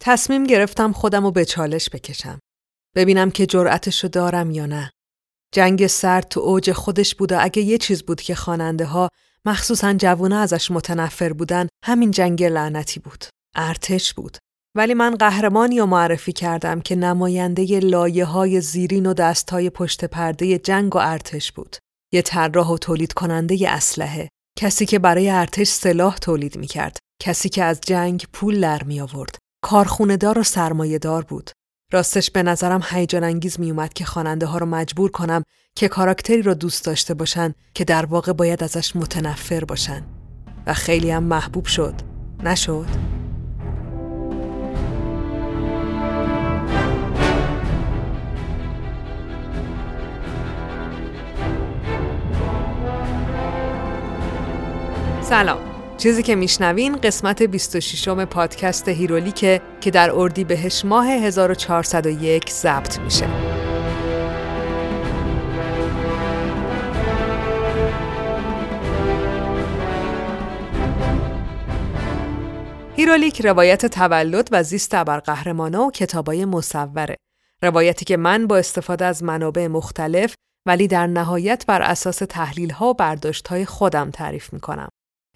تصمیم گرفتم خودم رو به چالش بکشم. ببینم که جرأتشو دارم یا نه. جنگ سرد تو اوج خودش بود و اگه یه چیز بود که خواننده ها مخصوصا جوونه ازش متنفر بودن همین جنگ لعنتی بود. ارتش بود. ولی من قهرمانی رو معرفی کردم که نماینده لایه های زیرین و دست های پشت پرده جنگ و ارتش بود. یه طراح و تولید کننده اسلحه. کسی که برای ارتش سلاح تولید می کرد. کسی که از جنگ پول در می آورد. کارخونه دار و سرمایه دار بود. راستش به نظرم هیجان انگیز می اومد که خواننده ها رو مجبور کنم که کاراکتری رو دوست داشته باشن که در واقع باید ازش متنفر باشن. و خیلی هم محبوب شد. نشد؟ سلام چیزی که میشنوین قسمت 26 م پادکست هیرولیکه که در اردی بهش ماه 1401 ضبط میشه هیرولیک روایت تولد و زیست ابرقهرمانا و کتابای مصوره روایتی که من با استفاده از منابع مختلف ولی در نهایت بر اساس تحلیل ها و برداشت های خودم تعریف می‌کنم.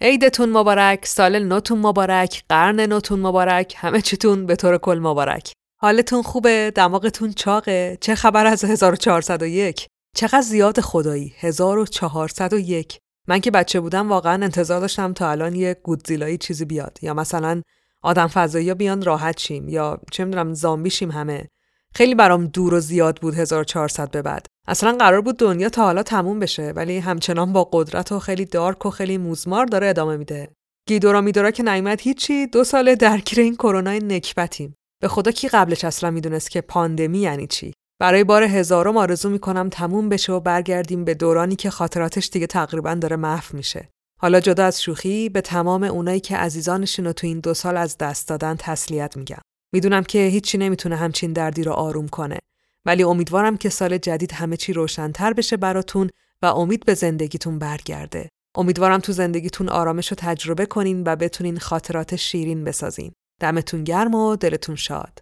عیدتون مبارک، سال نوتون مبارک، قرن نوتون مبارک، همه چیتون به طور کل مبارک. حالتون خوبه، دماغتون چاقه، چه خبر از 1401؟ چقدر زیاد خدایی، 1401. من که بچه بودم واقعا انتظار داشتم تا الان یه گودزیلایی چیزی بیاد یا مثلا آدم فضایی بیان راحت شیم یا چه می‌دونم زامبی شیم همه خیلی برام دور و زیاد بود 1400 به بعد اصلا قرار بود دنیا تا حالا تموم بشه ولی همچنان با قدرت و خیلی دارک و خیلی موزمار داره ادامه میده. گیدورا میدورا که نیومد هیچی دو ساله درگیر این کرونا نکبتیم. به خدا کی قبلش اصلا می‌دونست که پاندمی یعنی چی؟ برای بار هزارم آرزو می‌کنم تموم بشه و برگردیم به دورانی که خاطراتش دیگه تقریبا داره محو میشه. حالا جدا از شوخی به تمام اونایی که عزیزانشون رو تو این دو سال از دست دادن تسلیت میگم. می‌دونم که هیچی نمی‌تونه همچین دردی رو آروم کنه. ولی امیدوارم که سال جدید همه چی روشنتر بشه براتون و امید به زندگیتون برگرده. امیدوارم تو زندگیتون آرامش رو تجربه کنین و بتونین خاطرات شیرین بسازین. دمتون گرم و دلتون شاد.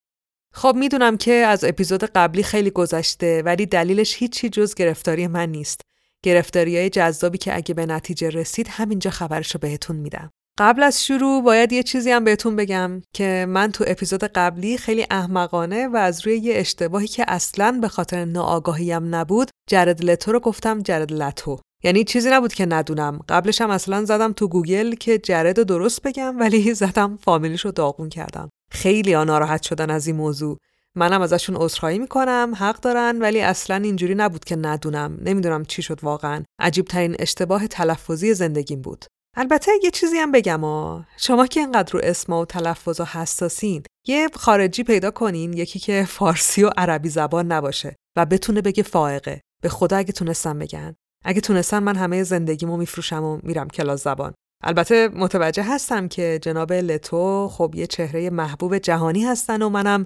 خب می‌دونم که از اپیزود قبلی خیلی گذشته ولی دلیلش هیچی جز گرفتاری من نیست. گرفتاری های جذابی که اگه به نتیجه رسید همینجا خبرش رو بهتون میدم. قبل از شروع باید یه چیزی هم بهتون بگم که من تو اپیزود قبلی خیلی احمقانه و از روی یه اشتباهی که اصلا به خاطر ناآگاهیم نبود جرد لتو رو گفتم جرد لتو. یعنی چیزی نبود که ندونم. قبلش هم اصلا زدم تو گوگل که جرد رو درست بگم ولی زدم فامیلیش رو داغون کردم. خیلی ناراحت شدن از این موضوع. منم ازشون عذرخواهی می‌کنم حق دارن ولی اصلا اینجوری نبود که ندونم. نمی‌دونم چی شد واقعا. عجیب ترین اشتباه تلفظی زندگیم بود. البته یه چیزی هم بگم ها شما که اینقدر رو اسم و تلفظ و حساسین یه خارجی پیدا کنین یکی که فارسی و عربی زبان نباشه و بتونه بگه فائقه. به خدا اگه تونستم بگن. اگه تونستم من همه زندگیمو میفروشم و میرم کلاس زبان. البته متوجه هستم که جناب لتو خب یه چهره محبوب جهانی هستن و منم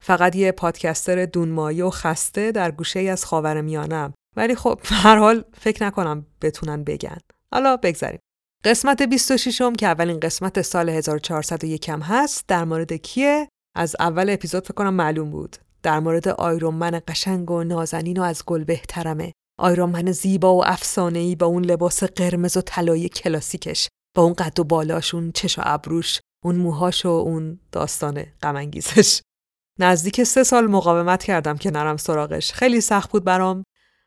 فقط یه پادکستر دونمایی و خسته در گوشه ای از خاورمیانم. ولی خب هر حال فکر نکنم بتونن بگن. حالا بگذاریم. قسمت 26 م که اولین قسمت سال 1401 هم هست در مورد کیه؟ از اول اپیزود فکر کنم معلوم بود. در مورد آیرومن قشنگ و نازنین و از گل بهترمه. آیرومن زیبا و افسانه‌ای با اون لباس قرمز و طلایی کلاسیکش با اون قد و بالاش اون چش و ابروش اون موهاش و اون داستان غم نزدیک سه سال مقاومت کردم که نرم سراغش خیلی سخت بود برام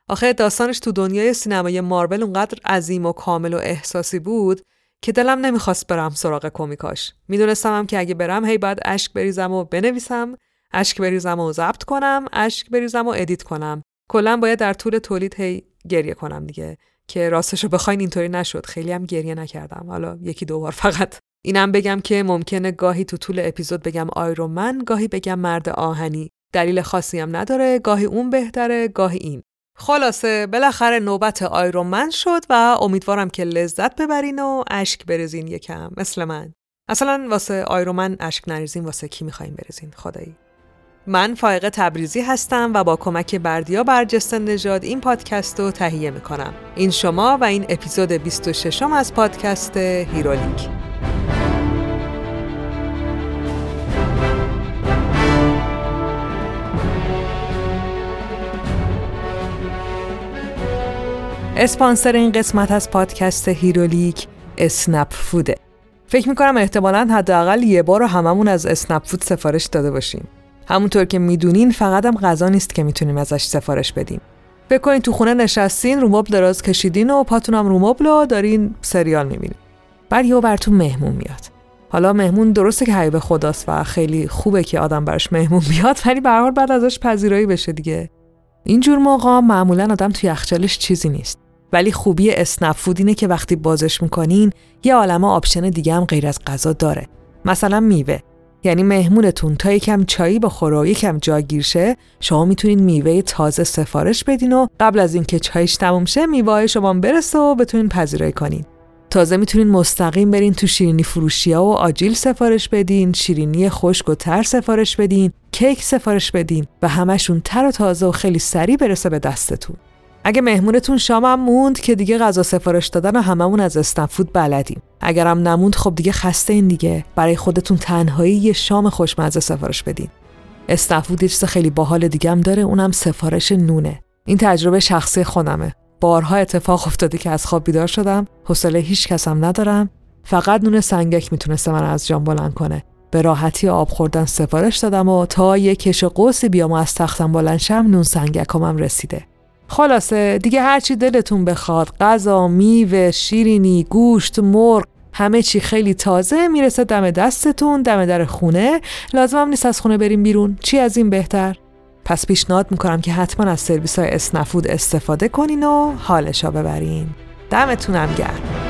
آخه داستانش تو دنیای سینمای مارول اونقدر عظیم و کامل و احساسی بود که دلم نمی‌خواست برم سراغ کمیکاش می‌دونستم هم که اگه برم هی باید اشک بریزم و بنویسم اشک بریزم و ضبط کنم اشک بریزم و edit کنم. کلا باید در طول تولید هی گریه کنم دیگه که راستشو بخواین اینطوری نشد. خیلی هم گریه نکردم. حالا یکی دو بار فقط. اینم بگم که ممکنه گاهی تو طول اپیزود بگم Iron Man گاهی بگم مرد آهنی. دلیل خاصی هم نداره. گاهی اون بهتره گاهی این. خلاصه بالاخره نوبت Iron Man شد و امیدوارم که لذت ببرین و اشک بریزین یکم. مثل من. اصلا واسه Iron Man اشک نریزین واسه کی می‌خواین بریزین خدایی. من فائقه تبریزی هستم و با کمک بردیا برجست نژاد این پادکست رو تهیه می‌کنم. این شما و این اپیزود 26 از پادکست هیرولیک اسپانسر این قسمت از پادکست هیرولیک اسنپ فوده. فکر می‌کنم احتمالا حداقل یه بار رو هممون از اسنپ فود سفارش داده باشیم. همونطور که می‌دونین فقط هم غذا نیست که می‌تونیم ازش سفارش بدیم. فکر کنین تو خونه نشستین و دراز کشیدین و پاتونم رو مبل دارین سریال می‌بینین. بعد یهو براتون مهمون میاد. حالا مهمون درسته که حبیب خداست و خیلی خوبه که آدم براش مهمون بیاد ولی باید ازش پذیرایی بشه دیگه اینجور موقع معمولا آدم توی یخچالش چیزی نیست ولی خوبی اسنپ فود اینه که وقتی بازش می‌کنین یه عالمه option دیگه هم غیر از غذا داره. مثلا میوه. یعنی مهمونتون تا یکم چایی بخوره و یکم جاگیر شه شما می‌تونین میوه تازه سفارش بدین و قبل از اینکه چایش تموم شه میوه شما برسه و بتونین پذیرایی کنین. تازه می‌تونین مستقیم برین تو شیرینی فروشی ها و آجیل سفارش بدین، شیرینی خشک و تر سفارش بدین، کیک سفارش بدین و همشون تر و تازه و خیلی سریع برسه به دستتون. اگه مهمونتون شامم موند که دیگه غذا سفارش دادن و هممون از استنفود بلدیم. اگرم نموند خب دیگه خسته این دیگه. برای خودتون تنهایی یه شام خوشمزه سفارش بدین. استنفود یه چیز خیلی باحال دیگه هم داره اونم سفارش نونه. این تجربه شخصی خودمه. بارها اتفاق افتاده که از خواب بیدار شدم حوصله هیچ کسم ندارم فقط نون سنگک می‌تونسته من از جام بلند کنه به راحتی آب خوردن سفارش دادم و تا یه کش قوسی بیام و از تختم بلند شم نون سنگکمم رسیده خلاصه دیگه هرچی دلتون بخواد غذا میوه شیرینی گوشت مرغ همه چی خیلی تازه می‌رسه دم دستتون دم در خونه. لازمم نیست از خونه بریم بیرون. چی از این بهتر؟ پس پیشنهاد می‌کنم که حتما از سرویس های اسنفود استفاده کنین و حالشا ببرین. دمتونم گرم.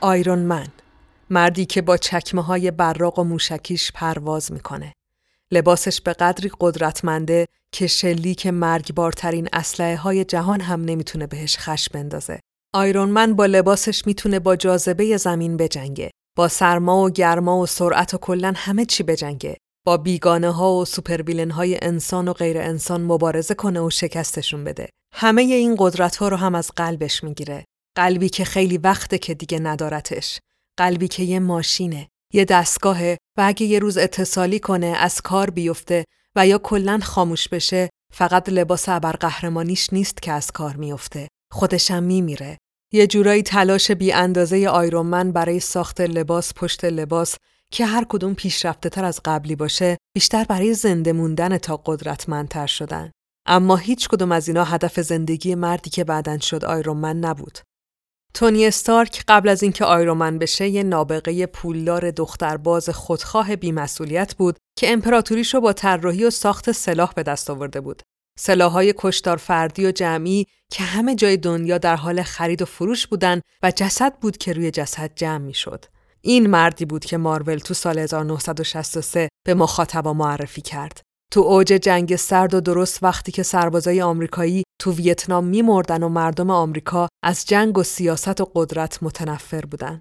آیرون من مردی که با چکمه های براق و موشکیش پرواز می‌کنه. لباسش به قدری قدرتمنده که شلیک مرگبارترین اسلحه های جهان هم نمی‌تونه بهش خش بندازه. آیرون من با لباسش می‌تونه با جاذبه زمین بجنگه. با سرما و گرما و سرعت و کلن همه چی بجنگه. با بیگانه ها و سوپربیلن های انسان و غیر انسان مبارزه کنه و شکستشون بده. همه این قدرت ها رو هم از قلبش می‌گیره. قلبی که خیلی وقته که دیگه ندارتش. قلبی که یه ماشینه یه دستگاهه و اگه یه روز اتصالی کنه از کار بیفته و یا کلا خاموش بشه فقط لباس ابرقهرمانیش نیست که از کار میفته. خودشم میمیره. یه جورایی تلاش بی اندازه آیرومن برای ساخت لباس پشت لباس که هر کدوم پیشرفته تر از قبلی باشه بیشتر برای زنده موندن تا قدرتمندتر شدن. اما هیچ کدوم از اینا هدف زندگی مردی که بعدن شد آیرومن نبود. تونی استارک قبل از اینکه آیرومن بشه یه نابغه پولدار دخترباز خودخواه بیمسئولیت بود که امپراتوریش رو با طراحی و ساخت سلاح به دست آورده بود. سلاحهای کشتار فردی و جمعی که همه جای دنیا در حال خرید و فروش بودن و جسد بود که روی جسد جمع می شد. این مردی بود که مارول تو سال 1963 به مخاطبا معرفی کرد. تو اوج جنگ سرد و درست وقتی که سربازای آمریکایی تو ویتنام میمردن و مردم آمریکا از جنگ و سیاست و قدرت متنفر بودن.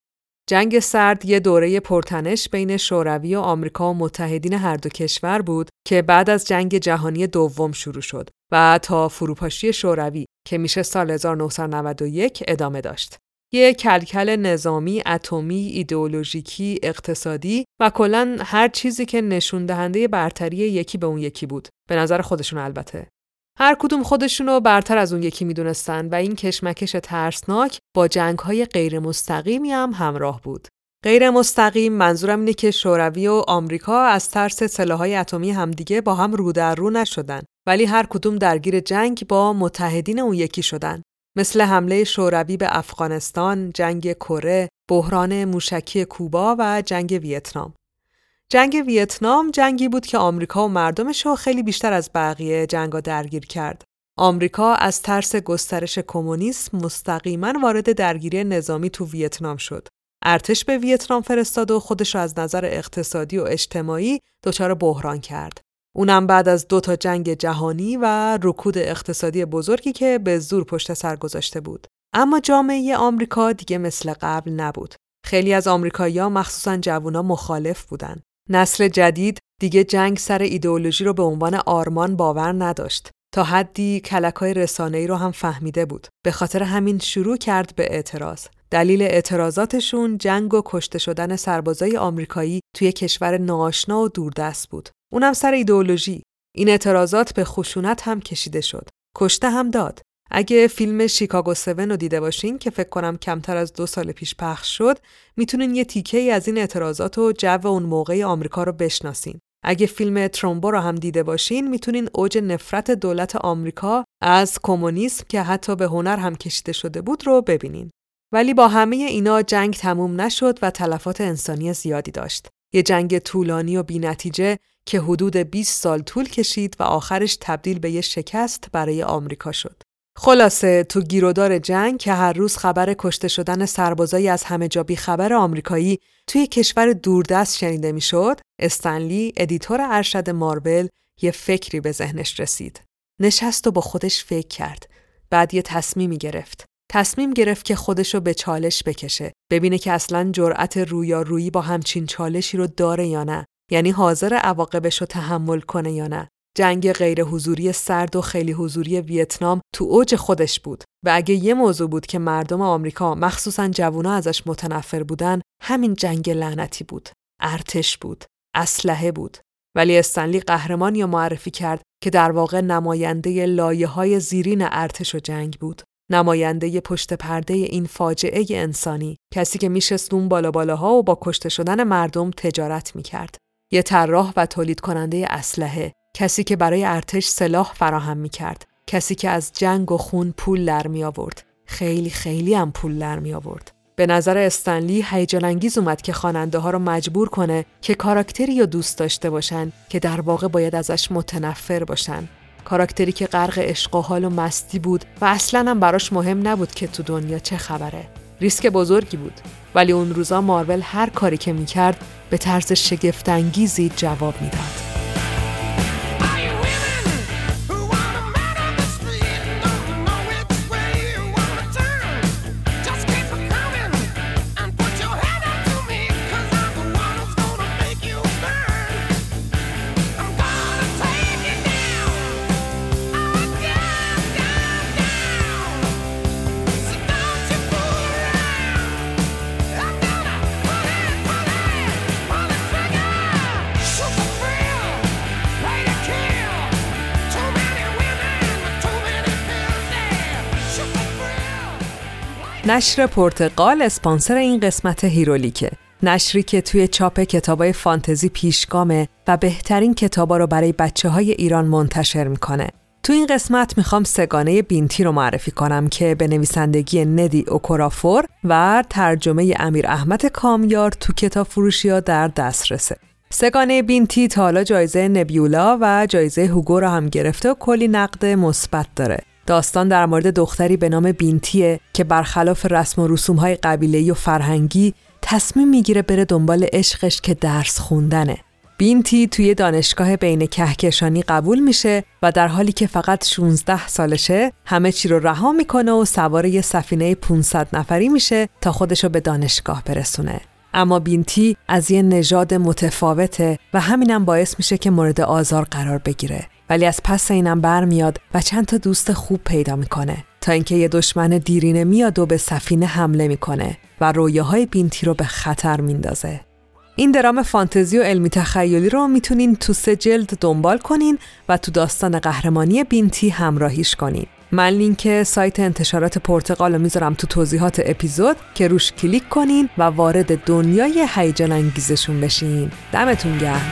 جنگ سرد یه دوره پرتنش بین شوروی و آمریکا و متحدین هر دو کشور بود که بعد از جنگ جهانی دوم شروع شد و تا فروپاشی شوروی که میشه سال 1991 ادامه داشت. یه کلکل نظامی، اتمی، ایدئولوژیکی، اقتصادی و کلا هر چیزی که نشون دهنده برتری یکی به اون یکی بود. به نظر خودشون البته. هر کدوم خودشونو برتر از اون یکی می‌دونستن و این کشمکش ترسناک با جنگ های غیر مستقیمی هم همراه بود. غیر مستقیم منظورم اینه که شوروی و آمریکا از ترس سلاحهای اتمی همدیگه با هم رو در رو نشدن ولی هر کدوم درگیر جنگ با متحدین اون یکی شدن مثل حمله شوروی به افغانستان، جنگ کره، بحران موشکی کوبا و جنگ ویتنام. جنگ ویتنام جنگی بود که آمریکا و مردمش رو خیلی بیشتر از بقیه جنگا درگیر کرد. آمریکا از ترس گسترش کمونیسم مستقیما وارد درگیری نظامی تو ویتنام شد. ارتش به ویتنام فرستاد و خودش رو از نظر اقتصادی و اجتماعی دچار بحران کرد. اونم بعد از دو تا جنگ جهانی و رکود اقتصادی بزرگی که به زور پشت سر گذاشته بود. اما جامعه آمریکا دیگه مثل قبل نبود. خیلی از آمریکایی‌ها مخصوصا جوونا مخالف بودن. نسل جدید دیگه جنگ سر ایدئولوژی رو به عنوان آرمان باور نداشت. تا حدی کلک های رسانه ای رو هم فهمیده بود. به خاطر همین شروع کرد به اعتراض. دلیل اعتراضاتشون جنگ و کشته شدن سربازای آمریکایی توی کشور ناآشنا و دوردست بود. اونم سر ایدئولوژی. این اعتراضات به خشونت هم کشیده شد. کشته هم داد. اگه فیلم شیکاگو 7 رو دیده باشین که فکر کنم کمتر از دو سال پیش پخش شد می‌تونین یه تیکه ای از این اعتراضات و جو اون موقع آمریکا رو بشناسین. اگه فیلم ترومبو رو هم دیده باشین می‌تونین اوج نفرت دولت آمریکا از کمونیسم که حتی به هنر هم کشیده شده بود رو ببینین. ولی با همه اینا جنگ تموم نشد و تلفات انسانی زیادی داشت. یه جنگ طولانی و بینتیجه که حدود 20 سال طول کشید و آخرش تبدیل به یه شکست برای آمریکا شد. خلاصه تو گیرودار جنگ که هر روز خبر کشته شدن سربازایی از همه جا خبر آمریکایی توی کشور دوردست شنیده می‌شد، استنلی editor ارشد مارول یه فکری به ذهنش رسید. نشست و با خودش فکر کرد. بعد یه تصمیمی گرفت. تصمیم گرفت که خودشو به چالش بکشه. ببینه که اصلا جرأت رویارویی با همچین چالشی رو داره یا نه. یعنی حاضر عواقبش رو تحمل کنه یا نه. جنگ غیر حضوری سرد و خیلی حضوری ویتنام تو اوج خودش بود و اگه یه موضوع بود که مردم آمریکا مخصوصا جوونا ازش متنفر بودن همین جنگ لعنتی بود. ارتش بود. اسلحه بود. ولی استنلی قهرمان یا معرفی کرد که در واقع نماینده لایه های زیرین ارتش و جنگ بود. نماینده پشت پرده این فاجعه انسانی کسی که میشست اون بالا بالاها و با کشته شدن مردم تجارت می‌کرد. یه طراح و تولید کننده اسلحه. کسی که برای ارتش سلاح فراهم می کرد. کسی که از جنگ و خون پول در می آورد. خیلی خیلی هم پول در می آورد. به نظر استنلی هیجان انگیز اومد که خواننده ها رو مجبور کنه که کاراکتری رو دوست داشته باشن که در واقع باید ازش متنفر باشن. کاراکتری که غرق عشق و حال و مستی بود و اصلا هم براش مهم نبود که تو دنیا چه خبره. ریسک بزرگی بود ولی اون روزا مارول هر کاری که می‌کرد به طرز شگفتانگیزی جواب می‌داد. نشر پرتغال اسپانسر این قسمت هیرولیکه. نشری که توی چاپ کتابای فانتزی پیشگامه و بهترین کتابا رو برای بچه های ایران منتشر می‌کنه. تو این قسمت می‌خوام سگانه بینتی رو معرفی کنم که به نویسندگی ندی اوکورافور و ترجمه امیر احمد کامیار تو کتاب فروشی ها در دسترسه. سگانه بینتی تا حالا جایزه نبیولا و جایزه هوگو رو هم گرفته و کلی نقد مثبت داره. داستان در مورد دختری به نام بینتیه که برخلاف رسم و رسوم های قبیله و فرهنگی تصمیم می‌گیره بره دنبال عشقش که درس خوندنه. بینتی توی دانشگاه بین کهکشانی قبول میشه و در حالی که فقط 16 سالشه همه چی رو رها می‌کنه و سوار یه سفینه 500 نفری میشه تا خودشو به دانشگاه برسونه. اما بینتی از یه نژاد متفاوته و همینم باعث میشه که مورد آزار قرار بگیره. ولی از پس اینم برمیاد و چند تا دوست خوب پیدا می‌کنه تا اینکه یه دشمن دیرینه میاد و به سفینه حمله می‌کنه و رویاهای بینتی رو به خطر میندازه. این درام فانتزی و علمی تخیلی رو می‌تونین تو سه جلد دنبال کنین و تو داستان قهرمانی بینتی همراهیش کنین. من لینک سایت انتشارات پرتغال رو می‌ذارم تو توضیحات اپیزود که روش کلیک کنین و وارد دنیای هیجان انگیزشون بشین. دمتون گرم.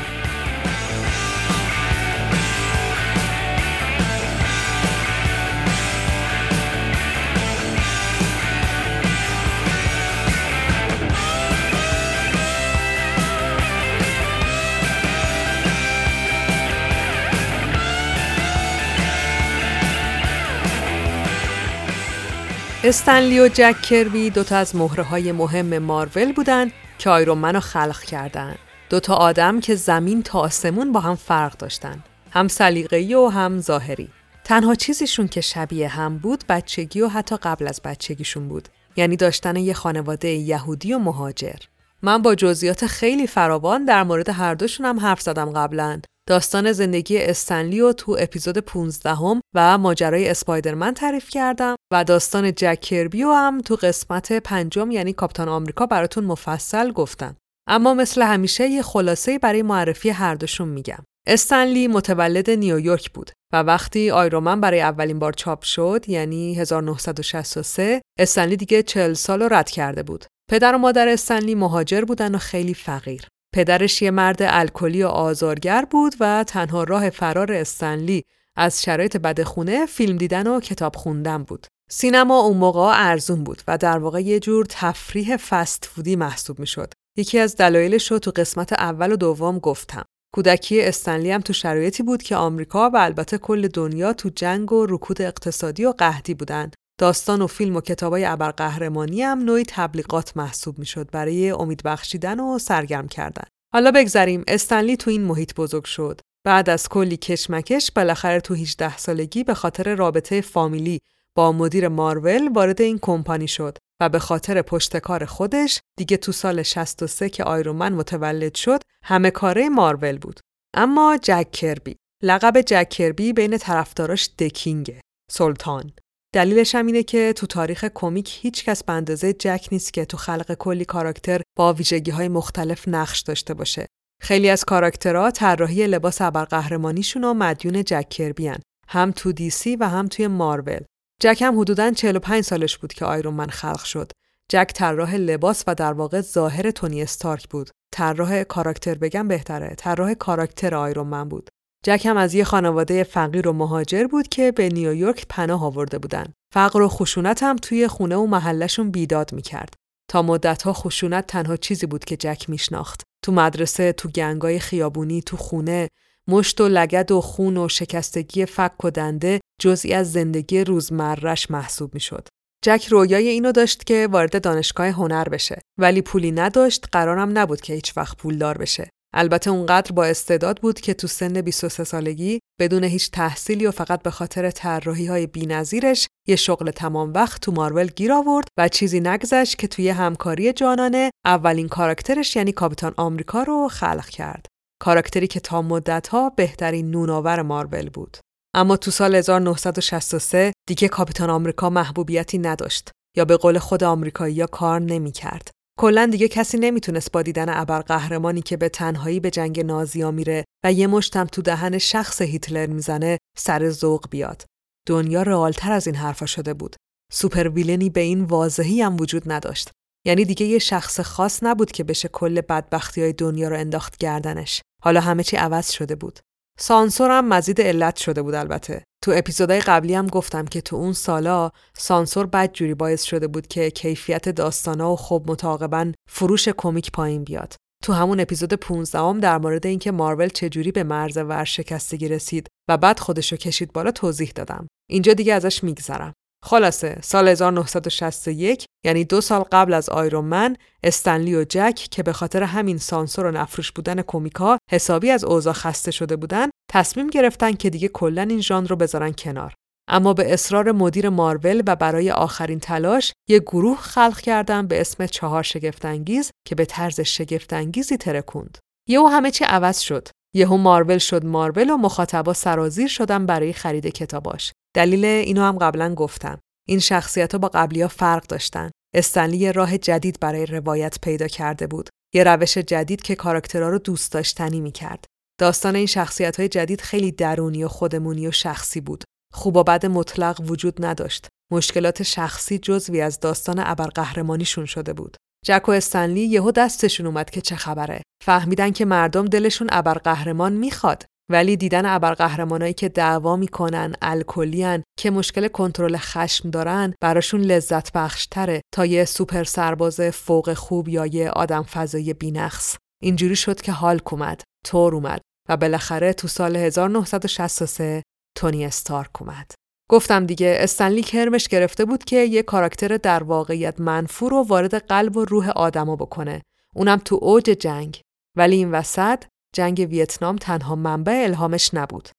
استنلی و جک کربی دوتا از مهره های مهم مارول بودن که آیرون منو خلق کردن. دوتا آدم که زمین تا آسمون با هم فرق داشتن. هم سلیقه‌ای و هم ظاهری. تنها چیزیشون که شبیه هم بود بچگی و حتی قبل از بچگیشون بود. یعنی داشتن یه خانواده یهودی و مهاجر. من با جزئیات خیلی فراوان در مورد هر دوشون هم حرف زدم قبلا. داستان زندگی استنلی رو تو اپیزود 15 هم و ماجرای اسپایدرمن تعریف کردم و داستان جک کربی هم تو قسمت پنجم یعنی کاپیتان آمریکا براتون مفصل گفتم. اما مثل همیشه یه خلاصه برای معرفی هر دوشون میگم. استنلی متولد نیویورک بود و وقتی آیرومن برای اولین بار چاپ شد یعنی 1963 استنلی دیگه 40 سال رد کرده بود. پدر و مادر استنلی مهاجر بودن و خیلی فقیر. پدرش یه مرد الکلی و آزارگر بود و تنها راه فرار استنلی از شرایط بدخونه فیلم دیدن و کتاب خوندن بود. سینما اون موقع ارزون بود و در واقع یه جور تفریح فست فودی محسوب می شد. یکی از دلایلش رو تو قسمت اول و دوم گفتم. کودکی استنلی هم تو شرایطی بود که آمریکا و البته کل دنیا تو جنگ و رکود اقتصادی و قحطی بودن. داستان و فیلم و کتابای ابرقهرمانی هم نوعی تبلیغات محسوب می‌شد برای امید بخشیدن و سرگرم کردن. حالا بگذریم استنلی تو این محیط بزرگ شد. بعد از کلی کشمکش بالاخره تو 18 سالگی به خاطر رابطه فامیلی با مدیر مارول وارد این کمپانی شد و به خاطر پشتکار خودش دیگه تو سال 63 که آیرومن متولد شد همه کاره مارول بود. اما جک کربی لقب جک کربی بین طرفداراش دکینگه سلطان دلیلش هم اینه که تو تاریخ کمیک هیچ کس به اندازه جک نیست که تو خلق کلی کاراکتر با ویژگی های مختلف نقش داشته باشه. خیلی از کاراکترها طراحی لباس ابرقهرمانیشون و مدیون جک کربیان هم تو دیسی و هم توی مارول. جک هم حدوداً 45 سالش بود که آیرون من خلق شد. جک طراح لباس و در واقع ظاهر تونی استارک بود. طراح کاراکتر بگم بهتره. طراح کاراکتر آیرون من بود. جک هم از یه خانواده فقیر و مهاجر بود که به نیویورک پناه آورده بودن. فقر و خشونت هم توی خونه و محلشون بیداد می‌کرد. تا مدتها خشونت تنها چیزی بود که جک میشناخت. تو مدرسه، تو گنگای خیابونی، تو خونه، مشت و لگد و خون و شکستگی فک و دنده جزئی از زندگی روزمرش محسوب می‌شد. جک رویای اینو داشت که وارد دانشگاه هنر بشه ولی پولی نداشت قرارم نبود که هیچ وقت پولدار بشه البته اونقدر با استعداد بود که تو سن 23 سالگی بدون هیچ تحصیلی و فقط به خاطر طراحی های بی‌نظیرش یه شغل تمام وقت تو مارول گیر آورد و چیزی نگذشت که توی همکاری جانانه اولین کاراکترش یعنی کاپیتان آمریکا رو خلق کرد. کاراکتری که تا مدتها بهترین نونآور مارول بود. اما تو سال 1963 دیگه کاپیتان آمریکا محبوبیتی نداشت یا به قول خود آمریکایی کار نمی‌کرد. کلا دیگه کسی نمی‌تونست با دیدن ابرقهرمانی که به تنهایی به جنگ نازیا میره و یه مشتم تو دهن شخص هیتلر می‌زنه سر ذوق بیاد. دنیا رئالتر از این حرفا شده بود. سوپر ویلنی به این واضحی هم وجود نداشت. یعنی دیگه یه شخص خاص نبود که بشه کل بدبختی های دنیا رو انداخت گردنش. حالا همه چی عوض شده بود. سانسور هم مزید علت شده بود البته. تو اپیزودهای قبلی هم گفتم که تو اون سالا سانسور بدجوری باعث شده بود که کیفیت داستانا و خب متعاقبا فروش کمیک پایین بیاد. تو همون اپیزود 15 هم در مورد اینکه مارول چجوری به مرز ورشکستگی رسید و بعد خودشو کشید بالا توضیح دادم. اینجا دیگه ازش میگذرم. خلاصه سال 1961 یعنی دو سال قبل از آیرون استنلی و جک که به خاطر همین سانسور و نفروش بودن کمیکا حسابی از اوضاع خسته شده بودن تصمیم گرفتن که دیگه کلا این ژانر رو بذارن کنار. اما به اصرار مدیر مارول و برای آخرین تلاش یک گروه خلق کردن به اسم چهار شگفتانگیز که به طرز شگفتانگیزی ترکوند. یهو همه چی عوض شد. یهو مارول شد مارول و مخاطبا سرازیر شدن برای خرید کتاباش. دلیل اینو هم قبلا گفتم. این شخصیت ها با قبلی ها فرق داشتن. استنلی یه راه جدید برای روایت پیدا کرده بود. یه روش جدید که کاراکترها رو دوست داشتنی می کرد. داستان این شخصیت های جدید خیلی درونی و خودمونی و شخصی بود. خوب و بد مطلق وجود نداشت. مشکلات شخصی جزوی از داستان ابرقهرمانیشون شده بود. جک و استنلی یهو دستشون اومد که چه خبره. فهمیدن که مردم دلشون ابرقهرمان می‌خواد. ولی دیدن ابرقهرمانایی که دعوا می‌کنن الکلیان که مشکل کنترل خشم دارن براشون لذت بخشتره تا یه سوپر سرباز فوق خوب یا یه آدم فضایی بینقص. اینجوری شد که هالک اومد تور اومد و بالاخره تو سال 1963 تونی استارک اومد. گفتم دیگه استنلی کرمش گرفته بود که یه کاراکتر در واقعیت منفور و وارد قلب و روح آدما بکنه. اونم تو اوج جنگ. ولی این وسط جنگ ویتنام تنها منبع الهامش نبود.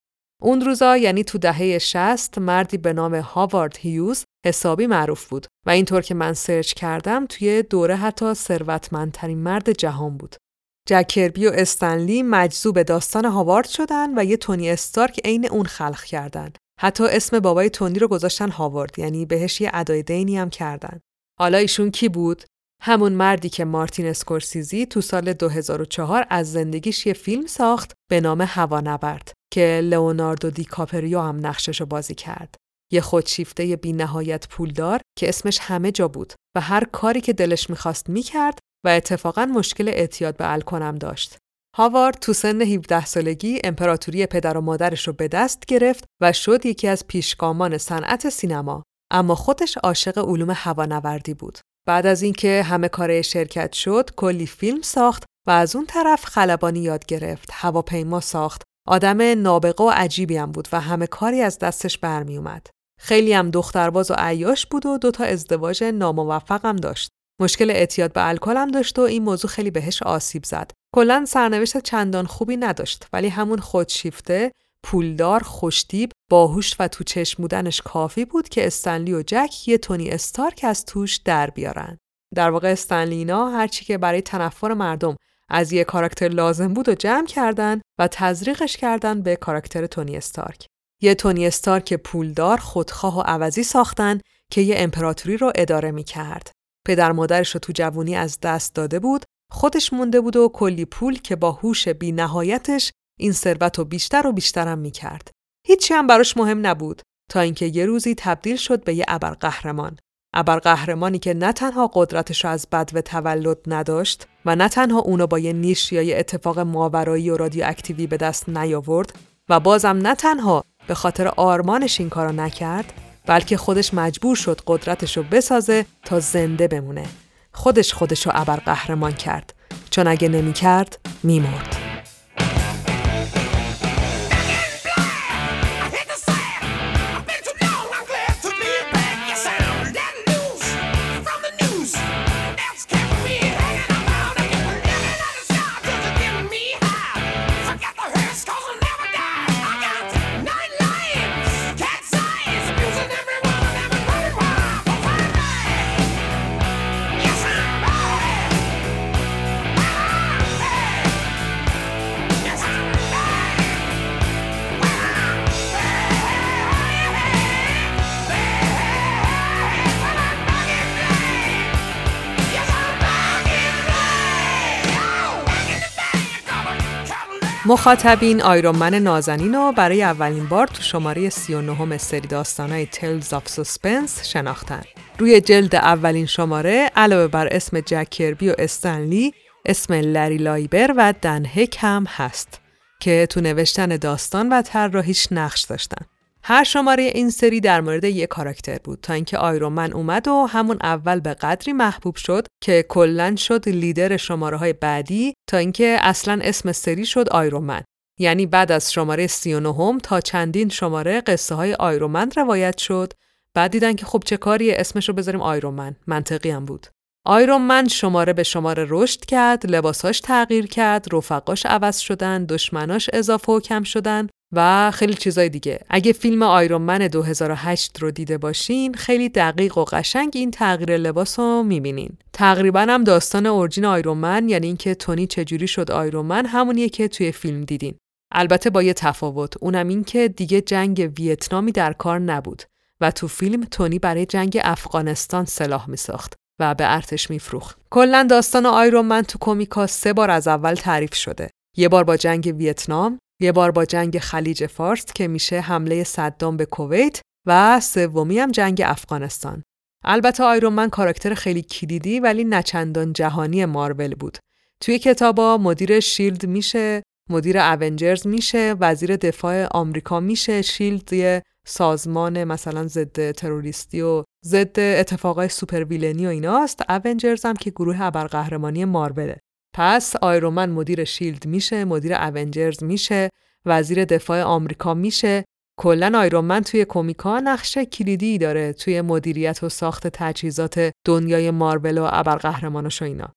اون روزا یعنی تو دهه 60 مردی به نام هاوارد هیوز حسابی معروف بود و اینطور که من سرچ کردم توی دوره حتی ثروتمندترین مرد جهان بود. جک کربی و استنلی مجذوب داستان هاوارد شدن و یه تونی استارک عین اون خلق کردن. حتی اسم بابای تونی رو گذاشتن هاوارد یعنی بهش یه ادای دینی هم کردن. حالا ایشون کی بود؟ همون مردی که مارتین اسکورسیزی تو سال 2004 از زندگیش یه فیلم ساخت به نام هوانورد که لئوناردو دیکاپریو هم نقششو بازی کرد. یه خودشیفته بی نهایت پولدار که اسمش همه جا بود و هر کاری که دلش می‌خواست می‌کرد و اتفاقا مشکل اعتیاد به الکنم داشت. هاوارد تو سن 17 سالگی امپراتوری پدر و مادرش رو به دست گرفت و شد یکی از پیشگامان صنعت سینما اما خودش عاشق علوم هوانوردی بود. بعد از اینکه همه کاره شرکت شد، کلی فیلم ساخت و از اون طرف خلبانی یاد گرفت، هواپیما ساخت. آدم نابغه و عجیبی هم بود و همه کاری از دستش برمی اومد. خیلی هم دخترباز و عیاش بود و دوتا ازدواج ناموفق هم داشت. مشکل اعتیاد به الکل هم داشت و این موضوع خیلی بهش آسیب زد. کلا سرنوشت چندان خوبی نداشت ولی همون خودشیفته پولدار، خوشتیب، باهوش و تو چشمودنش کافی بود که استنلی و جک یه تونی استارک از توش در بیارن. در واقع استنلینا هرچی که برای تنفر مردم از یه کاراکتر لازم بود و جمع کردن و تزریقش کردن به کاراکتر تونی استارک. یه تونی استارک پولدار، خودخواه و عوضی ساختن که یه امپراتوری رو اداره می کرد. پدر مادرش رو تو جوونی از دست داده بود، خودش مونده بود و کلی پول که با هوش بی نهایتش این ثروت رو بیشتر و بیشترم می کرد. هیچی هم براش مهم نبود تا اینکه یه روزی تبدیل شد به یه ابرقهرمان. ابرقهرمانی که نه تنها قدرتش رو از بد و تولد نداشت و نه تنها اونو با یه نیش یا یه اتفاق ماورایی و رادیواکتیوی به دست نیاورد و بازم نه تنها به خاطر آرمانش این کارو نکرد بلکه خودش مجبور شد قدرتش رو بسازه تا زنده بمونه. خودش خودش رو ابرقهرمان کرد چون اگه نمی کرد میمرد. مخاطبین آیرون من نازنین رو برای اولین بار تو شماره 39 سری داستانهای Tales of Suspense شناختن. روی جلد اولین شماره علاوه بر اسم جک کربی و استنلی اسم لری لایبر و دن هک هم هست که تو نوشتن داستان و طراحیش نقش داشتن. هر شماره این سری در مورد یک کاراکتر بود تا اینکه آیرون من اومد و همون اول به قدری محبوب شد که کلا شد لیدر شماره های بعدی تا اینکه اصلا اسم سری شد آیرون من یعنی بعد از شماره 39 تا چندین شماره قصه های آیرومن روایت شد. بعد دیدن که خب چه کاری اسمش رو بذاریم آیرومن منطقی هم بود. آیرومن شماره به شماره رشد کرد، لباساش تغییر کرد، رفقاش عوض شدن، دشمناش اضافه و کم شدن. و خیلی چیزای دیگه. اگه فیلم آیرون من 2008 رو دیده باشین خیلی دقیق و قشنگ این تغییر لباس رو می‌بینین. تقریبا هم داستان اورجین آیرون من یعنی اینکه تونی چجوری شد آیرون من همونیه که توی فیلم دیدین. البته با یه تفاوت اونم این که دیگه جنگ ویتنامی در کار نبود و تو فیلم تونی برای جنگ افغانستان سلاح میساخت و به ارتش میفروخت. کلا داستان آیرون من تو کومیکا سه بار از اول تعریف شده. یه بار با جنگ ویتنام یه بار با جنگ خلیج فارس که میشه حمله صدام به کویت و سومی هم جنگ افغانستان. البته آیرون من کاراکتر خیلی کلیدی ولی نچندان جهانی مارول بود. توی کتابا مدیر شیلد میشه، مدیر Avengers میشه، وزیر دفاع آمریکا میشه، شیلد یه سازمان مثلا ضد تروریستی و ضد اتفاقای super villain ی و ایناست، Avengers هم که گروه ابرقهرمانی ماروله. پس آیرون من مدیر شیلد میشه، مدیر Avengers میشه، وزیر دفاع آمریکا میشه. کلا آیرون من توی comic ا نقش کلیدی داره توی مدیریت و ساخت تجهیزات دنیای مارول و ابرقهرماناش و اینا.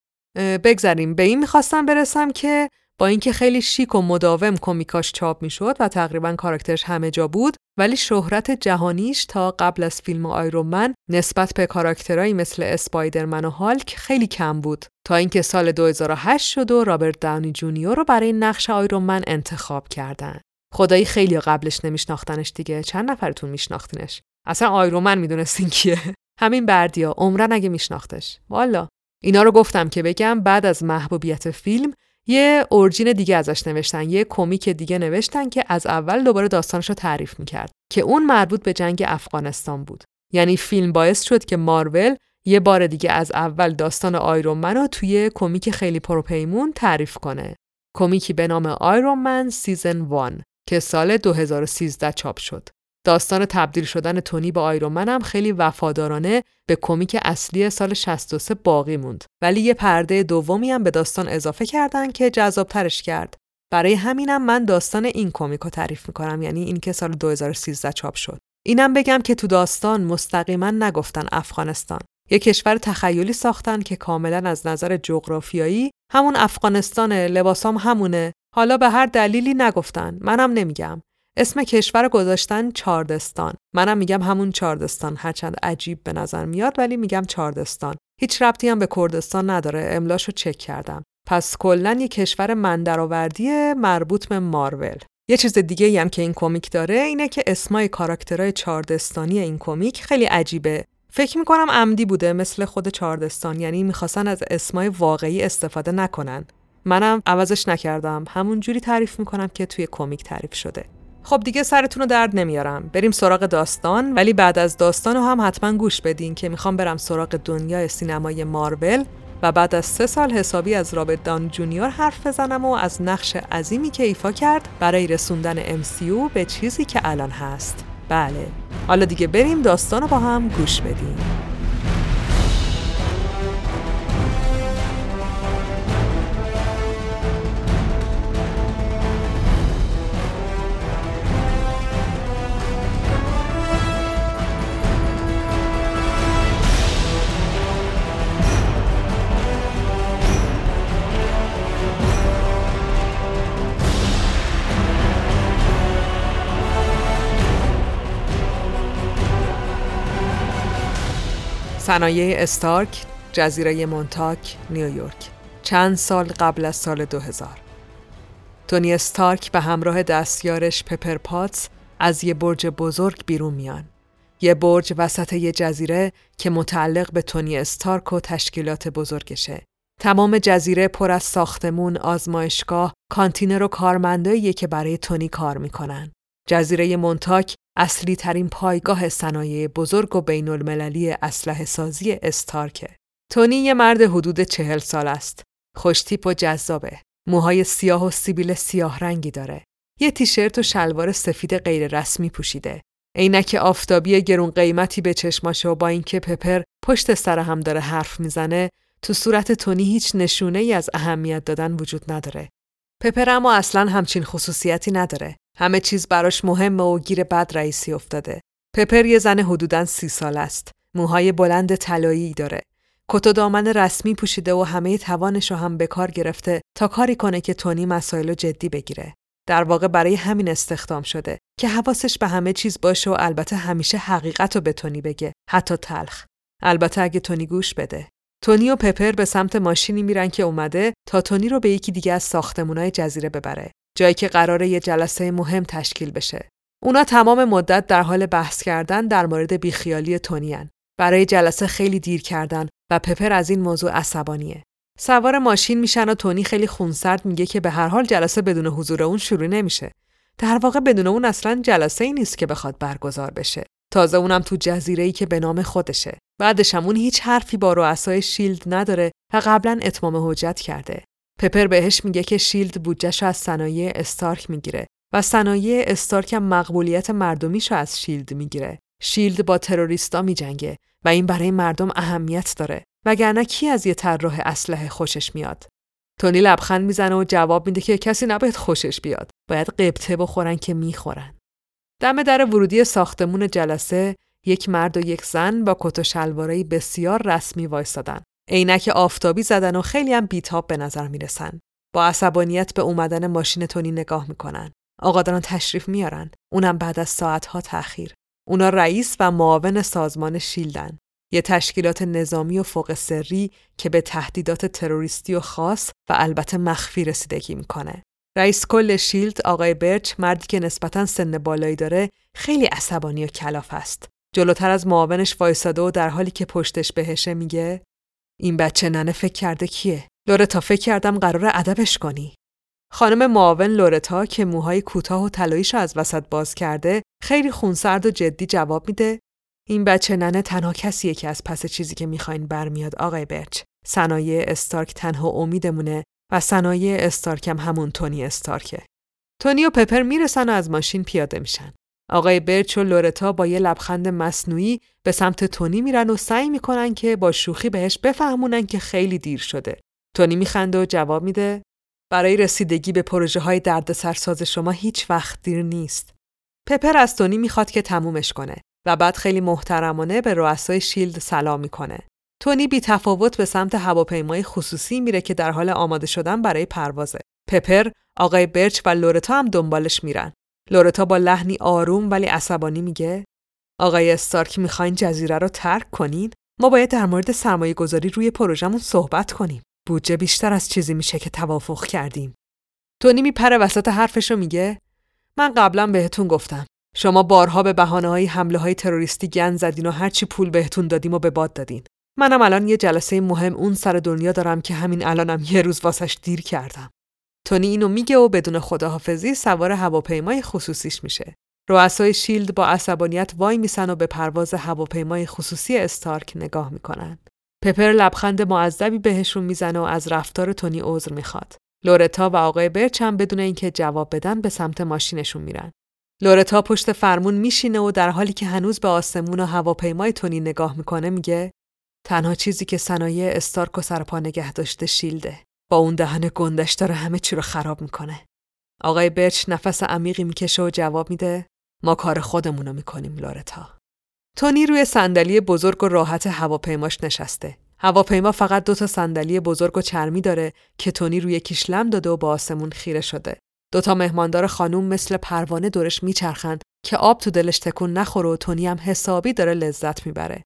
بگذریم به این می‌خواستم برسم که با اینکه خیلی شیک و مداوم کمیکاش چاپ می‌شد و تقریبا کاراکترش همه جا بود ولی شهرت جهانیش تا قبل از فیلم آیرومن نسبت به کاراکترهایی مثل اسپایدرمن و هالک خیلی کم بود. تا اینکه سال 2008 شد و رابرت داونی جونیور رو برای نقش آیرومن انتخاب کردن. خدایی خیلی قبلش نمیشناختنش دیگه. چند نفرتون میشناختینش؟ اصلا آیرومن می‌دونستین کیه؟ همین بردیا عمرن اگه میشناختش. والا. اینا رو گفتم که بگم بعد از محبوبیت فیلم یه origin دیگه ازش نوشتن یه comic دیگه نوشتن که از اول دوباره داستانش رو تعریف می‌کرد که اون مربوط به جنگ افغانستان بود. یعنی فیلم باعث شد که مارول یه بار دیگه از اول داستان آیرون من رو توی comic خیلی پروپیمون تعریف کنه. comic ی به نام Iron Man Season One که سال 2013 چاپ شد. داستان تبدیل شدن تونی به آیرون من هم خیلی وفادارانه به comic اصلی سال 63 باقی موند. ولی یه پرده دومی هم به داستان اضافه کردن که جذابترش کرد. برای همینم من داستان این کمیک رو تعریف می‌کنم یعنی این که سال 2013 چاپ شد. اینم بگم که تو داستان مستقیما نگفتن افغانستان. یه کشور تخیلی ساختن که کاملا از نظر جغرافیایی همون افغانستان لباسام همونه. حالا به هر دلیلی نگفتن. منم نمیگم. اسم کشور گذاشتن چاردستان. منم میگم همون چاردستان. هرچند عجیب به نظر میاد ولی میگم چاردستان. هیچ ربطی هم به کردستان نداره. املاشو چک کردم. پس کلا یه کشور مندرآوردی مربوط به مارول. یه چیز دیگه هم که این comic داره اینه که اسمای کاراکترهای چاردستانی این comic خیلی عجیبه. فکر می‌کنم عمدی بوده مثل خود چاردستان. یعنی می‌خواستن از اسمای واقعی استفاده نکنن. منم عوضش نکردم. همون جوری تعریف می‌کنم که توی comic تعریف شده. خب دیگه سرتون رو درد نمیارم. بریم سراغ داستان ولی بعد از داستان رو هم حتما گوش بدین که می‌خوام برم سراغ دنیای سینمای مارول و بعد از سه سال حسابی از رابرت داونی جونیور حرف بزنم و از نقش عظیمی که ایفا کرد برای رسوندن MCU به چیزی که الان هست. بله. حالا دیگه بریم داستان رو با هم گوش بدیم صنایع استارک، جزیره مونتاک، نیویورک. چند سال قبل از سال 2000. تونی استارک به همراه دستیارش پپر پاتس از یه برج بزرگ بیرون میان. یه برج وسط یه جزیره که متعلق به تونی استارک و تشکیلات بزرگشه. تمام جزیره پر از ساختمون، آزمایشگاه، کانتینر و کارمندایی که برای تونی کار می‌کنن. جزیره مونتاک اصلی ترین پایگاه صنایع بزرگ و بین المللی اسلحه سازی استارکه. تونی یه مرد حدود چهل سال است. خوشتیپ و جذابه. موهای سیاه و سیبیل سیاه رنگی داره. یه تیشرت و شلوار سفید غیر رسمی پوشیده. عینک آفتابی گرون قیمتی به چشماشه و با اینکه پپر پشت سر هم داره حرف می‌زنه تو صورت تونی هیچ نشونه ای از اهمیت دادن وجود نداره. پپر اما اصلا همچین خصوصیتی نداره. همه چیز براش مهمه و گیر بد رئیسی افتاده. پپر یه زن حدوداً سی سال است. موهای بلند طلایی داره. کت و دامن رسمی پوشیده و همه توانش رو هم به کار گرفته تا کاری کنه که تونی مسائل جدی بگیره. در واقع برای همین استخدام شده که حواسش به همه چیز باشه و البته همیشه حقیقت رو به تونی بگه حتی تلخ البته اگه تونی گوش بده تونی و پپر به سمت ماشینی میرن که اومده تا تونی رو به یکی دیگه از ساختمونای جزیره ببره جایی که قراره یه جلسه مهم تشکیل بشه. اونا تمام مدت در حال بحث کردن در مورد بیخیالی تونیان. برای جلسه خیلی دیر کردن و پپر از این موضوع عصبانیه. سوار ماشین میشن و تونی خیلی خونسرد میگه که به هر حال جلسه بدون حضور اون شروع نمیشه. در واقع بدون اون اصلا جلسه ای نیست که بخواد برگزار بشه. تازه اونم تو جزیره ای که به نام خودشه. بعدش هم اون هیچ حرفی با رؤسای شیلد نداره و قبلا اتمام حجت کرده. پپر بهش میگه که شیلد بودجهشو از صنایع استارک می‌گیره و صنایع استارک هم مقبولیت مردمیشو از شیلد می‌گیره. شیلد با تروریستا میجنگه و این برای مردم اهمیت داره وگرنه کی از یه طراح اسلحه خوشش میاد؟ تونی لبخند می‌زنه و جواب میده که کسی نباید خوشش بیاد باید قبطه بخورن که می‌خورن. دم در ورودی ساختمون جلسه یک مرد و یک زن با کت و شلوارای بسیار رسمی وایستادن. عینک آفتابی زدن و خیلی هم بیتاب به نظر می‌رسن. با عصبانیت به اومدن ماشین تونی نگاه می‌کنن. دارن تشریف میارن. اونم بعد از ساعتها تأخیر. اونا رئیس و معاون سازمان شیلدن. یه تشکیلات نظامی و فوق سری که به تهدیدات تروریستی و خاص و البته مخفی رسیدگی می‌کنه. رئیس کل شیلد آقای برچ مردی که نسبتا سن بالایی داره خیلی عصبانی و کلاف است. جلوتر از معاونش وایساده و در حالی که پشتش بهشه میگه این بچه ننه فکر کرده کیه؟ لورتا فکر کردم قراره ادبش کنی. خانم معاون لورتا که موهای کوتاه و طلاییش از وسط باز کرده خیلی خونسرد و جدی جواب میده این بچه ننه تنها کسیه که از پس چیزی که می‌خواین برمیاد آقای برچ. صنایع استارک تنها امیدمونه و صنایع استارکم همون تونی استارکه. تونی و پپر می‌رسن و از ماشین پیاده میشن. آقای برچ و لورتا با یه لبخند مصنوعی به سمت تونی میرن و سعی می‌کنن که با شوخی بهش بفهمونن که خیلی دیر شده. تونی میخنده و جواب میده برای رسیدگی به پروژه های دردسرساز شما هیچ وقت دیر نیست. پپر از تونی می‌خواد که تمومش کنه و بعد خیلی محترمانه به رؤسای شیلد سلام می‌کنه. تونی بی تفاوت به سمت هواپیمای خصوصی میره که در حال آماده شدن برای پروازه. پپر، آقای برچ و لورتا هم دنبالش میرن. لورتا با لحنی آروم ولی عصبانی میگه آقای استارک می‌خواین جزیره رو ترک کنین؟ ما باید در مورد سرمایه گذاری روی پروژمون صحبت کنیم. بودجه بیشتر از چیزی میشه که توافق کردیم. تونی میپره وسط حرفش میگه من قبلا بهتون گفتم شما بارها به بهانه های حمله های تروریستی گند زدین و هرچی پول بهتون دادیم و به باد دادین. منم الان یه جلسه مهم اون سر دنیا دارم که همین الانم یه روز واسش دیر کردم. تونی اینو میگه و بدون خداحافظی سوار هواپیمای خصوصیش میشه. رؤسای شیلد با عصبانیت وای میسن و به پرواز هواپیمای خصوصی استارک نگاه می‌کنن. پپر لبخند معذبی بهشون می‌زنه و از رفتار تونی عذر می‌خواد. لورتا و آقای برچ هم بدون اینکه جواب بدن به سمت ماشینشون میرن. لورتا پشت فرمون میشینه و در حالی که هنوز به آسمون و هواپیمای تونی نگاه می‌کنه میگه تنها چیزی که صنایع استارکو سرپا نگه داشته شیلده. با اون دهن گندش داره همه چی رو خراب می‌کنه. آقای برچ نفس عمیقی می‌کشه و جواب میده ما کار خودمون رو می‌کنیم لورتا. تونی روی صندلی بزرگ و راحت هواپیماش نشسته. هواپیما فقط دو تا صندلی بزرگ و چرمی داره که تونی روی کیش لم داده و با آسمون خیره شده. دوتا مهماندار خانوم مثل پروانه دورش میچرخند که آب تو دلش تکون نخوره و تونی هم حسابی داره لذت می‌بره.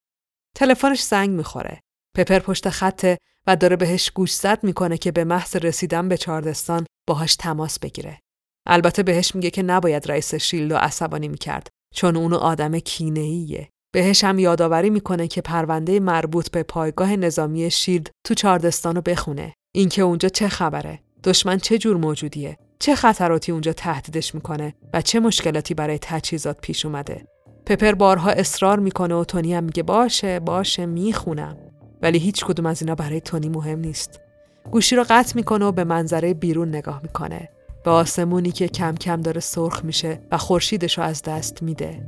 تلفنش زنگ می‌خوره. پپر پشت خطه و داره بهش گوش زد می‌کنه که به محض رسیدن به چاردستان باهاش تماس بگیره. البته بهش میگه که نباید رئیس شیلد و عصبانی می‌کرد چون اونو آدم کینه‌ایه. بهش هم یادآوری می‌کنه که پرونده مربوط به پایگاه نظامی شیلد تو چاردستانو بخونه. اینکه اونجا چه خبره؟ دشمن چه جور موجودیه؟ چه خطراتی اونجا تهدیدش می‌کنه و چه مشکلاتی برای تجهیزات پیش اومده؟ پپر بارها اصرار می‌کنه و تونی هم میگه باشه باشه می‌خونم ولی هیچ کدوم از اینا برای تونی مهم نیست. گوشی رو قطع می‌کنه و به منظره بیرون نگاه می‌کنه. به آسمونی که کم کم داره سرخ میشه و خورشیدش رو از دست میده.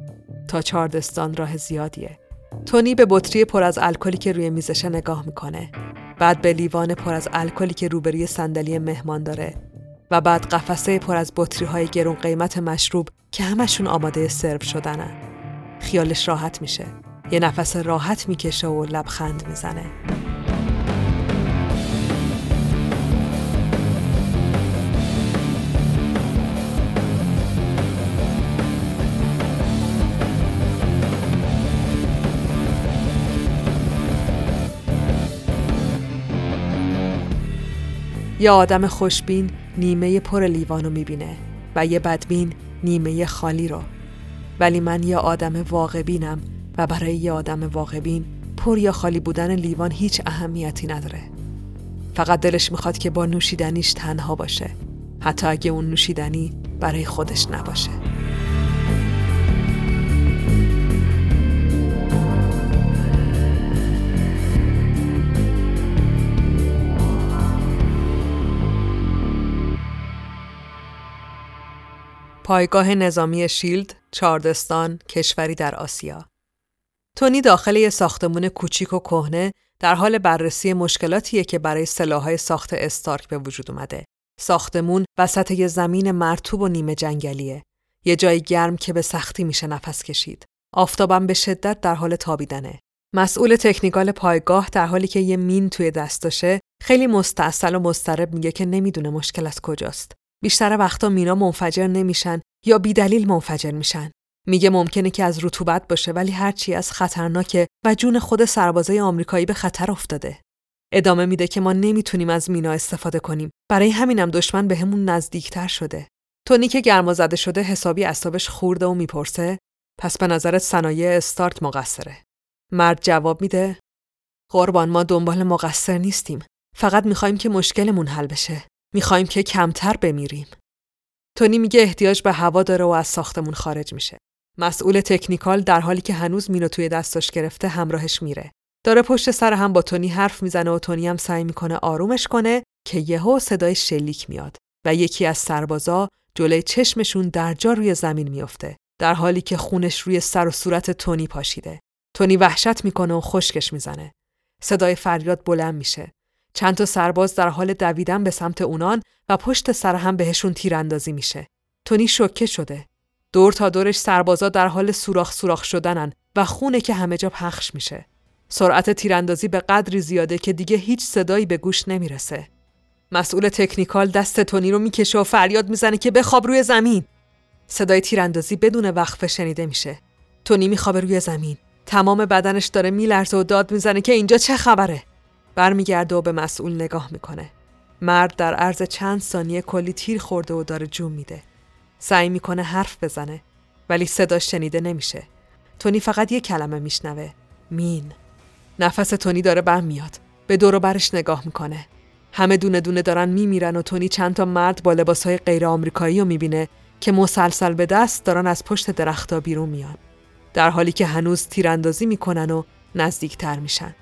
تا چاردستان راه زیادیه. تونی به بطری پر از الکلی که روی میزشه نگاه می‌کنه. بعد به لیوان پر از الکلی که روبروی صندلی مهمان داره و بعد قفسه پر از بطری های گرون قیمت مشروب که همشون آماده سرو شدنن. خیالش راحت میشه. یه نفس راحت می‌کشه و لبخند می‌زنه. یه آدم خوشبین نیمه پر لیوانو می‌بینه و یه بدبین نیمه خالی رو ولی من یه آدم واقع بینم و برای یه آدم واقع بین پر یا خالی بودن لیوان هیچ اهمیتی نداره. فقط دلش می‌خواد که با نوشیدنیش تنها باشه. حتی اگه اون نوشیدنی برای خودش نباشه. پایگاه نظامی شیلد، چاردستان، کشوری در آسیا. تونی داخل یه ساختمون کوچیک و کهنه در حال بررسی مشکلاتیه که برای سلاحهای ساخت استارک به وجود اومده. ساختمون وسط یه زمین مرتوب و نیمه جنگلیه. یه جای گرم که به سختی میشه نفس کشید. آفتابم به شدت در حال تابیدنه. مسئول تکنیکال پایگاه در حالی که یه مین توی دستاشه خیلی مستاصل و مضطرب میگه که نمی‌دونه مشکل از کجاست. بیشتر وقتا مینا منفجر نمیشن یا بیدلیل منفجر میشن. میگه ممکنه که از رطوبت باشه ولی هرچی از خطرناکه و جون خود سربازای آمریکایی به خطر افتاده. ادامه میده که ما نمی‌تونیم از مینا استفاده کنیم. برای همینم دشمن بهمون به نزدیکتر شده. تونی که گرما زده شده حسابی اعصابش خورده و می‌پرسه پس به نظرت صنایع استارت مقصره. مرد جواب میده قربان ما دنبال مقصر نیستیم. فقط می‌خوایم که مشکلمون حل بشه. می‌خوایم که کمتر بمیریم. تونی میگه احتیاج به هوا داره و از ساختمون خارج میشه. مسئول تکنیکال در حالی که هنوز مینو توی دستش گرفته همراهش میره. داره پشت سر هم با تونی حرف می‌زنه و تونی هم سعی می‌کنه آرومش کنه که یهو صدای شلیک میاد و یکی از سربازا جلوی چشمشون در جا روی زمین میافته در حالی که خونش روی سر و صورت تونی پاشیده. تونی وحشت می‌کنه و خشکش می‌زنه. صدای فریاد بلند میشه. چند تا سرباز در حال دویدن به سمت اونان و پشت سر هم بهشون تیراندازی میشه. تونی شوکه شده. دور تا دورش سربازا در حال سوراخ سوراخ شدنن و خونه که همه جا پخش میشه. سرعت تیراندازی به قدری زیاده که دیگه هیچ صدایی به گوش نمی‌رسه. مسئول تکنیکال دست تونی رو می‌کشه و فریاد می‌زنه که بخواب روی زمین. صدای تیراندازی بدون وقفه شنیده میشه. تونی میخوابه روی زمین. تمام بدنش داره میلرزه و داد می‌زنه که اینجا چه خبره؟ برمیگرده و به مسئول نگاه می‌کنه. مرد در عرض چند ثانیه کلی تیر خورده و داره جون میده. سعی می‌کنه حرف بزنه ولی صداش شنیده نمیشه. تونی فقط یه کلمه میشنوه. مین. نفس تونی داره بم میاد. به دور برش نگاه می‌کنه. همه دونه دونه دارن میمیرن و تونی چند تا مرد با لباسهای غیر آمریکایی رو می‌بینه که مسلسل به دست دارن از پشت درختها بیرون میان. در حالی که هنوز تیراندازی می‌کنن و نزدیکتر میشن.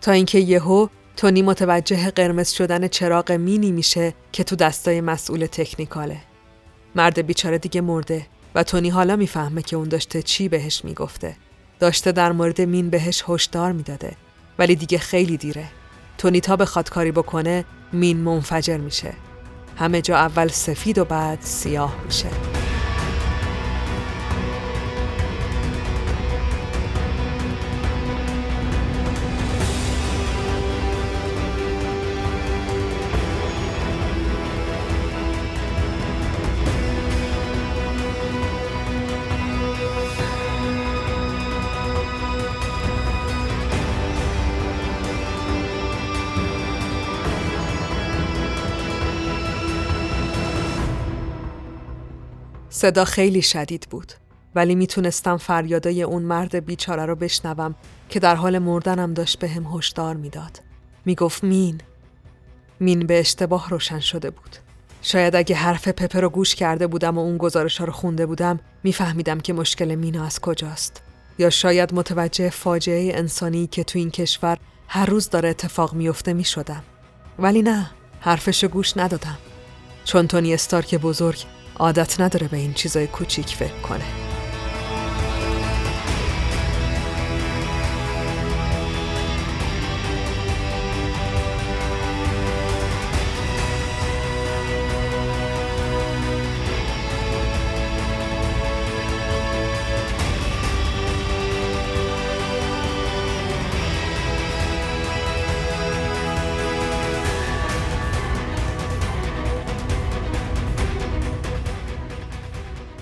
تا اینکه یهو تونی متوجه قرمز شدن چراغ مینی میشه که تو دستای مسئول تکنیکاله. مرد بیچاره دیگه مرده و تونی حالا می‌فهمه که اون داشته چی بهش می‌گفته. داشته در مورد مین بهش هشدار می‌داده ولی دیگه خیلی دیره. تونی تا بخواد کاری بکنه مین منفجر میشه. همه جا اول سفید و بعد سیاه میشه. صدا خیلی شدید بود ولی می‌تونستم فریادای اون مرد بیچاره رو بشنوم که در حال مردنم داشت به هم هشدار می‌داد. می‌گفت مین. مین به اشتباه روشن شده بود. شاید اگه حرف پپه رو گوش کرده بودم و اون گزارش رو خونده بودم میفهمیدم که مشکل مینا از کجاست. یا شاید متوجه فاجعه انسانی که تو این کشور هر روز داره اتفاق میفته می‌شدم. ولی نه حرفش گوش ندادم. چون تونی استارک بزرگ عادت نداره به این چیزای کوچیک فکر کنه.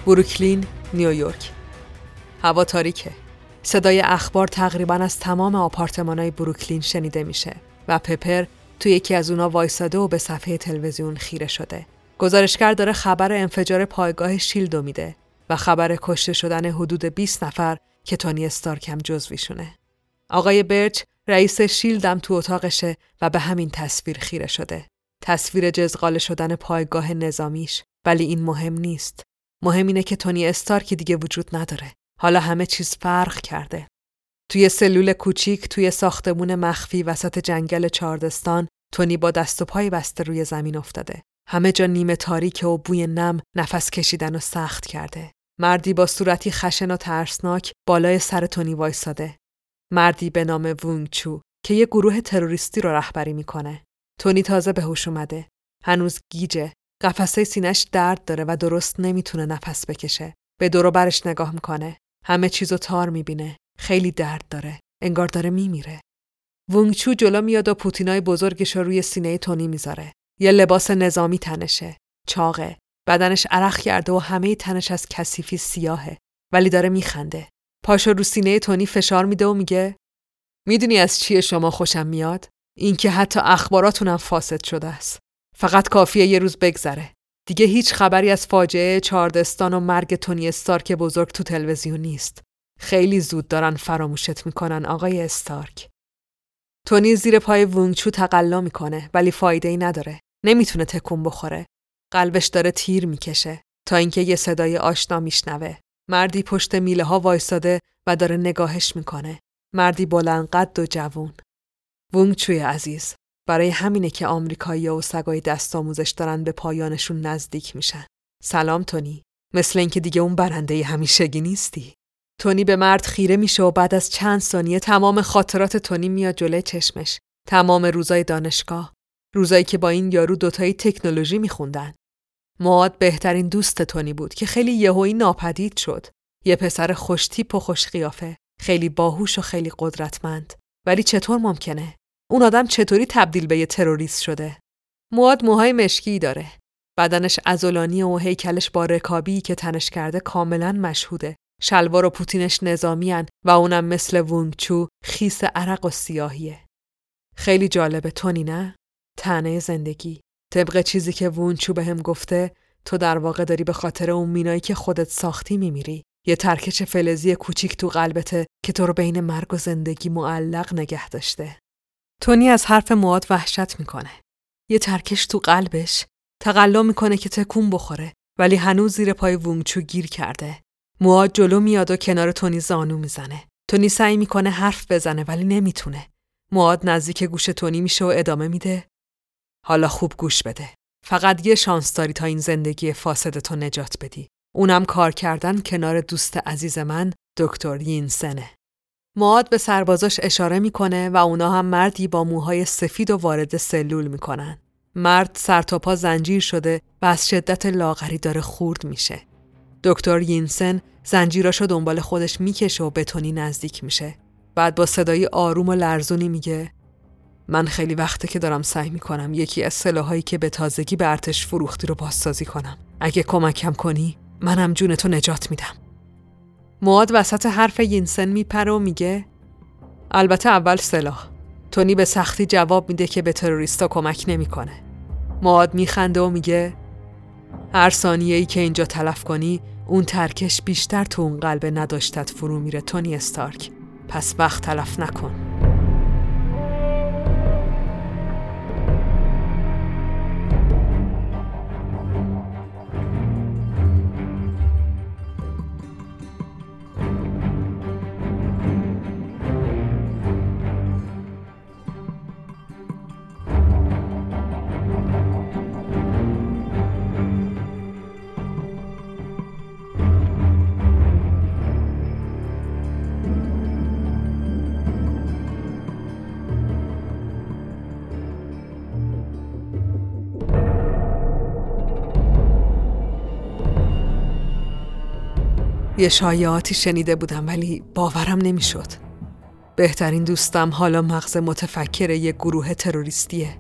بروکلین، نیویورک. هوا تاریکه. صدای اخبار تقریبا از تمام آپارتمانای بروکلین شنیده میشه و پپر تو یکی از اونا وایساده و به صفحه تلویزیون خیره شده. گزارشگر داره خبر انفجار پایگاه شیلدو میده و خبر کشته شدن حدود 20 نفر که تونی استارکم جزویشونه. آقای برچ رئیس شیلدم تو اتاقشه و به همین تصویر خیره شده. تصویر جزغال شدن پایگاه نظامیش ولی این مهم نیست. مهم اینه که تونی استارک دیگه وجود نداره. حالا همه چیز فرق کرده. توی سلول کوچیک توی ساختمون مخفی وسط جنگل چاردستان تونی با دست و پای بسته روی زمین افتاده. همه جا نیمه تاریک و بوی نم نفس کشیدن و سخت کرده. مردی با صورتی خشن و ترسناک بالای سر تونی وایساده. مردی به نام وونگ چو که یه گروه تروریستی رو رهبری می‌کنه. تونی تازه به هوش اومده. هنوز گیجه قفسه سینش درد داره و درست نمی‌تونه نفس بکشه. به دورو برش نگاه می‌کنه. همه چیزو تار می‌بینه. خیلی درد داره. انگار داره میمیره. وونگچو جلو میاد و پوتینای بزرگش رو روی سینه تونی می‌ذاره. یه لباس نظامی تنشه. چاقه. بدنش عرق کرده و همه تنش از کثیفی سیاهه. ولی داره میخنده. پاشو رو سینه تونی فشار میده و میگه می‌دونی از چیه شما خوشم میاد؟ اینکه حتی اخباراتونم فاسد شده است. فقط کافیه یه روز بگذره. دیگه هیچ خبری از فاجعه چاردستان و مرگ تونی استارک بزرگ تو تلویزیون نیست. خیلی زود دارن فراموشت می‌کنن آقای استارک. تونی زیر پای وونگچو تقلا می‌کنه ولی فایده ای نداره. نمی‌تونه تکون بخوره. قلبش داره تیر می‌کشه تا اینکه یه صدای آشنا میشنوه. مردی پشت میله ها وایساده و داره نگاهش می‌کنه. مردی بلند قد و جوون. وونگچوی عزیز برای همینه که آمریکایی و سگای دست آموزش دارن به پایانشون نزدیک میشن. سلام تونی. مثل اینکه دیگه اون برنده همیشگی نیستی. تونی به مرد خیره میشه و بعد از چند ثانیه تمام خاطرات تونی میاد جلوی چشمش. تمام روزای دانشگاه. روزایی که با این یارو دوتایی تکنولوژی میخوندن. مواد بهترین دوست تونی بود که خیلی یهویی ناپدید شد. یه پسر خوشتیپ و خوش قیافه. خیلی باهوش و خیلی قدرتمند. ولی چطور ممکنه؟ اون آدم چطوری تبدیل به یه تروریست شده؟ مواد موهای مشکی داره. بدنش ازولانی و هیکلش با رکابی که تنش کرده کاملا مشهوده. شلوار و پوتینش نظامیان و اونم مثل وونگچو خیس عرق و سیاهیه. خیلی جالبه تونی نه؟ تنه زندگی. طبق چیزی که وونچو به هم گفته تو در واقع داری به خاطر اون مینایی که خودت ساختی میمیری. یه ترکش فلزی کوچیک تو قلبته که تو رو بین مرگ و زندگی معلق نگه داشته. تونی از حرف مواد وحشت می‌کنه. یه ترکش تو قلبش تقلا می‌کنه که تکون بخوره ولی هنوز زیر پای وونگچو گیر کرده. مواد جلو میاد و کنار تونی زانو می‌زنه. تونی سعی می‌کنه حرف بزنه ولی نمی‌تونه. مواد نزدیک گوش تونی میشه و ادامه میده. حالا خوب گوش بده. فقط یه شانس داری تا این زندگی فاسدتو نجات بدی. اونم کار کردن کنار دوست عزیز من دکتر یینسنه. معاد به سربازاش اشاره می‌کنه و اونا هم مردی با موهای سفید و وارد سلول می‌کنن. مرد سر تا پا زنجیر شده و از شدت لاغری داره خورد میشه. دکتر یینسن زنجیراشو دنبال خودش می‌کشه و بتونی نزدیک میشه. بعد با صدای آروم و لرزونی میگه من خیلی وقته که دارم سعی می‌کنم یکی از سلاحایی که به تازگی به ارتش فروختی رو بازسازی کنم. اگه کمکم کنی منم جون تو نجات میدم. مواد وسط حرف یینسن میپره و میگه البته اول سلاح. تونی به سختی جواب میده که به تروریستا کمک نمی‌کنه. مواد میخنده و میگه هر ثانیه ای که اینجا تلف کنی اون ترکش بیشتر تو اون قلب نداشتت فرو میره تونی استارک. پس وقت تلف نکن. یه شایعاتی شنیده بودم ولی باورم نمی‌شد. بهترین دوستم حالا مغز متفکر یه گروه تروریستیه.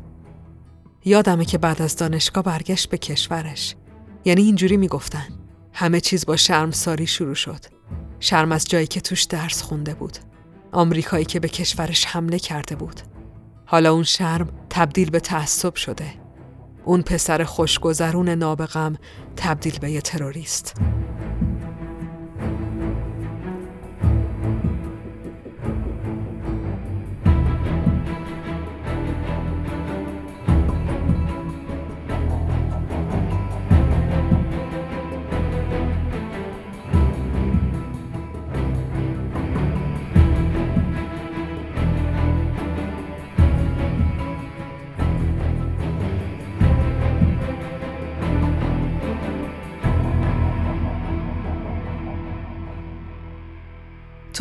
یادمه که بعد از دانشگاه برگشت به کشورش. یعنی اینجوری می‌گفتن. همه چیز با شرمساری شروع شد. شرم از جایی که توش درس خونده بود. آمریکایی که به کشورش حمله کرده بود. حالا اون شرم تبدیل به تعصب شده. اون پسر خوشگذرون نابغم تبدیل به یه تروریست.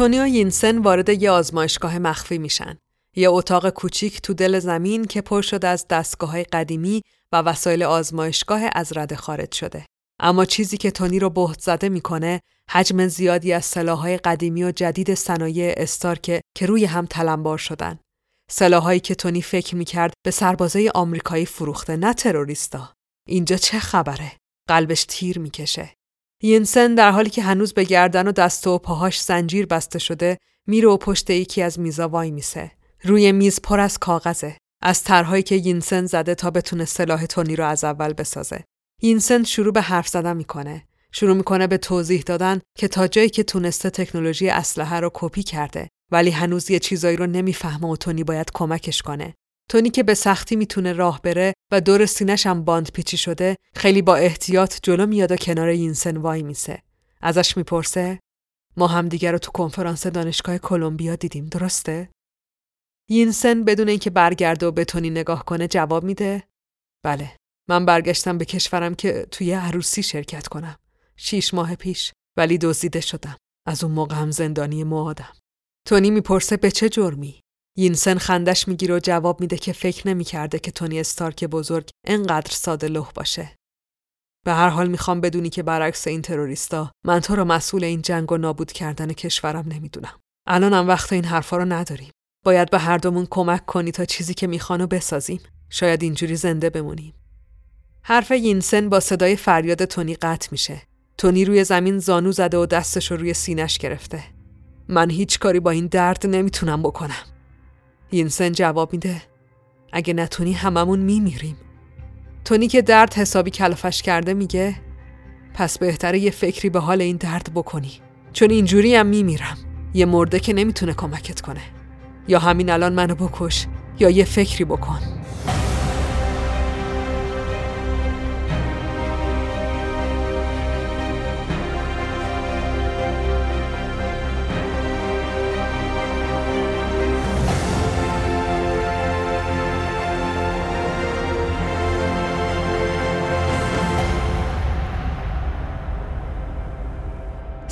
تونی و یینسن وارد یه آزمایشگاه مخفی میشن. یه اتاق کوچیک تو دل زمین که پر شده از دستگاه قدیمی و وسایل آزمایشگاه از رده خارج شده. اما چیزی که تونی رو بهت زده می‌کنه حجم زیادی از سلاحهای قدیمی و جدید صنایع استارک که روی هم تلمبار شدن. سلاحهایی که تونی فکر می‌کرد به سربازای آمریکایی فروخته نه تروریستا. اینجا چه خبره؟ قلبش تیر می‌کشه. ینسن در حالی که هنوز به گردن و دست و پاهاش زنجیر بسته شده میره و پشت یکی از میزا وای میسه. روی میز پر از کاغذه. از طرحهایی که یینسن زده تا بتونه سلاح تونی رو از اول بسازه. یینسن شروع به حرف زدن می‌کنه. شروع می‌کنه به توضیح دادن که تا جایی که تونسته تکنولوژی اسلحه رو کپی کرده ولی هنوز یه چیزایی رو نمی‌فهمه و تونی باید کمکش کنه. تونی که به سختی می‌تونه راه بره و دور سینش هم باند پیچی شده خیلی با احتیاط جلو میاد و کنار یینسن وای میسه. ازش می‌پرسه ما هم دیگر رو تو کنفرانس دانشگاه کلمبیا دیدیم درسته؟ یینسن بدون اینکه برگرده و به تونی نگاه کنه جواب میده بله من برگشتم به کشورم که توی عروسی شرکت کنم شیش ماه پیش ولی دزدیده شدم از اون موقع هم زندانی معادم تونی می‌پرسه به چه جرمی یینسن خندش می‌گیره و جواب میده که فکر نمی‌کرده که تونی استارک بزرگ انقدر ساده لح باشه. به هر حال می‌خوام بدونی که برعکس این تروریستا من تو رو مسئول این جنگ و نابود کردن کشورم نمی‌دونم. الانم وقت این حرفا رو نداریم. باید به هر دومون کمک کنی تا چیزی که میخوانو بسازیم. شاید اینجوری زنده بمونیم. حرف یینسن با صدای فریاد تونی قطع میشه. تونی روی زمین زانو زده و دستش رو روی سینش گرفته. من هیچ کاری با این درد نمی‌تونم بکنم. یینسن جواب میده. اگه نتونی هممون میمیریم. تونی که درد حسابی کلافش کرده میگه پس بهتره یه فکری به حال این درد بکنی. چون اینجوری هم میمیرم. یه مرده که نمی‌تونه کمکت کنه. یا همین الان منو بکش یا یه فکری بکن.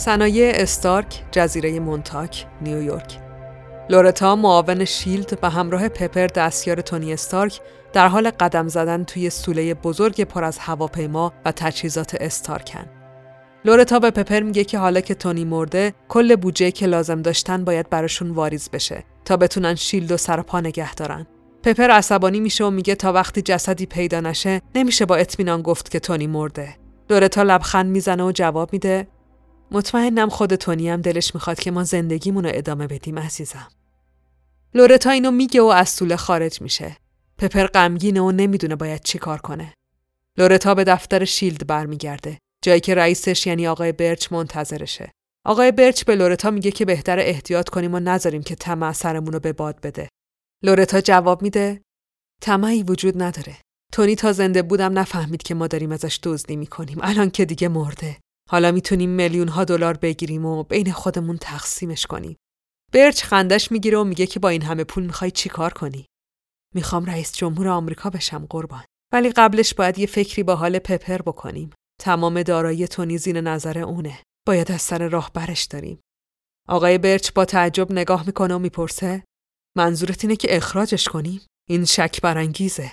صنایع استارک جزیره مونتاک نیویورک لورتا معاون شیلد به همراه پپر دستیار تونی استارک در حال قدم زدن توی سوله بزرگ پر از هواپیما و تجهیزات استارکن. لورتا به پپر میگه که حالا که تونی مرده کل بودجه که لازم داشتن باید براشون واریز بشه تا بتونن شیلدو سرپا نگه دارن. پپر عصبانی میشه و میگه تا وقتی جسدی پیدا نشه نمیشه با اطمینان گفت که تونی مرده. لورتا لبخند می‌زنه و جواب میده مطمئنم خود تونی هم دلش می‌خواد که ما زندگیمون رو ادامه بدیم عزیزم. لورتا اینو میگه و از سوله خارج میشه. پپر غمگینه و نمی‌دونه باید چی کار کنه. لورتا به دفتر شیلد برمیگرده. جایی که رئیسش یعنی آقای برچ منتظرشه. آقای برچ به لورتا میگه که بهتره احتیاط کنیم و نذاریم که طمع سرمون رو به باد بده. لورتا جواب میده طمعی وجود نداره. تونی تا زنده بودم نفهمید که ما داریم ازش دزدی می‌کنیم. الان که دیگه مرده. حالا می‌تونیم میلیون ها دلار بگیریم و بین خودمون تقسیمش کنیم. برچ خندش می‌گیره و میگه که با این همه پول می‌خوای چی کار کنی؟ می‌خوام رئیس جمهور آمریکا بشم قربان. ولی قبلش باید یه فکری با حال پپر بکنیم. تمام دارایی تونی زین نظر اونه. باید از سر راه برش داریم. آقای برچ با تعجب نگاه می‌کنه و می‌پرسه منظورت اینه که اخراجش کنیم؟ این شک برانگیزه.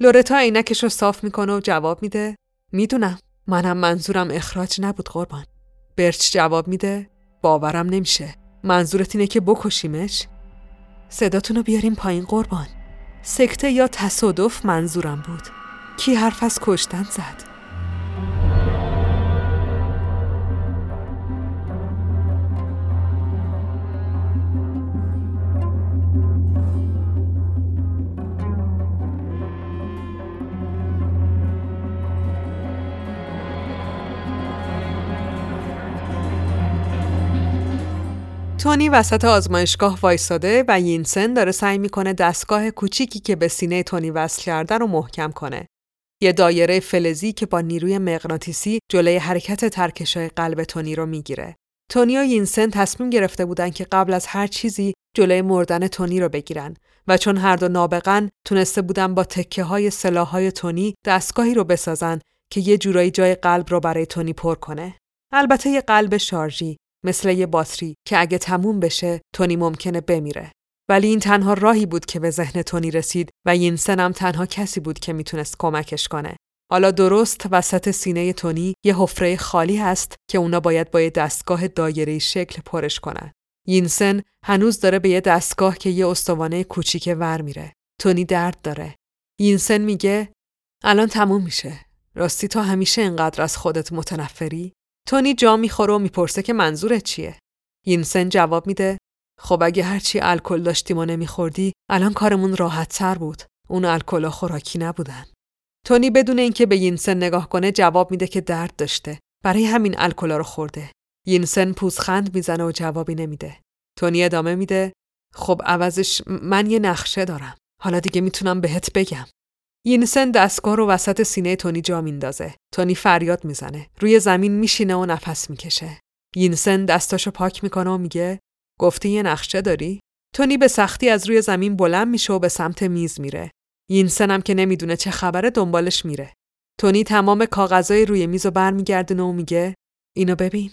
لورتا عینکش رو صاف می‌کنه و جواب میده می‌دونم منم منظورم اخراج نبود قربان. برچ جواب میده باورم نمیشه. منظورت اینه که بکشیمش؟ صداتونو بیاریم پایین قربان سکته یا تصادف منظورم بود کی حرف از کشتن زد؟ تونی وسط آزمایشگاه وایساده و یینسن داره سعی می‌کنه دستگاه کوچیکی که به سینه تونی وصل کرده رو محکم کنه. یه دایره فلزی که با نیروی مغناطیسی جلوی حرکت ترکشای قلب تونی رو می‌گیره. تونی و یینسن تصمیم گرفته بودن که قبل از هر چیزی جلوی مردن تونی رو بگیرن و چون هر دو نابغن تونسته بودن با تکه های سلاح های تونی دستگاهی رو بسازن که یه جورایی جای قلب رو برای تونی پر کنه. البته یه قلب شارژی مثل یه باتری که اگه تموم بشه تونی ممکنه بمیره. ولی این تنها راهی بود که به ذهن تونی رسید و یینسن هم تنها کسی بود که می‌تونست کمکش کنه. حالا درست وسط سینه تونی یه حفره خالی هست که اونا باید با یه دستگاه دایره شکل پرش کنن. یینسن هنوز داره به یه دستگاه که یه استوانه کوچیک ور میره. تونی درد داره. یینسن میگه الان تموم میشه. راستی تو همیشه اینقدر از خودت متنفری؟ تونی جا می‌خوره و می‌پرسه که منظورت چیه؟ یینسن جواب میده خب اگه هرچی الکل داشتیم و نمیخوردی الان کارمون راحت تر بود. اون الکل خوراکی نبودن. تونی بدون اینکه به یینسن نگاه کنه جواب میده که درد داشته. برای همین الکلا رو خورده. یینسن پوزخند می‌زنه و جوابی نمیده. تونی ادامه میده خب عوضش من یه نقشه دارم. حالا دیگه می‌تونم بهت بگم. یینسن دستگاه رو وسط سینه تونی جا میندازه. تونی فریاد می‌زنه. روی زمین میشینه و نفس می‌کشه. یینسن دستاشو پاک می‌کنه و میگه گفتی یه نقشه داری؟ تونی به سختی از روی زمین بلند میشه و به سمت میز میره. یینسن هم که نمی‌دونه چه خبره دنبالش میره. تونی تمام کاغذای روی میز رو برمیگردونه و میگه اینو ببین.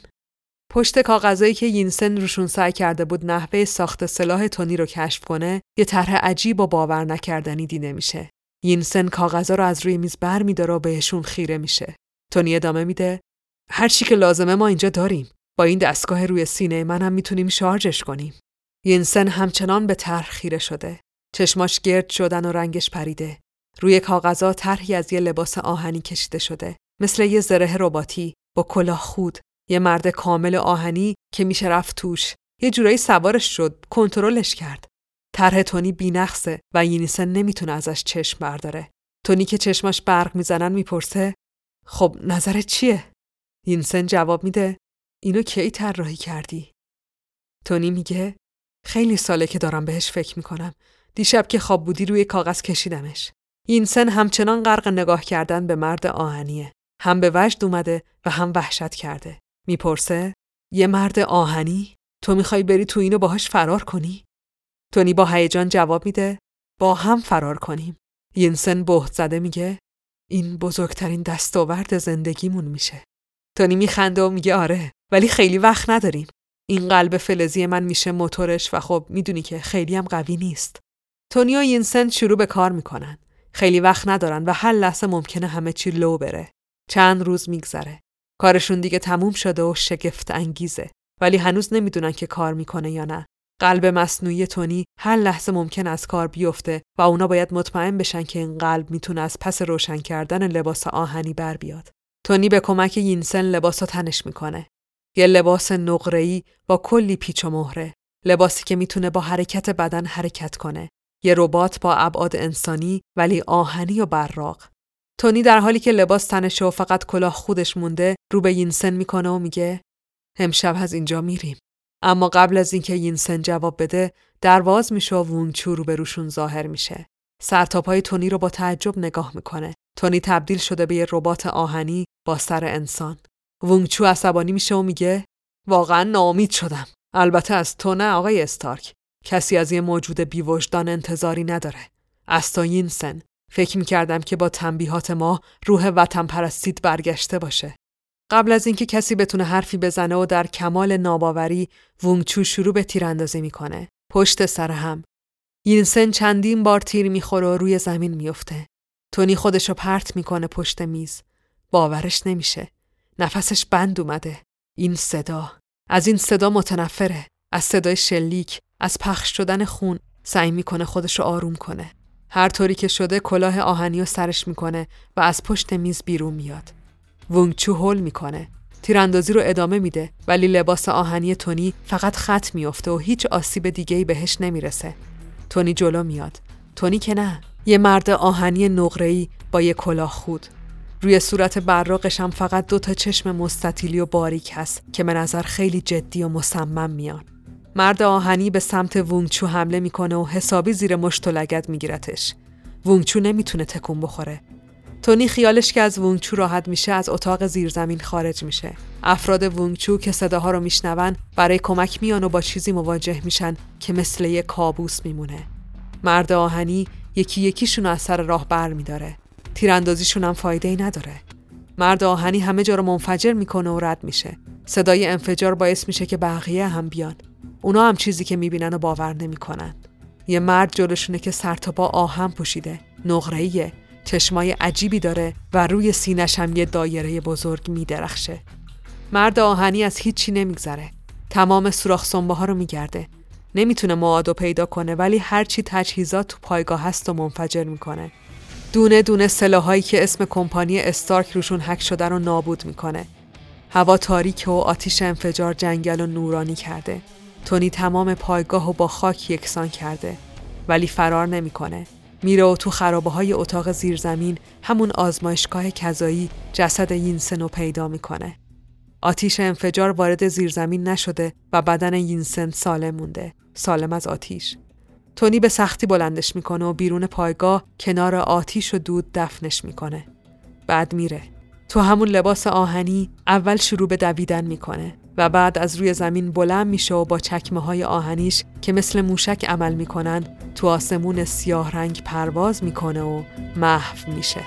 پشت کاغذایی که یینسن روشون سعی کرده بود نحوه ساخت سلاح تونی رو کشف کنه، یه طرح عجیب و باور نکردنی دیده میشه. یینسن کاغذا رو از روی میز بر میداره و بهشون خیره میشه. تونی ادامه میده هر چی که لازمه ما اینجا داریم. با این دستگاه روی سینه من هم می‌تونیم شارژش کنیم. یینسن همچنان به طرح خیره شده. چشماش گرد شدن و رنگش پریده. روی کاغذا طرحی از یه لباس آهنی کشیده شده. مثل یه زره رباتی با کلاه خود. یه مرد کامل آهنی که میشه رفت توش. یه جورایی سوارش شد. کنترلش کرد. طرح تونی بینقصه و یینسن نمی‌تونه ازش چشم برداره. تونی که چشماش برق می‌زنن می‌پرسه خب نظرت چیه؟ یینسن جواب میده اینو کی طراحی کردی؟ تونی میگه خیلی ساله که دارم بهش فکر می‌کنم. دیشب که خواب بودی روی کاغذ کشیدمش. یینسن همچنان غرق نگاه کردن به مرد آهنیه. هم به وجد اومده و هم وحشت کرده. می‌پرسه یه مرد آهنی؟ تو می‌خوای بری تو اینو باهاش فرار کنی؟ تونی با هیجان جواب میده با هم فرار کنیم. یینسن بهت زده میگه این بزرگترین دستاورد زندگیمون میشه. تونی میخنده و میگه آره ولی خیلی وقت نداریم. این قلب فلزی من میشه موتورش و خب می‌دونی که خیلی هم قوی نیست. تونی و یینسن شروع به کار می‌کنن. خیلی وقت ندارن و هر لحظه ممکنه همه چی لو بره. چند روز میگذره. کارشون دیگه تموم شده و شگفت انگیزه. ولی هنوز نمی‌دونن که کار می‌کنه یا نه. قلب مصنوعی تونی هر لحظه ممکن از کار بیفته و اونا باید مطمئن بشن که این قلب می‌تونه از پس روشن کردن لباس آهنی بر بیاد. تونی به کمک یینسن لباس تنش می‌کنه. یه لباس نقره‌ای با کلی پیچ و مهره. لباسی که می‌تونه با حرکت بدن حرکت کنه. یه ربات با ابعاد انسانی ولی آهنی و براق. تونی در حالی که لباس تنشه و فقط کلاه خودش مونده رو به یینسن می‌کنه و میگه امشب از اینجا میریم. اما قبل از اینکه یینسن جواب بده درواز میشه و وونچو رو به روشون ظاهر میشه. سرتاپای تونی رو با تعجب نگاه می‌کنه. تونی تبدیل شده به یه ربات آهنی با سر انسان. وونگچو عصبانی میشه و میگه واقعا ناامید شدم. البته از تو نه آقای استارک. کسی از یه موجود بیوجدان انتظاری نداره. استاین سن. فکر می‌کردم که با تنبیهات ما روح وطن پرستید برگشته باشه. قبل از اینکه کسی بتونه حرفی بزنه و در کمال ناباوری وونگچو شروع به تیراندازی می‌کنه. پشت سر هم. یینسن چندین بار تیر می‌خوره و روی زمین میفته. تونی خودشو پرت می‌کنه پشت میز. باورش نمیشه. نفسش بند اومده. این صدا. از این صدا متنفره. از صدای شلیک. از پخش شدن خون. سعی می‌کنه خودشو آروم کنه. هر طوری که شده کلاه آهنی و سرش می‌کنه و از پشت میز بیرون میاد. وونگچو هول می‌کنه. تیراندازی رو ادامه میده ولی لباس آهنی تونی فقط خط میافته و هیچ آسیب دیگه ای بهش نمی‌رسه. تونی جلو میاد. تونی که نه. یه مرد آهنی نقره‌ای با یه کلاه خود. روی صورت براقش هم فقط دو تا چشم مستطیلی و باریک هست که به نظر خیلی جدی و مصمم میان. مرد آهنی به سمت وونگچو حمله می‌کنه و حسابی زیر مشت و لگد میگیرتش. وونگچو نمی‌تونه تکون بخوره. تونی خیالش که از وونگچو راحت میشه از اتاق زیرزمین خارج میشه. افراد وونگچو که صداها رو میشنون برای کمک میان و با چیزی مواجه میشن که مثل یه کابوس میمونه. مرد آهنی یکی یکیشون از سر راه بر میداره. تیراندازیشون هم فایده ای نداره. مرد آهنی همه جا رو منفجر می‌کنه و رد میشه. صدای انفجار باعث میشه که بقیه هم بیان. اونا هم چیزی که می‌بینن و باور نمی‌کنن. یه مرد جلوشونه که سر تا با آهن پوشیده. نقره‌ایه. چشمای عجیبی داره و روی سینش هم یه دایره بزرگ میدرخشه. مرد آهنی از هیچی نمیگذره. تمام سوراخ سنبه ها رو میگرده. نمی‌تونه معادو پیدا کنه ولی هرچی تجهیزات تو پایگاه هست و منفجر می‌کنه. دونه دونه سلاحایی که اسم کمپانی استارک روشون حک شده رو نابود می‌کنه. هوا تاریک و آتیش انفجار جنگل و نورانی کرده. تونی تمام پایگاه و با خاک یکسان کرده. ولی فرار نمی‌کنه. میره و تو خرابه های اتاق زیرزمین همون آزمایشگاه کذایی جسد یینسن رو پیدا می‌کنه. آتیش انفجار وارد زیرزمین نشده و بدن یینسن سالم مونده. سالم از آتیش. تونی به سختی بلندش می‌کنه و بیرون پایگاه کنار آتیش و دود دفنش می‌کنه. بعد میره. تو همون لباس آهنی اول شروع به دویدن می‌کنه و بعد از روی زمین بلند میشه و با چکمه های آهنیش که مثل موشک عمل می‌کنن تو آسمون سیاه رنگ پرواز می‌کنه و محو میشه.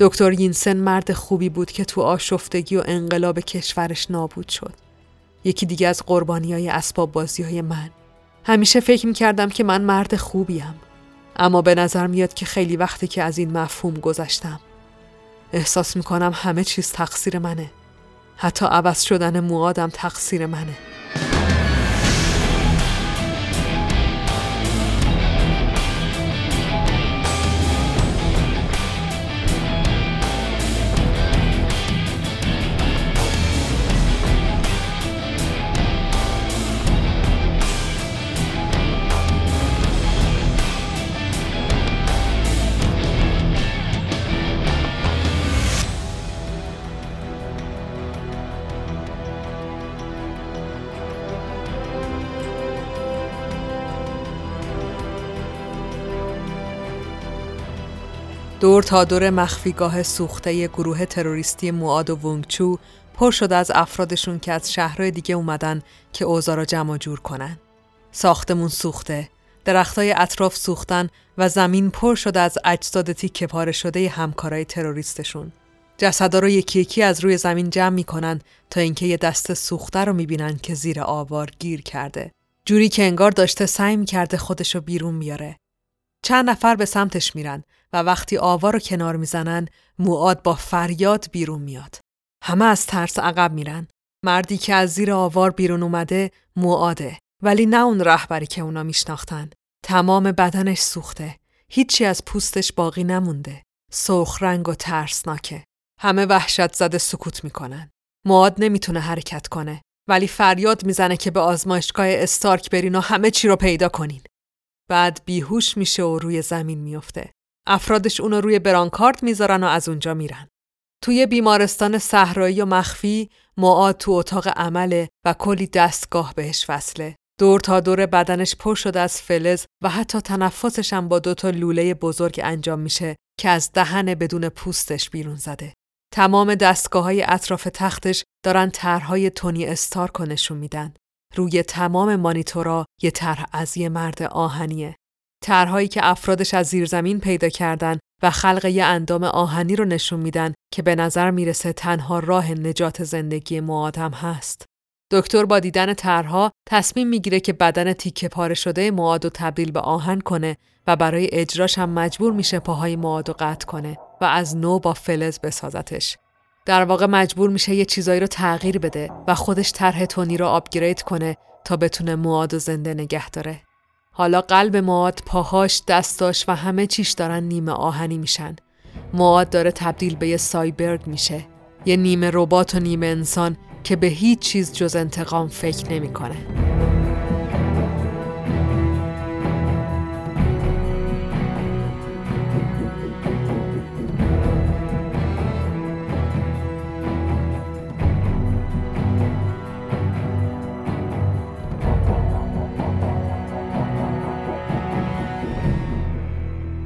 دکتر یینسن مرد خوبی بود که تو آشفتگی و انقلاب کشورش نابود شد. یکی دیگه از قربانی های اسباب بازی های من. همیشه فکر می کردم که من مرد خوبیم. اما به نظر میاد که خیلی وقتی که از این مفهوم گذشتم. احساس می کنم همه چیز تقصیر منه. حتی عوض شدن موادم تقصیر منه. دور تا دور مخفیگاه سوخته گروه تروریستی مواد و ونگچو پر شده از افرادشون که از شهرهای دیگه اومدن که اوضاع را جمع جور کنن. ساختمون سوخته، درختای اطراف سوختن و زمین پر شده از اجساد تیکه پاره شده همکارای تروریستشون. جسدا رو یکی یکی از روی زمین جمع می‌کنن تا اینکه یه دست سوخته رو می‌بینن که زیر آوار گیر کرده. جوری که انگار داشته سعی می‌کرده خودشو بیرون بیاره. چند نفر به سمتش میرن و وقتی آوا رو کنار می‌زنن مواد با فریاد بیرون میاد. همه از ترس عقب میرن. مردی که از زیر آوار بیرون اومده موعاده ولی نه اون رهبری که اونا میشناختن. تمام بدنش سوخته. هیچی از پوستش باقی نمونده. سرخ رنگ و ترسناکه. همه وحشت زده سکوت می‌کنن. مواد نمی‌تونه حرکت کنه ولی فریاد می‌زنه که به آزمایشگاه استارک برین و همه چی رو پیدا کنین. بعد بیهوش میشه و روی زمین میفته. افرادش اونو روی برانکارد می‌ذارن و از اونجا میرن. توی بیمارستان صحرایی و مخفی معاد تو اتاق عمله و کلی دستگاه بهش وصله. دور تا دور بدنش پر شده از فلز و حتی تنفسش هم با دوتا لوله بزرگ انجام میشه که از دهن بدون پوستش بیرون زده. تمام دستگاه های اطراف تختش دارن طرحهای تونی استارک نشون میدن. روی تمام مانیتورا یه طرح از یه مرد آهنیه. طرحهایی که افرادش از زیرزمین پیدا کردن و خلق یه اندام آهنی رو نشون میدن که به نظر می‌رسه تنها راه نجات زندگی معادم هست. دکتر با دیدن طرحها تصمیم می‌گیره که بدن تیکه پاره شده معاد و تبدیل به آهن کنه و برای اجراش هم مجبور میشه پاهای معاد و قطع کنه و از نو با فلز بسازتش. در واقع مجبور میشه یه چیزایی رو تغییر بده و خودش طرح تونی رو آپگرید کنه تا بتونه معاد و زنده نگه داره. حالا قلب مواد، پاهاش، دستاش و همه چیش دارن نیمه آهنی میشن. مواد داره تبدیل به یه سایبرگ میشه. یه نیمه ربات و نیمه انسان که به هیچ چیز جز انتقام فکر نمی‌کنه.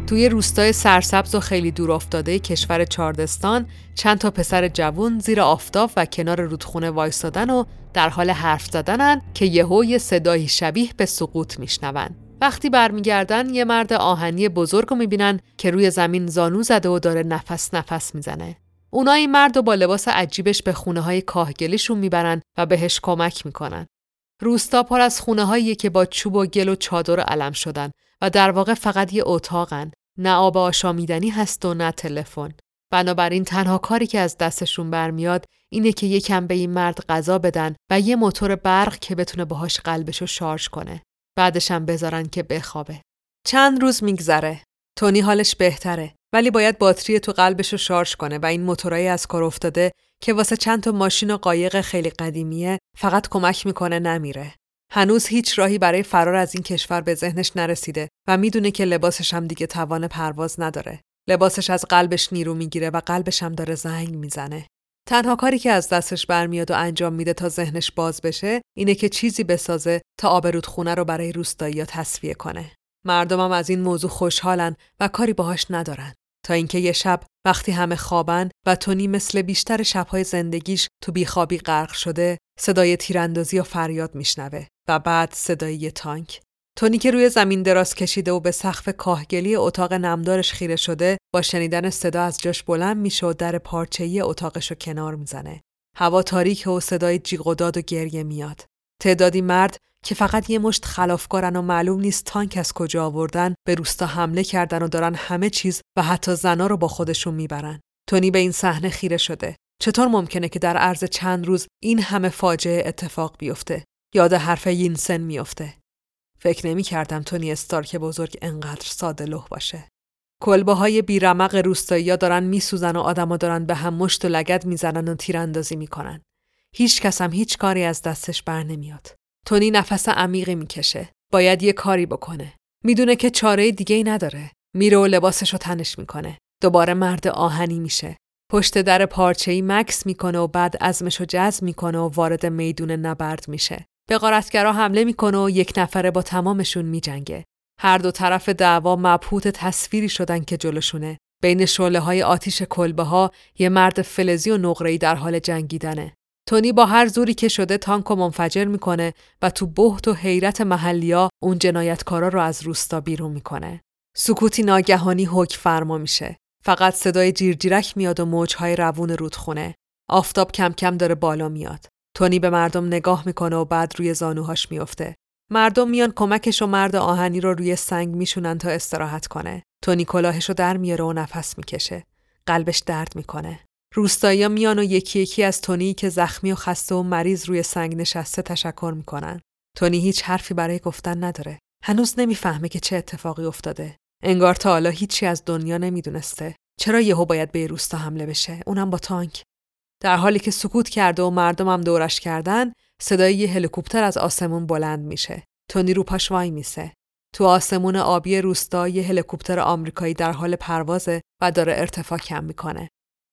توی روستای سرسبز و خیلی دور افتاده کشور چاردستان چند تا پسر جوون زیر آفتاب و کنار رودخونه وایستادن و در حال حرف زدنن که یهو یه صدایی شبیه به سقوط میشنون. وقتی برمیگردن یه مرد آهنی بزرگ رو می‌بینن که روی زمین زانو زده و داره نفس نفس می‌زنه. اونا این مرد رو با لباس عجیبش به خونه های کاهگلیشون می‌برن و بهش کمک می‌کنن. روستا پر از خونه هایی که با چوب و گل و چادر علم شدن و در واقع فقط یه اتاقن. نه آب آشامیدنی هست و نه تلفن. بنابراین تنها کاری که از دستشون برمیاد اینه که یکم به این مرد غذا بدن و یه موتور برق که بتونه باهاش قلبشو شارژ کنه. بعدش هم بذارن که بخوابه. چند روز میگذره. تونی حالش بهتره ولی باید باتری تو قلبش رو شارژ کنه و این موتورای از کار افتاده که واسه چند تا ماشین و قایق خیلی قدیمیه فقط کمک می‌کنه نمیره. هنوز هیچ راهی برای فرار از این کشور به ذهنش نرسیده و می‌دونه که لباسش هم دیگه توان پرواز نداره. لباسش از قلبش نیرو می‌گیره و قلبش هم داره زنگ می‌زنه. تنها کاری که از دستش برمیاد و انجام میده تا ذهنش باز بشه اینه که چیزی بسازه تا آب خونه رو برای روستایی تصفیه کنه. مردمم از این موضوع خوشحالن و کاری باهاش ندارن. تا اینکه یه شب وقتی همه خوابن و تونی مثل بیشتر شبهای زندگیش تو بیخوابی غرق شده صدای تیراندازی و فریاد میشنوه و بعد صدای تانک تونی که روی زمین دراز کشیده و به سقف کاهگلی اتاق نمدارش خیره شده با شنیدن صدا از جاش بلند میشه و در پارچه‌ای اتاقش رو کنار می‌زنه. هوا تاریک و صدای جیغ و داد و گریه میاد. تعدادی مرد که فقط یه مشت خلافکارن و معلوم نیست تانک از کجا آوردن به روستا حمله کردن و دارن همه چیز و حتی زنا رو با خودشون می‌برن. تونی به این صحنه خیره شده. چطور ممکنه که در عرض چند روز این همه فاجعه اتفاق بیفته؟ یاد حرف یینسن میافته. فکر نمی کردم تونی استارک بزرگ انقدر ساده لح باشه. کلبه های بیرمق روستایی دارن میسوزن و آدما دارن به هم مشت و لگد می‌زنن و تیراندازی می‌کنن. هیچ کس هم هیچ کاری از دستش بر نمیاد. تونی نفس عمیقی می‌کشه. باید یه کاری بکنه. می‌دونه که چاره دیگه ای نداره. میره و لباسش رو تنش می‌کنه. دوباره مرد آهنی میشه. پشت در پارچه‌ای مکس می‌کنه و بعد ازمش رو جذب می‌کنه و وارد میدون نبرد میشه. به غارتگرا حمله می‌کنه و یک نفره با تمامشون میجنگه. هر دو طرف دعوا مبهوت تصویری شدن که جلوشونه. بین شعله های آتیش کلبه ها یه مرد فلزی و نقره‌ای در حال جنگیدنه. تونی با هر زوری که شده تانک و منفجر می‌کنه و تو بهت و حیرت محلیا اون جنایتکارا رو از روستا بیرون می‌کنه. سکوتی ناگهانی حک فرما میشه. فقط صدای جیرجیرک میاد و موجهای روون رودخونه. آفتاب کم کم داره بالا میاد. تونی به مردم نگاه می‌کنه و بعد روی زانوهاش میافته. مردم میان کمکش و مرد آهنی رو روی سنگ میشونن تا استراحت کنه. تونی کلاهش رو در میاره و نفس می‌کشه. قلبش درد می‌کنه. روستایی میان و یکی یکی از تونی که زخمی و خسته و مریض روی سنگ نشسته تشکر می‌کنن. تونی هیچ حرفی برای گفتن نداره. هنوز نمی‌فهمه که چه اتفاقی افتاده. انگار تا حالا هیچی از دنیا نمی‌دونسته. چرا یهو باید به روستا حمله بشه؟ اونم با تانک. در حالی که سکوت کرده و مردمم دورش کردن، صدای یه هلیکوپتر از آسمون بلند میشه. تونی رو پاش وای میسه. تو آسمون آبی روستا یه هلیکوپتر آمریکایی در حال پروازه و داره ارتفاع کم می‌کنه.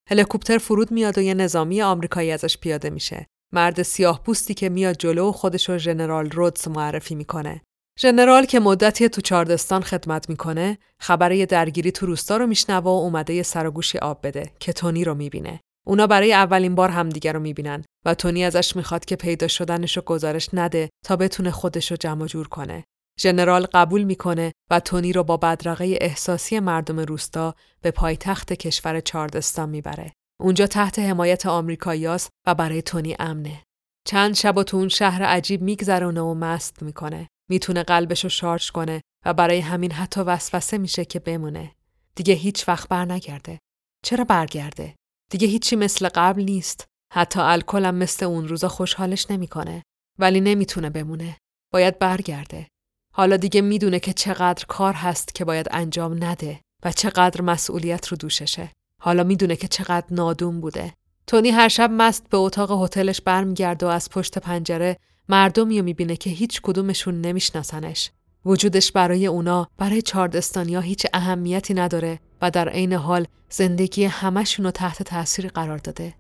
هلیکوپتر فرود میاد و یه نظامی آمریکایی ازش پیاده میشه. مرد سیاه پوستی که میاد جلو و خودش رو ژنرال رودز معرفی می‌کنه. ژنرال که مدتی تو چاردستان خدمت می‌کنه، خبر درگیری تو روستا رو میشنوه و اومده یه سرگوشی آب بده که تونی رو می‌بینه. اونا برای اولین بار همدیگر رو می‌بینن و تونی ازش می‌خواد که پیدا شدنش رو گزارش نده تا بتونه خودش رو جمع جور کنه. ژنرال قبول می‌کنه و تونی رو با بدرقه احساسی مردم روستا به پایتخت کشور چاردستان می‌بره. اونجا تحت حمایت آمریکاییاست و برای تونی امنه. چند شب تو اون شهر عجیب میگذرونه و مست می‌کنه. می‌تونه قلبش رو شارژ کنه و برای همین حتی وسوسه میشه که بمونه. دیگه هیچ وقت بر نگرده. چرا برگرده؟ دیگه هیچی مثل قبل نیست. حتی الکلم مثل اون روزا خوشحالش نمی‌کنه. ولی نمی‌تونه بمونه. باید برگرده. حالا دیگه می‌دونه که چقدر کار هست که باید انجام نده و چقدر مسئولیت رو دوششه. حالا می‌دونه که چقدر نادون بوده. تونی هر شب مست به اتاق هتلش برمیگرده و از پشت پنجره مردمی رو می‌بینه که هیچ کدومشون نمیشناسنش. وجودش برای اونا برای چاردستانیا هیچ اهمیتی نداره و در عین حال زندگی همشون رو تحت تاثیر قرار داده.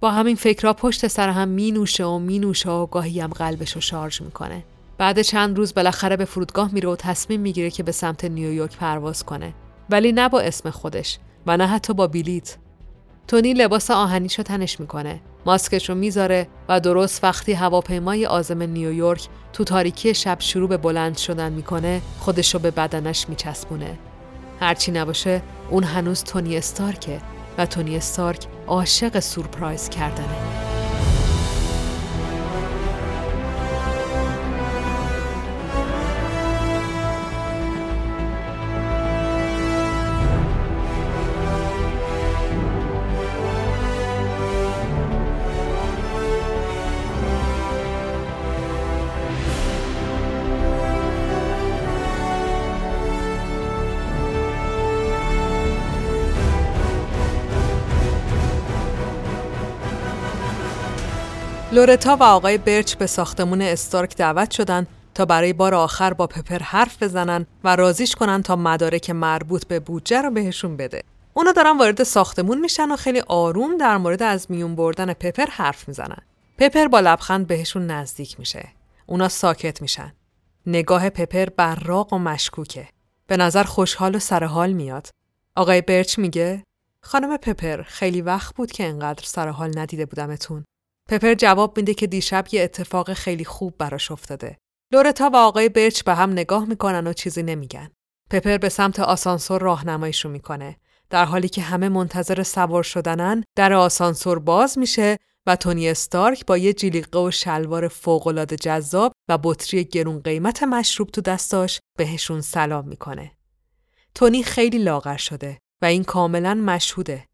با همین فکرها پشت سر هم می نوشه و می نوشه و گاهی هم قلبش رو شارژ می‌کنه. بعد چند روز بالاخره به فرودگاه میره و تصمیم می‌گیره که به سمت نیویورک پرواز کنه. ولی نه با اسم خودش و نه حتی با بیلیت تونی لباس آهنیشو تنش می‌کنه ماسکش رو می‌ذاره و درست وقتی هواپیمای آزم نیویورک تو تاریکی شب شروع به بلند شدن می‌کنه خودش رو به بدنش میچسبونه. هرچی نباشه اون هنوز تونی استارکه و تونی استارک عاشق سورپرایز کردنه. لورتا و آقای برچ به ساختمون استارک دعوت شدن تا برای بار آخر با پپر حرف بزنن و رازیش کنن تا مدارک مربوط به بودجه رو بهشون بده. اونا دارن وارد ساختمون میشن و خیلی آروم در مورد از میون بردن پپر حرف می‌زنن. پپر با لبخند بهشون نزدیک میشه. اونا ساکت میشن. نگاه پپر براق و مشکوکه. به نظر خوشحال و سرحال میاد. آقای برچ میگه خانم پپر خیلی وقت بود که انقدر سرحال ندیده بودمتون. پپر جواب میده که دیشب یه اتفاق خیلی خوب براش افتاده. لورتا و آقای برچ به هم نگاه می‌کنن و چیزی نمیگن. پپر به سمت آسانسور راهنماییشو می‌کنه. در حالی که همه منتظر سوار شدنن، در آسانسور باز میشه و تونی استارک با یه جلیقه و شلوار فوقالعاده جذاب و بطری گرون قیمت مشروب تو دستاش بهشون سلام می‌کنه. تونی خیلی لاغر شده و این کاملا مشهوده.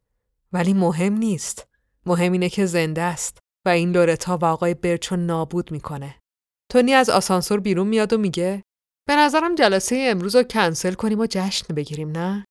ولی مهم نیست. مهم اینه که زنده است. و این لورتا و آقای برچو نابود می‌کنه. تونی از آسانسور بیرون میاد و میگه به نظرم جلسه امروز رو کنسل کنیم و جشن بگیریم نه؟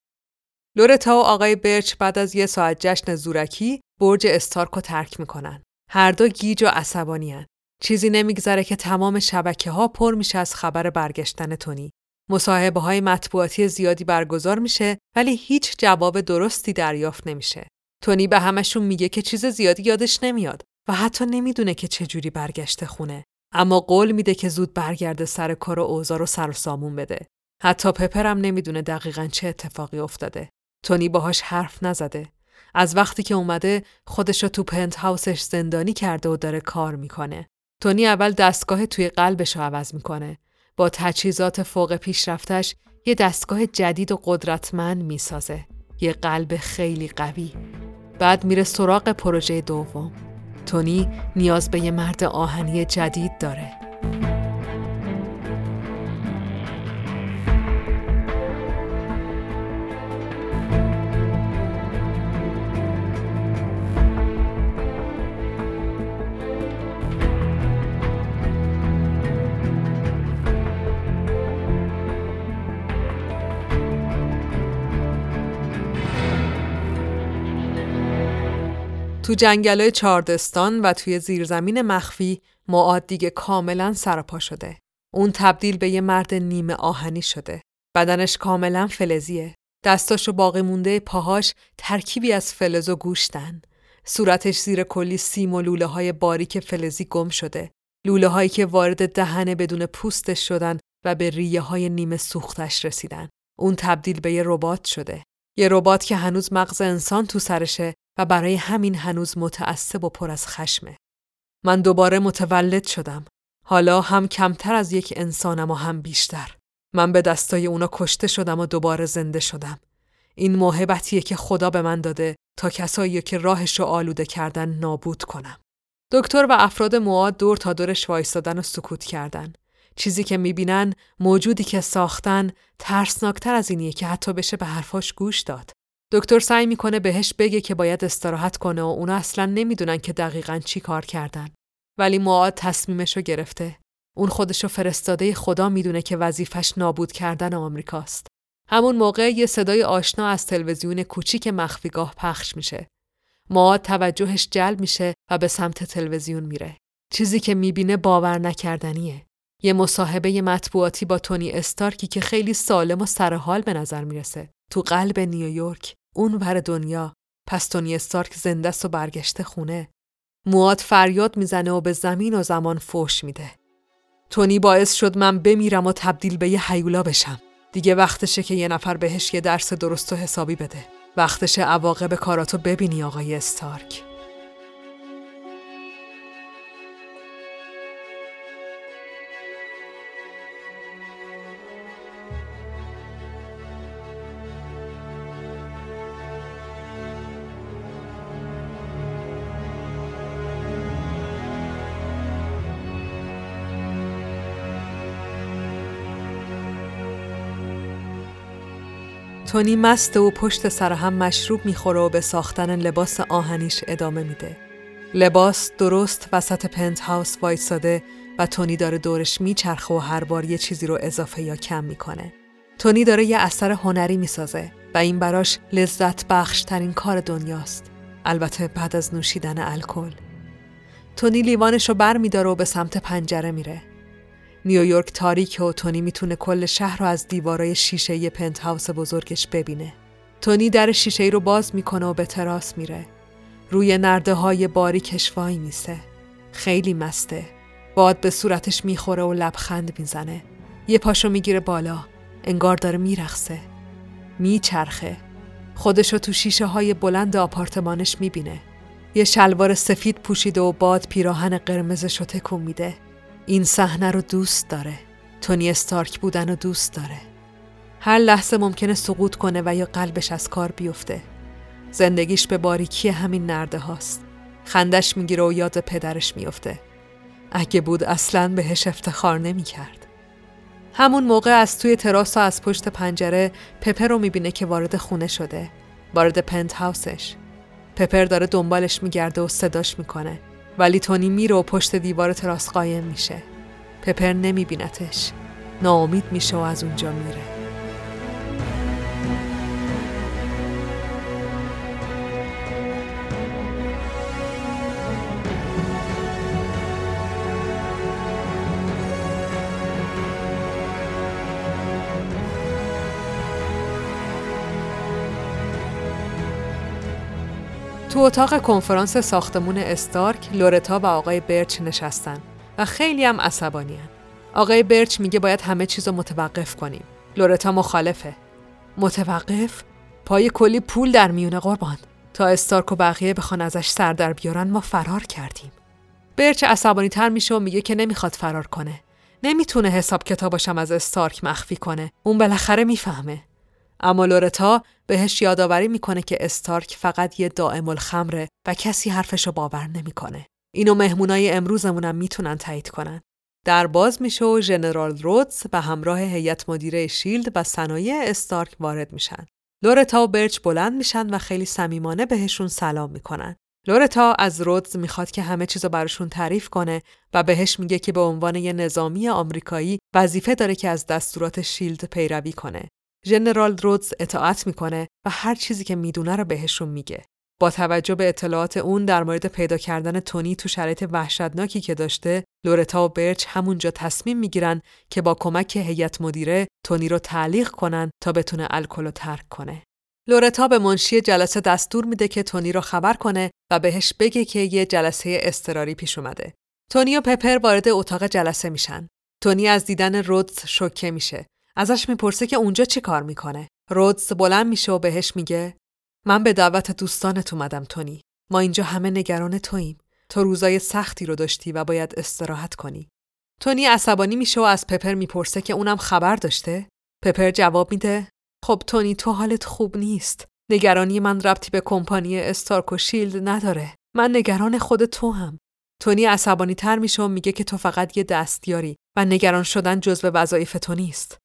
لورتا و آقای برچ بعد از یه ساعت جشن زورکی برج استارک رو ترک می‌کنن. هر دو گیج و عصبانین. چیزی نمیگذره که تمام شبکه ها پر میشه از خبر برگشتن تونی. مصاحبه های مطبوعاتی زیادی برگزار میشه ولی هیچ جواب درستی دریافت نمیشه. تونی به همشون میگه که چیز زیادی یادش نمیاد و حتی نمی‌دونه که چجوری برگشته خونه. اما قول میده که زود برگرده سر کار و اوزار رو سر سامون بده. حتی پپرم نمی‌دونه دقیقا چه اتفاقی افتاده. تونی باهاش حرف نزده. از وقتی که اومده خودش رو تو پنت هاوسش زندانی کرده و داره کار می‌کنه. تونی اول دستگاه توی قلبش رو عوض می‌کنه. با تجهیزات فوق پیشرفتش یه دستگاه جدید و قدرتمند می‌سازه. یه قلب خیلی قوی. بعد میره سراغ پروژه دوم. تونی نیاز به یه مرد آهنی جدید داره. تو جنگلای چاردستان و توی زیرزمین مخفی معاد دیگه کاملا سرپا شده. اون تبدیل به یه مرد نیمه آهنی شده. بدنش کاملا فلزیه. دستاش و باقی مونده پاهاش ترکیبی از فلز و گوشتن. صورتش زیر کلی سیم و لوله های باریک فلزی گم شده. لوله هایی که وارد دهنه بدون پوستش شدن و به ریه های نیمه سوختش رسیدن. اون تبدیل به یه ربات شده. یه ربات که هنوز مغز انسان تو سرشه و برای همین هنوز متعصب و پر از خشمه. من دوباره متولد شدم. حالا هم کمتر از یک انسانم و هم بیشتر. من به دستای اونا کشته شدم و دوباره زنده شدم. این موهبتیه که خدا به من داده تا کسایی که راهش رو آلوده کردن نابود کنم. دکتر و افراد مواد دور تا دورش وایستادن و سکوت کردن. چیزی که می‌بینن موجودی که ساختن ترسناکتر از اینیه که حتی بشه به حرفاش گوش داد. دکتر سعی می‌کنه بهش بگه که باید استراحت کنه و اونا اصلا نمی‌دونن که دقیقا چی کار کردن. ولی معاد تصمیمشو گرفته. اون خودشو فرستاده خدا می‌دونه که وظیفش نابود کردن آمریکاست. همون موقع یه صدای آشنا از تلویزیون کوچیک مخفیگاه پخش میشه. معاد توجهش جلب میشه و به سمت تلویزیون میره. چیزی که می‌بینه باور نکردنیه. یه مصاحبه مطبوعاتی با تونی استارکی که خیلی سالم و سرحال به نظر می‌رسه. تو قلب نیویورک اون ور دنیا پس تونی استارک زنده و برگشته خونه مواد فریاد می‌زنه و به زمین و زمان فوش میده تونی باعث شد من بمیرم و تبدیل به یه حیولا بشم دیگه وقتشه که یه نفر بهش یه درس درست و حسابی بده. وقتشه عواقب کاراتو ببینی آقای استارک. تونی مست و پشت سر هم مشروب می‌خوره و به ساختن لباس آهنیش ادامه میده. لباس درست وسط پنت هاوس وایساده و تونی داره دورش میچرخه و هر بار یه چیزی رو اضافه یا کم می‌کنه. تونی داره یه اثر هنری می‌سازه و این براش لذت بخش ترین کار دنیاست. البته بعد از نوشیدن الکل. تونی لیوانش رو بر میداره و به سمت پنجره میره. نیویورک تاریک و تونی می‌تونه کل شهر رو از دیوارای شیشه پنت هاوس بزرگش ببینه. تونی در شیشه رو باز می‌کنه و به تراس میره. روی نرده های باریکش وای میسه. خیلی مسته. باد به صورتش می‌خوره و لبخند می‌زنه. یه پاشو می‌گیره بالا. انگار داره میرخصه. میچرخه. خودشو تو شیشه های بلند آپارتمانش می‌بینه. یه شلوار سفید پوشیده و باد پیراهن قرمزش رو تکون میده. این صحنه رو دوست داره. تونی استارک بودن رو دوست داره. هر لحظه ممکنه سقوط کنه و یا قلبش از کار بیفته. زندگیش به باریکی همین نرده هاست. خندش می‌گیره و یاد پدرش میفته. اگه بود اصلا بهش افتخار نمی‌کرد. همون موقع از توی تراس و از پشت پنجره پپر رو می‌بینه که وارد خونه شده. وارد پنت هاوسش. پپر داره دنبالش میگرده و صداش می‌کنه. ولی تونی میره و پشت دیوار تراس قایم میشه. پپر نمیبینتش. ناامید میشه و از اونجا میره. تو اتاق کنفرانس ساختمون استارک لورتا و آقای برچ نشستن و خیلی هم عصبانی آقای برچ میگه باید همه چیز رو متوقف کنیم. لورتا مخالفه. متوقف؟ پای کلی پول در میونه قربان. تا استارک و بقیه بخوان ازش سر در بیارن ما فرار کردیم. برچ عصبانی تر میشه و میگه که نمی‌خواد فرار کنه. نمی‌تونه حساب کتاباشم از استارک مخفی کنه. اون بالاخره می‌فهمه. اما لورتا بهش یادآوری می‌کنه که استارک فقط یه دائم الخمره و کسی حرفشو باور نمی‌کنه. اینو مهمونای امروزمونم می‌تونن تایید کنن. در باز میشه و ژنرال رودز به همراه هیئت مدیره شیلد و صنایع استارک وارد میشن. لورتا و برچ بلند میشن و خیلی صمیمانه بهشون سلام می‌کنن. لورتا از رودز می‌خواد که همه چیزو براشون تعریف کنه و بهش میگه که به عنوان یه نظامی آمریکایی وظیفه داره که از دستورات شیلد پیروی کنه. ژنرال رودز اطاعت می‌کنه و هر چیزی که می‌دونه رو بهشون میگه. با توجه به اطلاعات اون در مورد پیدا کردن تونی تو شرایط وحشتناکی که داشته، لورتا و برچ همونجا تصمیم می‌گیرن که با کمک هیئت مدیره تونی رو تعلیق کنن تا بتونه الکل رو ترک کنه. لورتا به منشی جلسه دستور میده که تونی رو خبر کنه و بهش بگه که یه جلسه استراری پیش اومده. تونی و پپر وارد اتاق جلسه میشن. تونی از دیدن رودز شوکه میشه ازش می‌پرسه که اونجا چی کار می‌کنه. رودز بلند میشه و بهش میگه من به دعوت دوستانت اومدم تونی. ما اینجا همه نگران توییم. تو روزای سختی رو داشتی و باید استراحت کنی. تونی عصبانی میشه و از پپر می‌پرسه که اونم خبر داشته؟ پپر جواب میده خب تونی تو حالت خوب نیست. نگرانی من ربطی به کمپانی استارک و شیلد نداره. من نگران خود تو هم. تونی عصبانی تر میشه و میگه که تو فقط یه دستیاری و نگران شدن جزو وظایف تو نیست.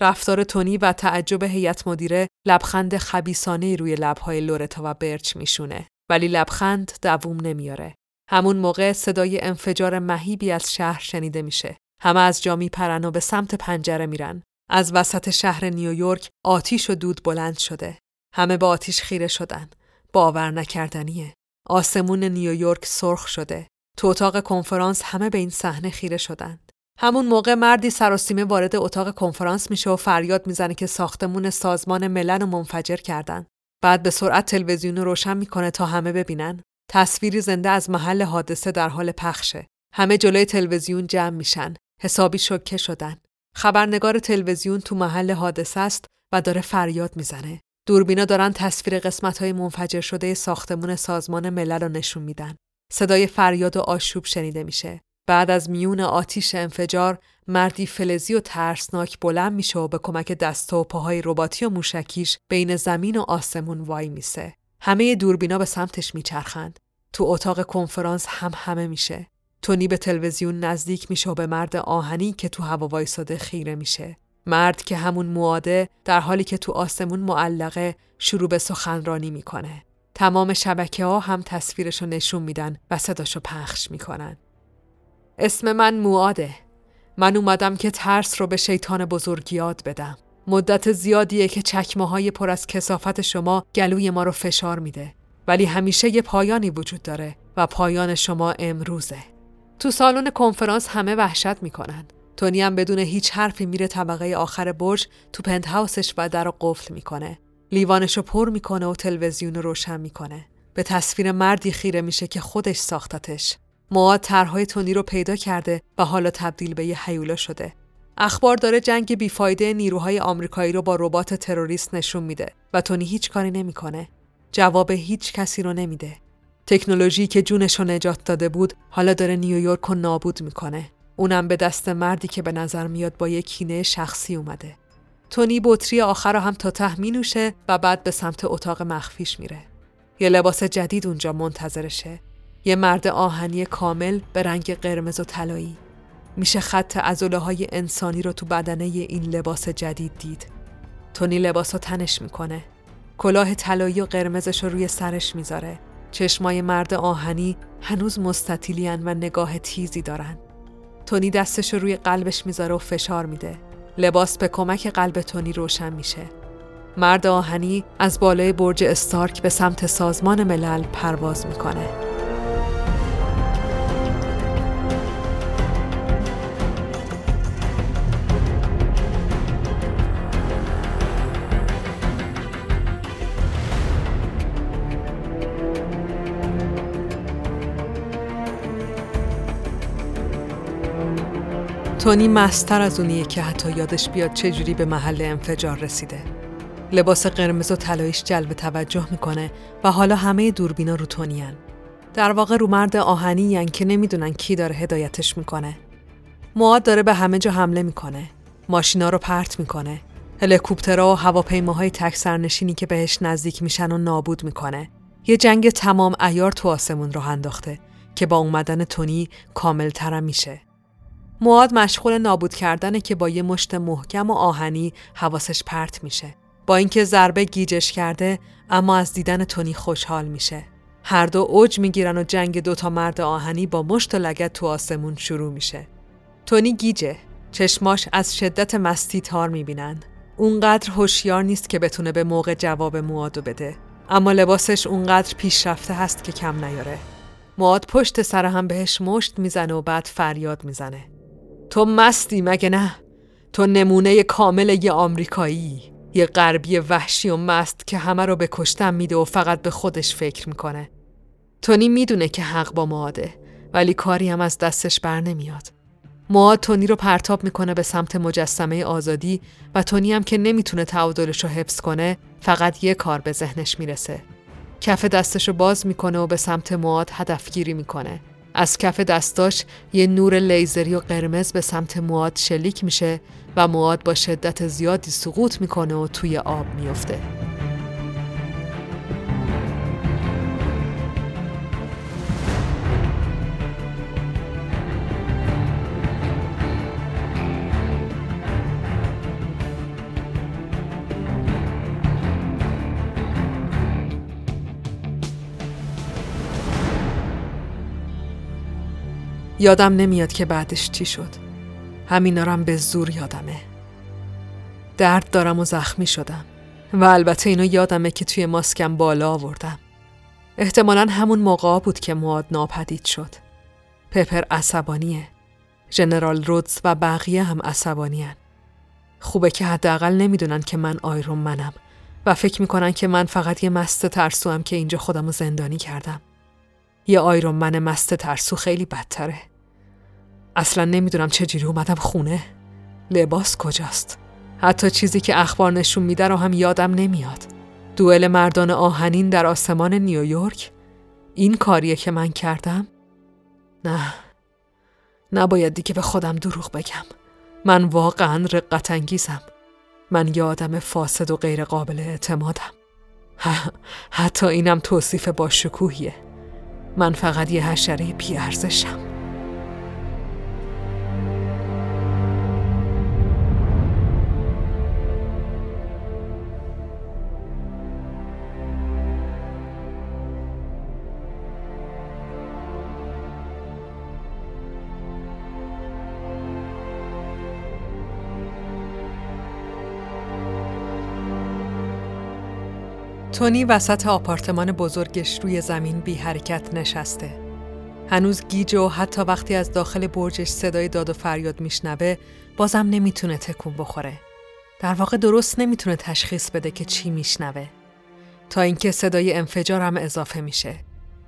رفتار تونی و تعجب هیئت مدیره لبخند خبیسانه روی لبهای لورتا و برچ میشونه ولی لبخند دووم نمیاره. همون موقع صدای انفجار مهیبی از شهر شنیده میشه. همه از جا میپرن و به سمت پنجره میرن. از وسط شهر نیویورک آتیش و دود بلند شده. همه با آتیش خیره شدن. باور نکردنیه. آسمون نیویورک سرخ شده. تو اتاق کنفرانس همه به این صحنه خیره شدند. همون موقع مردی سراسیمه وارد اتاق کنفرانس میشه و فریاد می‌زنه که ساختمون سازمان ملل رو منفجر کردن. بعد به سرعت تلویزیون رو روشن می‌کنه تا همه ببینن. تصویری زنده از محل حادثه در حال پخشه. همه جلوی تلویزیون جمع میشن. حسابی شوکه شدن. خبرنگار تلویزیون تو محل حادثه است و داره فریاد می‌زنه. دوربینا دارن تصویر قسمت های منفجر شده ساختمون سازمان ملل رو نشون میدن. صدای فریاد و آشوب شنیده میشه. بعد از میون آتیش انفجار مردی فلزی و ترسناک بلند میشه و به کمک دست و پاهای رباتی و موشکیش بین زمین و آسمون وای میسه. همه دوربینا به سمتش میچرخند. تو اتاق کنفرانس هم همه میشه. تونی به تلویزیون نزدیک میشه و به مرد آهنی که تو هوا وایساده خیره میشه. مرد که همون مواده در حالی که تو آسمون معلقه شروع به سخنرانی می‌کنه. تمام شبکه ها هم تصویرشو نشون میدن و صداشو پخش می‌کنن. اسم من مواده. من اومدم که ترس رو به شیطان بزرگ یاد بدم. مدت زیادیه که چکمه های پر از کسافت شما گلوی ما رو فشار میده. ولی همیشه یه پایانی وجود داره و پایان شما امروزه. تو سالن کنفرانس همه وحشت می‌کنن. تونی هم بدون هیچ حرفی میره طبقه آخر برج تو پنت هاوسش و در رو قفل می‌کنه. لیوانشو پر می‌کنه و تلویزیون رو روشن می‌کنه. به تصویر مردی خیره میشه که خودش ساختتش. مواد طرحهای تونی رو پیدا کرده و حالا تبدیل به یه حیولا شده. اخبار داره جنگ بیفایده نیروهای آمریکایی رو با ربات تروریست نشون میده و تونی هیچ کاری نمی‌کنه. جواب هیچ کسی رو نمیده. تکنولوژی که جونش رو نجات داده بود حالا داره نیویورک رو نابود می‌کنه. اونم به دست مردی که به نظر میاد با یک کینه شخصی اومده. تونی بطری آخر رو هم تا ته می نوشه و بعد به سمت اتاق مخفیش میره. یه لباس جدید اونجا منتظرشه. یه مرد آهنی کامل به رنگ قرمز و طلایی. میشه خط ازوله های انسانی رو تو بدنه این لباس جدید دید. تونی لباس رو تنش می‌کنه. کلاه طلایی و قرمزش رو روی سرش می‌ذاره. چشمای مرد آهنی هنوز مستطیلیان و نگاه تیزی دارن. تونی دستش رو روی قلبش می‌ذاره و فشار میده. لباس به کمک قلب تونی روشن میشه. مرد آهنی از بالای برج استارک به سمت سازمان ملل پرواز می‌کنه. تونی مستر از اونیه که حتی یادش بیاد چجوری به محل انفجار رسیده. لباس قرمز و طلاییش جلب توجه می‌کنه و حالا همه دوربینا رو تونیان. در واقع رو مرد آهنی یعنی که نمی‌دونن کی داره هدایتش می‌کنه. مواد داره به همه جا حمله می‌کنه. ماشینا رو پرت می‌کنه. هلیکوپترها و هواپیماهای تک سرنشینی که بهش نزدیک میشن و نابود می‌کنه. یه جنگ تمام ایار تو آسمون رو انداخته که با اومدن تونی کامل ترم میشه. مواد مشغول نابود کردنه که با یه مشت محکم و آهنی حواسش پرت میشه. با اینکه ضربه گیجش کرده اما از دیدن تونی خوشحال میشه. هر دو اوج می‌گیرن و جنگ دوتا مرد آهنی با مشت و لگت تو آسمون شروع میشه. تونی گیجه. چشماش از شدت مستی تار می‌بینن. اونقدر هوشیار نیست که بتونه به موقع جواب موادو بده. اما لباسش اونقدر پیشرفته هست که کم نیاره. مواد پشت سر هم بهش مشت می‌زنه و بعد فریاد می‌زنه. تو مستی مگه نه؟ تو نمونه کامل یه آمریکایی یه غربی وحشی و مست که همه رو به کشتن میده و فقط به خودش فکر می‌کنه. تونی می‌دونه که حق با معاده ولی کاری هم از دستش بر نمیاد. معاد تونی رو پرتاب می‌کنه به سمت مجسمه آزادی و تونی هم که نمی‌تونه تعادلش رو حفظ کنه فقط یه کار به ذهنش می‌رسه. کف دستش رو باز می‌کنه و به سمت معاد هدفگیری می‌کنه. از کف دستاش یه نور لیزری و قرمز به سمت مواد شلیک میشه و مواد با شدت زیادی سقوط می‌کنه و توی آب میفته. یادم نمیاد که بعدش چی شد. همینا هم به زور یادمه. درد دارم و زخمی شدم. و البته اینو یادمه که توی ماسکم بالا آوردم. احتمالا همون موقع بود که مواد ناپدید شد. پپر عصبانیه. ژنرال رودز و بقیه هم عصبانیان. خوبه که حداقل نمی‌دونن که من آیرون منم و فکر می‌کنن که من فقط یه مست ترسو هم که اینجا خودم رو زندانی کردم. یه آیرون من مست ترسو خیلی بدتره. اصلا نمی‌دونم چجوری اومدم خونه لباس کجاست؟ حتی چیزی که اخبار نشون میده رو هم یادم نمیاد. دوئل مردان آهنین در آسمان نیویورک؟ این کاریه که من کردم؟ نه نباید دیگه به خودم دروغ بگم من واقعا رقت انگیزم من یه آدم فاسد و غیر قابل اعتمادم حتی اینم توصیف با شکوهیه من فقط یه حشره بیارزشم تونی وسط آپارتمان بزرگش روی زمین بی حرکت نشسته. هنوز گیج و حتی وقتی از داخل برجش صدای داد و فریاد میشنوه بازم نمی‌تونه تکون بخوره. در واقع درست نمی‌تونه تشخیص بده که چی میشنوه. تا اینکه صدای انفجار هم اضافه میشه.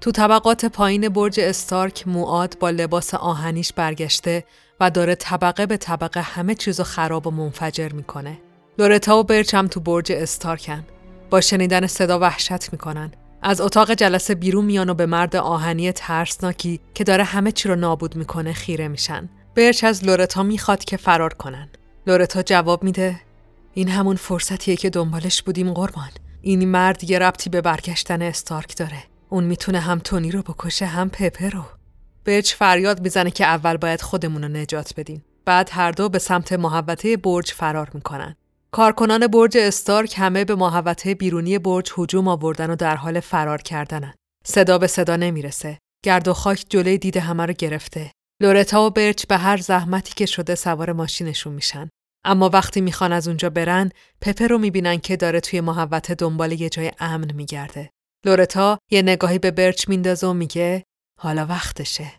تو طبقات پایین برج استارک موعاد با لباس آهنیش برگشته و داره طبقه به طبقه همه چیزو خراب و منفجر می‌کنه. لورتا و برچ هم تو برج استارکن. شنیدن صدا وحشت می‌کنن. از اتاق جلسه بیرون میان و به مرد آهنی ترسناکی که داره همه چی رو نابود می‌کنه خیره میشن. برچ از لورتا می‌خواد که فرار کنن. لورتا جواب میده این همون فرصتیه که دنبالش بودیم قربان. این مرد یه ربطی به برگشتن استارک داره. اون می‌تونه هم تونی رو بکشه هم پپر رو. برچ فریاد می‌زنه که اول باید خودمون رو نجات بدیم. بعد هر دو به سمت محوطه برج فرار می‌کنن. کارکنان برج استارک همه به محوطه بیرونی برج هجوم آوردن و در حال فرار کردنن. صدا به صدا نمی‌رسه. گرد و خاک جلوی دید همه رو گرفته. لورتا و برچ به هر زحمتی که شده سوار ماشینشون میشن. اما وقتی می‌خوان از اونجا برن، پپر رو می‌بینن که داره توی محوطه دنبال یه جای امن میگرده. لورتا یه نگاهی به برچ میندازه و میگه حالا وقتشه.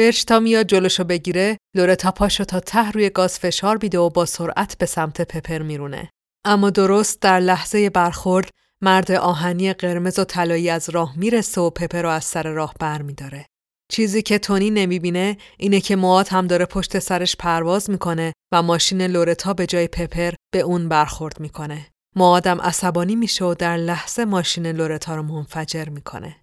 برچ تا میاد جلوشو بگیره لورتا پاشو تا ته روی گاز فشار میده و با سرعت به سمت پپر میرونه اما درست در لحظه برخورد مرد آهنی قرمز و طلایی از راه می‌رسه و پپر رو از سر راه بر میداره. چیزی که تونی نمی‌بینه اینه که موات هم داره پشت سرش پرواز می‌کنه و ماشین لورتا به جای پپر به اون برخورد می‌کنه. موادم عصبانی میشه و در لحظه ماشین لورتا رو منفجر می‌کنه.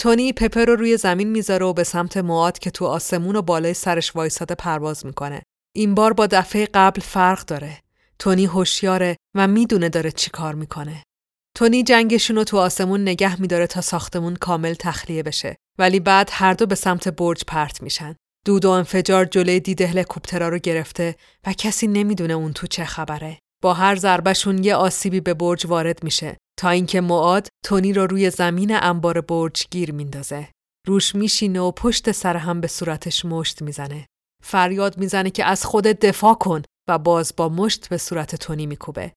تونی پپر رو روی زمین می‌ذاره و به سمت مواد که تو آسمون و بالای سرش وایساده پرواز می‌کنه. این بار با دفعه قبل فرق داره. تونی هوشیاره و می‌دونه داره چی کار می‌کنه. تونی جنگشون رو تو آسمون نگه میداره تا ساختمون کامل تخلیه بشه. ولی بعد هر دو به سمت برج پرت میشن. دود و انفجار جلوی دید هلیکوپترها رو گرفته و کسی نمی‌دونه اون تو چه خبره. با هر ضربشون یه آسیبی به برج وارد میشه تا اینکه معاد تونی رو روی زمین انبار برج گیر میندازه. روش میشینه و پشت سر هم به صورتش مشت می‌زنه. فریاد می‌زنه که از خودت دفاع کن و باز با مشت به صورت تونی میکوبه.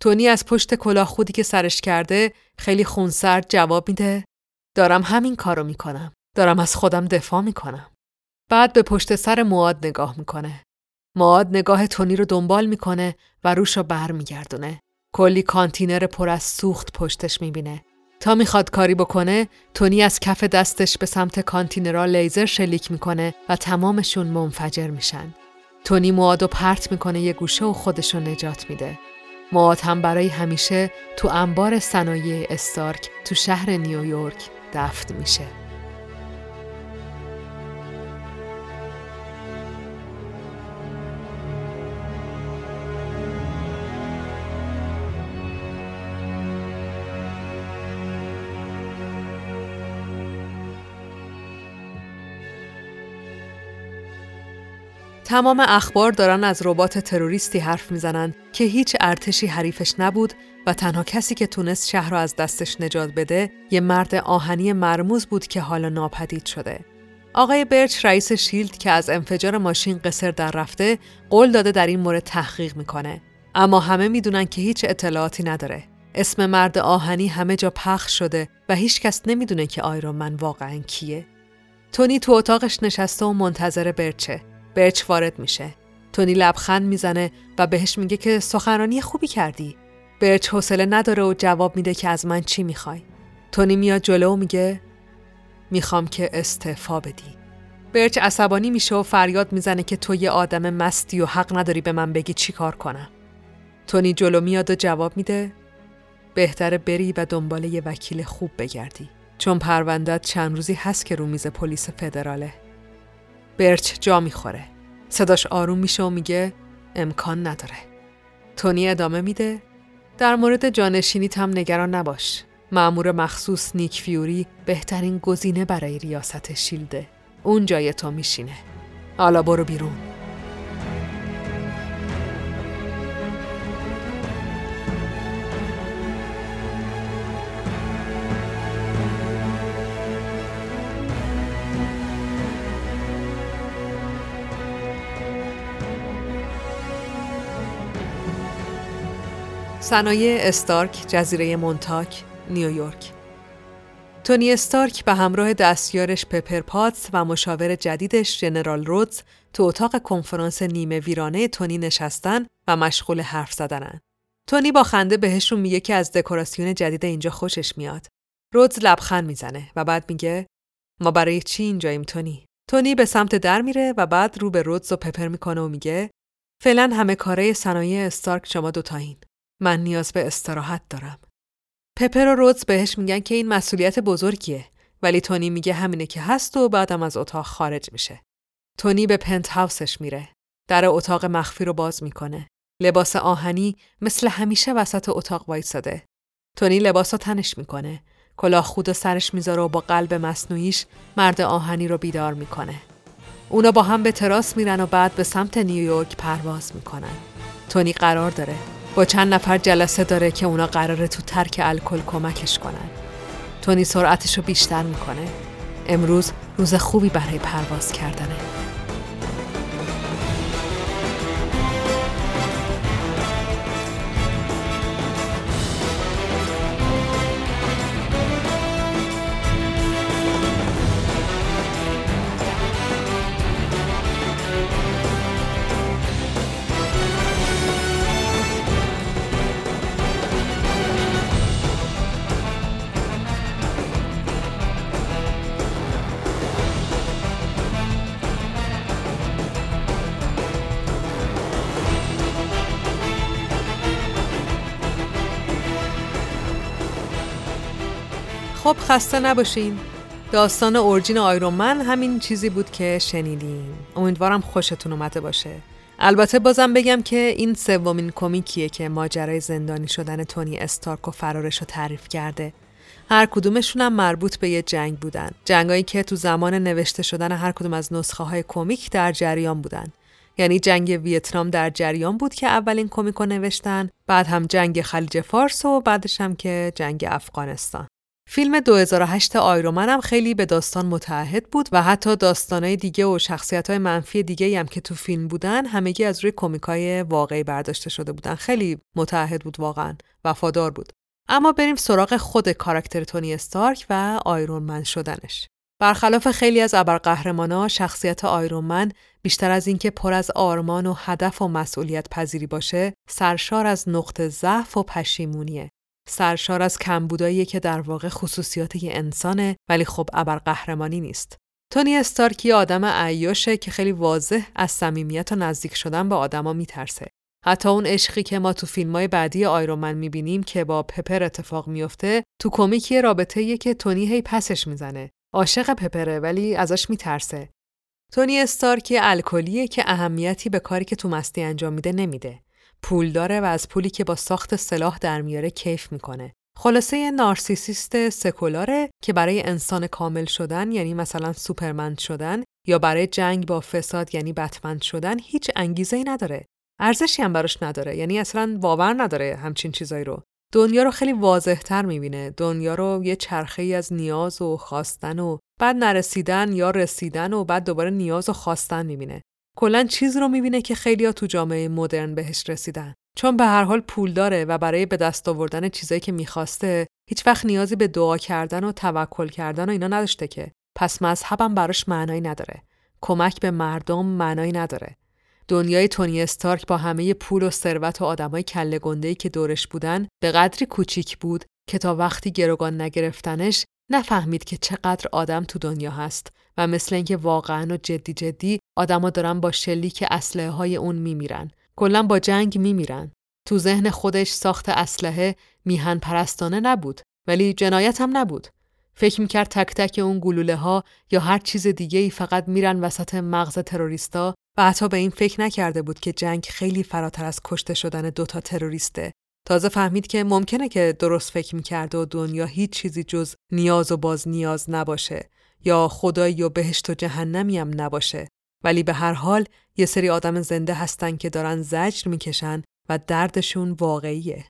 تونی از پشت کلاه خودی که سرش کرده خیلی خونسرد جواب میده دارم همین کارو می‌کنم. دارم از خودم دفاع می‌کنم. بعد به پشت سر مواد نگاه می‌کنه. مواد نگاه تونی رو دنبال می‌کنه و روش رو برمیگردونه. کلی کانتینر پر از سوخت پشتش می‌بینه. تا می‌خواد کاری بکنه، تونی از کف دستش به سمت کانتینرها لیزر شلیک می‌کنه و تمامشون منفجر میشن. تونی مواد و پرت می‌کنه یه گوشه و خودشو نجات میده. مواد هم برای همیشه تو انبار صنایع استارک تو شهر نیویورک دفن میشه. تمام اخبار دارن از ربات تروریستی حرف می‌زنن که هیچ ارتشی حریفش نبود و تنها کسی که تونست شهر را از دستش نجات بده یه مرد آهنی مرموز بود که حالا ناپدید شده. آقای برچ رئیس شیلد که از انفجار ماشین قصر در رفته قول داده در این مورد تحقیق می‌کنه. اما همه می‌دونن که هیچ اطلاعاتی نداره. اسم مرد آهنی همه جا پخش شده و هیچکس نمی‌دونه که آیرون من واقعا کیه. تونی تو اتاقش نشسته و منتظر برچه. برچ وارد میشه. تونی لبخند می‌زنه و بهش میگه که سخنرانی خوبی کردی. برچ حوصله نداره و جواب میده که از من چی می‌خوای. تونی میاد جلو و میگه می‌خوام که استعفا بدی. برچ عصبانی میشه و فریاد می‌زنه که تو یه آدم مستی و حق نداری به من بگی چی کار کنم. تونی جلو میاد و جواب میده بهتره بری و دنبال یه وکیل خوب بگردی چون پروندت چند روزی هست که رو میز پلیس فدراله. برچ جا می‌خوره. صداش آروم میشه و میگه امکان نداره. تونی ادامه میده در مورد جانشینی هم نگران نباش. معمور مخصوص نیک فیوری بهترین گزینه برای ریاست شیلده. اون جای تو میشینه. حالا برو بیرون. صنایع استارک جزیره مونتاک نیویورک تونی استارک به همراه دستیارش پپر پاتس و مشاور جدیدش جنرال رودز تو اتاق کنفرانس نیمه ویرانه تونی نشستن و مشغول حرف زدنن. تونی با خنده بهشون میگه که از دکوراسیون جدید اینجا خوشش میاد. رودز لبخند می‌زنه و بعد میگه ما برای چی اینجاییم تونی؟ تونی به سمت در میره و بعد رو به رودز و پپر می‌کنه و میگه فعلا همه کاره صنایع استارک شما دوتایین. من نیاز به استراحت دارم. پپر و رودز بهش میگن که این مسئولیت بزرگیه ولی تونی میگه همینه که هست و بعدم از اتاق خارج میشه. تونی به پنت هاوسش میره. در اتاق مخفی رو باز می‌کنه. لباس آهنی مثل همیشه وسط اتاق وایساده. تونی لباس رو تنش می‌کنه. کلاه خود و سرش می‌ذاره و با قلب مصنوعیش مرد آهنی رو بیدار می‌کنه. اونا با هم به تراس میرن و بعد به سمت نیویورک پرواز می‌کنن. تونی قرار داره با چند نفر جلسه داره که اونا قراره تو ترک الکل کمکش کنن. تونی سرعتش رو بیشتر می‌کنه. امروز روز خوبی برای پرواز کردنه. خسته نباشین. داستان اورجین آیرومن همین چیزی بود که شنیدیم امیدوارم خوشتون اومده باشه. البته بازم بگم که این سومین کمیکیه که ماجرای زندانی شدن تونی استارک و فرارش رو تعریف کرده. هر کدومشون هم مربوط به یه جنگ بودن. جنگایی که تو زمان نوشته شدن هر کدوم از نسخه های کمیک در جریان بودن. یعنی جنگ ویتنام در جریان بود که اولین کمیک رو نوشتن بعد هم جنگ خلیج فارس و بعدش هم که جنگ افغانستان. فیلم 2008 آیرومن هم خیلی به داستان متعهد بود و حتی داستانهای دیگه و شخصیت منفی دیگه هم که تو فیلم بودن همگی از روی کمیکای واقعی برداشته شده بودن. خیلی متعهد بود واقعا وفادار بود. اما بریم سراغ خود کاراکتر تونی استارک و آیرون من شدنش. برخلاف خیلی از ابرقهرمانا شخصیت آیرون بیشتر از اینکه پر از آرمان و هدف و مسئولیت پذیری باشه سرشار از نقطه ضعف و پشیمونیه. سرشار از کمبودایی که در واقع خصوصیات یه انسانه ولی خب ابرقهرمانی نیست. تونی استارکی آدم عیاشه که خیلی واضح از صمیمیت و نزدیک شدن به آدما میترسه. حتی اون عشقی که ما تو فیلمای بعدی آیرومن می‌بینیم که با پپر اتفاق میفته تو کمیکی رابطه که تونی هی پسش می‌زنه. عاشق پپره ولی ازش میترسه. تونی استارکی الکلیه که اهمیتی به کاری که تو مستی انجام میده نمیده. پول داره و از پولی که با ساخت سلاح در میاره کیف می‌کنه. خلاصه نارسیسیست سکولاره که برای انسان کامل شدن یعنی مثلا سوپرمن شدن یا برای جنگ با فساد یعنی بتمن شدن هیچ انگیزه ای نداره. ارزشی هم براش نداره یعنی اصلا باور نداره همچین چیزایی رو. دنیا رو خیلی واضح تر می‌بینه. دنیا رو یه چرخه ای از نیاز و خواستن و بعد نرسیدن یا رسیدن و بعد دوباره نیاز و خواستن می‌بینه. کلا چیز رو می‌بینه که خیلیا تو جامعه مدرن بهش رسیدن. چون به هر حال پول داره و برای به دست آوردن چیزایی که می‌خواسته هیچ وقت نیازی به دعا کردن و توکل کردن و اینا نداشته که. پس مذهبم براش معنایی نداره. کمک به مردم معنایی نداره. دنیای تونی استارک با همه پول و ثروت و آدمای کله گنده که دورش بودن به قدری کوچیک بود که تا وقتی گروگان نگرفتنش نفهمید که چقدر آدم تو دنیا هست. و مثل اینکه واقعا و جدی جدی آدما دارن با شلیک اسلحه های اون میمیرن. کلا با جنگ میمیرن. تو ذهن خودش ساخت اسلحه میهن پرستانه نبود ولی جنایت هم نبود. فکر می‌کرد تک تک اون گلوله ها یا هر چیز دیگه ای فقط میرن وسط مغز تروریستا و حتی به این فکر نکرده بود که جنگ خیلی فراتر از کشته شدن دوتا تروریسته. تازه فهمید که ممکنه که درست فکر می‌کرده و دنیا هیچ چیزی جز نیاز و باز نیاز نباشه یا خدایی و بهشت و جهنمی هم نباشه ولی به هر حال یه سری آدم زنده هستن که دارن زجر می‌کشن و دردشون واقعیه.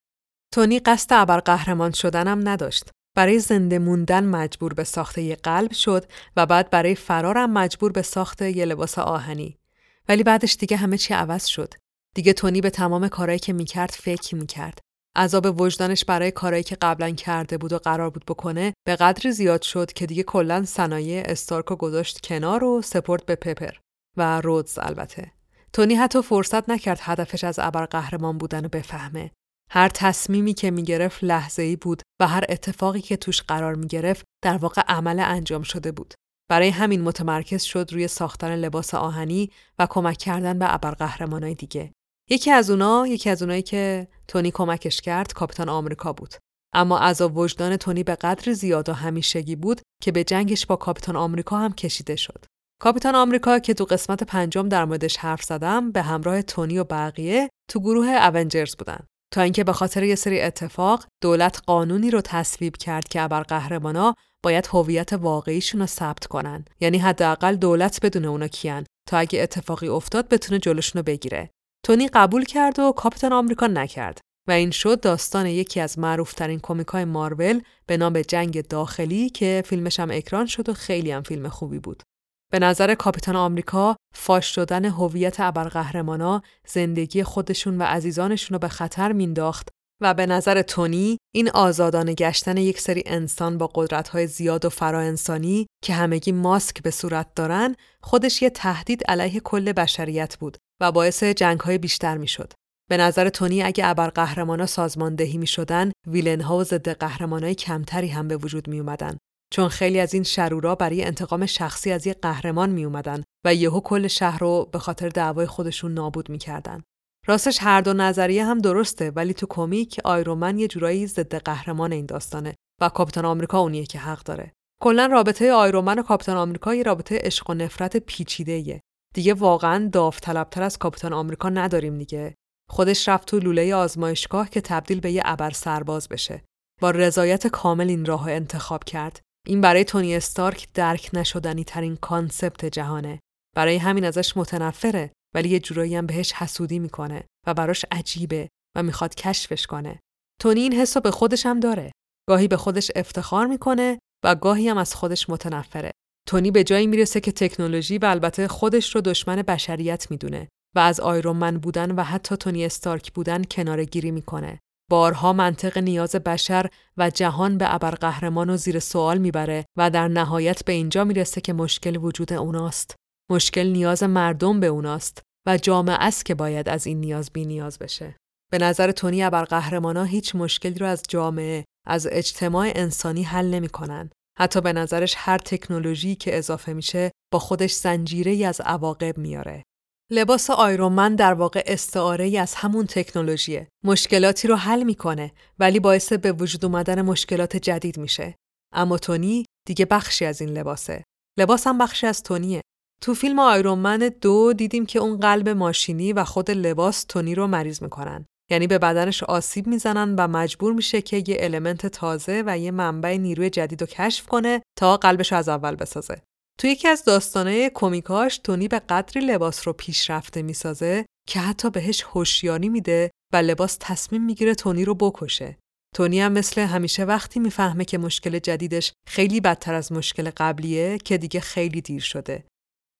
تونی قصد ابرقهرمان شدنم نداشت. برای زنده موندن مجبور به ساخت یه قلب شد و بعد برای فرارم مجبور به ساخت یه لباس آهنی. ولی بعدش دیگه همه چی عوض شد. دیگه تونی به تمام کارهایی که می‌کرد فکر می‌کرد. عذاب وجدانش برای کارهایی که قبلا کرده بود و قرار بود بکنه به قدری زیاد شد که دیگه کلا صنایع استارکو گذاشت کنار و سپورت به پپر و رودز البته. تونی حتی فرصت نکرد هدفش از ابرقهرمان بودن و بفهمه. هر تصمیمی که می‌گرفت لحظه ای بود و هر اتفاقی که توش قرار می‌گرفت در واقع عمل انجام شده بود. برای همین متمرکز شد روی ساختن لباس آهنی و کمک کردن به ابرقهرمانای دیگه. یکی از اونا، یکی از اونایی که تونی کمکش کرد، کاپیتان آمریکا بود. اما عذاب وجدان تونی به قدر زیاد و همیشگی بود که به جنگش با کاپیتان آمریکا هم کشیده شد. کاپیتان آمریکا که تو قسمت پنجم در موردش حرف زدم به همراه تونی و بقیه تو گروه اونجرز بودن. تا اینکه به خاطر یه سری اتفاق دولت قانونی رو تصویب کرد که ابرقهرمانا باید هویت واقعیشون رو ثبت کنن یعنی حداقل دولت بدون اونا کیان تا اگه اتفاقی افتاد بتونه جلوشون رو بگیره تونی قبول کرد و کاپیتان آمریکا نکرد و این شد داستان یکی از معروفترین کمیکای مارول به نام جنگ داخلی که فیلمش هم اکران شد و خیلی هم فیلم خوبی بود. به نظر کاپیتان آمریکا فاش شدن هویت ابرقهرمانا زندگی خودشون و عزیزانشون رو به خطر مینداخت و به نظر تونی این آزادانه گشتن یک سری انسان با قدرت‌های زیاد و فراانسانی که همگی ماسک به صورت دارن خودش یه تهدید علیه کل بشریت بود و باعث جنگ‌های بیشتر می‌شد. به نظر تونی اگه ابرقهرمانا سازماندهی می شدن، ویلنها و ضد قهرمانای کمتری هم به وجود می اومدن. چون خیلی از این شرورا برای انتقام شخصی از یک قهرمان می اومدن و یهو کل شهر رو به خاطر دعوای خودشون نابود می‌کردن. راستش هر دو نظریه هم درسته ولی تو کمیک آیرومن یه جورایی ضد قهرمان این داستانه و کاپیتان آمریکا اونیه که حق داره. کلا رابطه آیرومن و کاپیتان آمریکا یه رابطه عشق و نفرت پیچیده دیگه واقعا داوطلبتر از کاپیتان آمریکا نداریم دیگه. خودش رفت تو لوله آزمایشگاه که تبدیل به یه ابر سرباز بشه. با رضایت کامل این راه انتخاب کرد این برای تونی استارک درک نشدنی ترین کانسپت جهانه. برای همین ازش متنفره ولی یه جورایی هم بهش حسودی می‌کنه و براش عجیبه و می‌خواد کشفش کنه. تونی این حسو به خودش هم داره. گاهی به خودش افتخار می‌کنه و گاهی هم از خودش متنفره. تونی به جایی می‌رسه که تکنولوژی و البته خودش رو دشمن بشریت می‌دونه و از آیرون بودن و حتی تونی استارک بودن کناره گیری می‌کنه بارها منطق نیاز بشر و جهان به ابرقهرمان و زیر سوال می‌بره و در نهایت به اینجا می‌رسه که مشکل وجود اوناست. مشکل نیاز مردم به اوناست و جامعه است که باید از این نیاز بی نیاز بشه. به نظر تونی ابرقهرمانا هیچ مشکلی رو از جامعه، از اجتماع انسانی حل نمی‌کنن. حتی به نظرش هر تکنولوژی که اضافه میشه با خودش زنجیره از عواقب میاره. لباس آیرومن در واقع استعاره از همون تکنولوژیه. مشکلاتی رو حل می‌کنه ولی باعث به وجود اومدن مشکلات جدید میشه. اما تونی دیگه بخشی از این لباسه. لباس هم بخشی از تونیه. تو فیلم آیرومن دو دیدیم که اون قلب ماشینی و خود لباس تونی رو مریض می‌کنن. یعنی به بدنش آسیب می‌زنن و مجبور میشه که یه المنت تازه و یه منبع نیروی جدید رو کشف کنه تا قلبش از اول بسازه. تو یکی از داستانه کمیکاش تونی به قدری لباس رو پیشرفته می‌سازه که حتی بهش هوشیاری میده و لباس تصمیم می‌گیره تونی رو بکشه. تونی هم مثل همیشه وقتی می‌فهمه که مشکل جدیدش خیلی بدتر از مشکل قبلیه که دیگه خیلی دیر شده.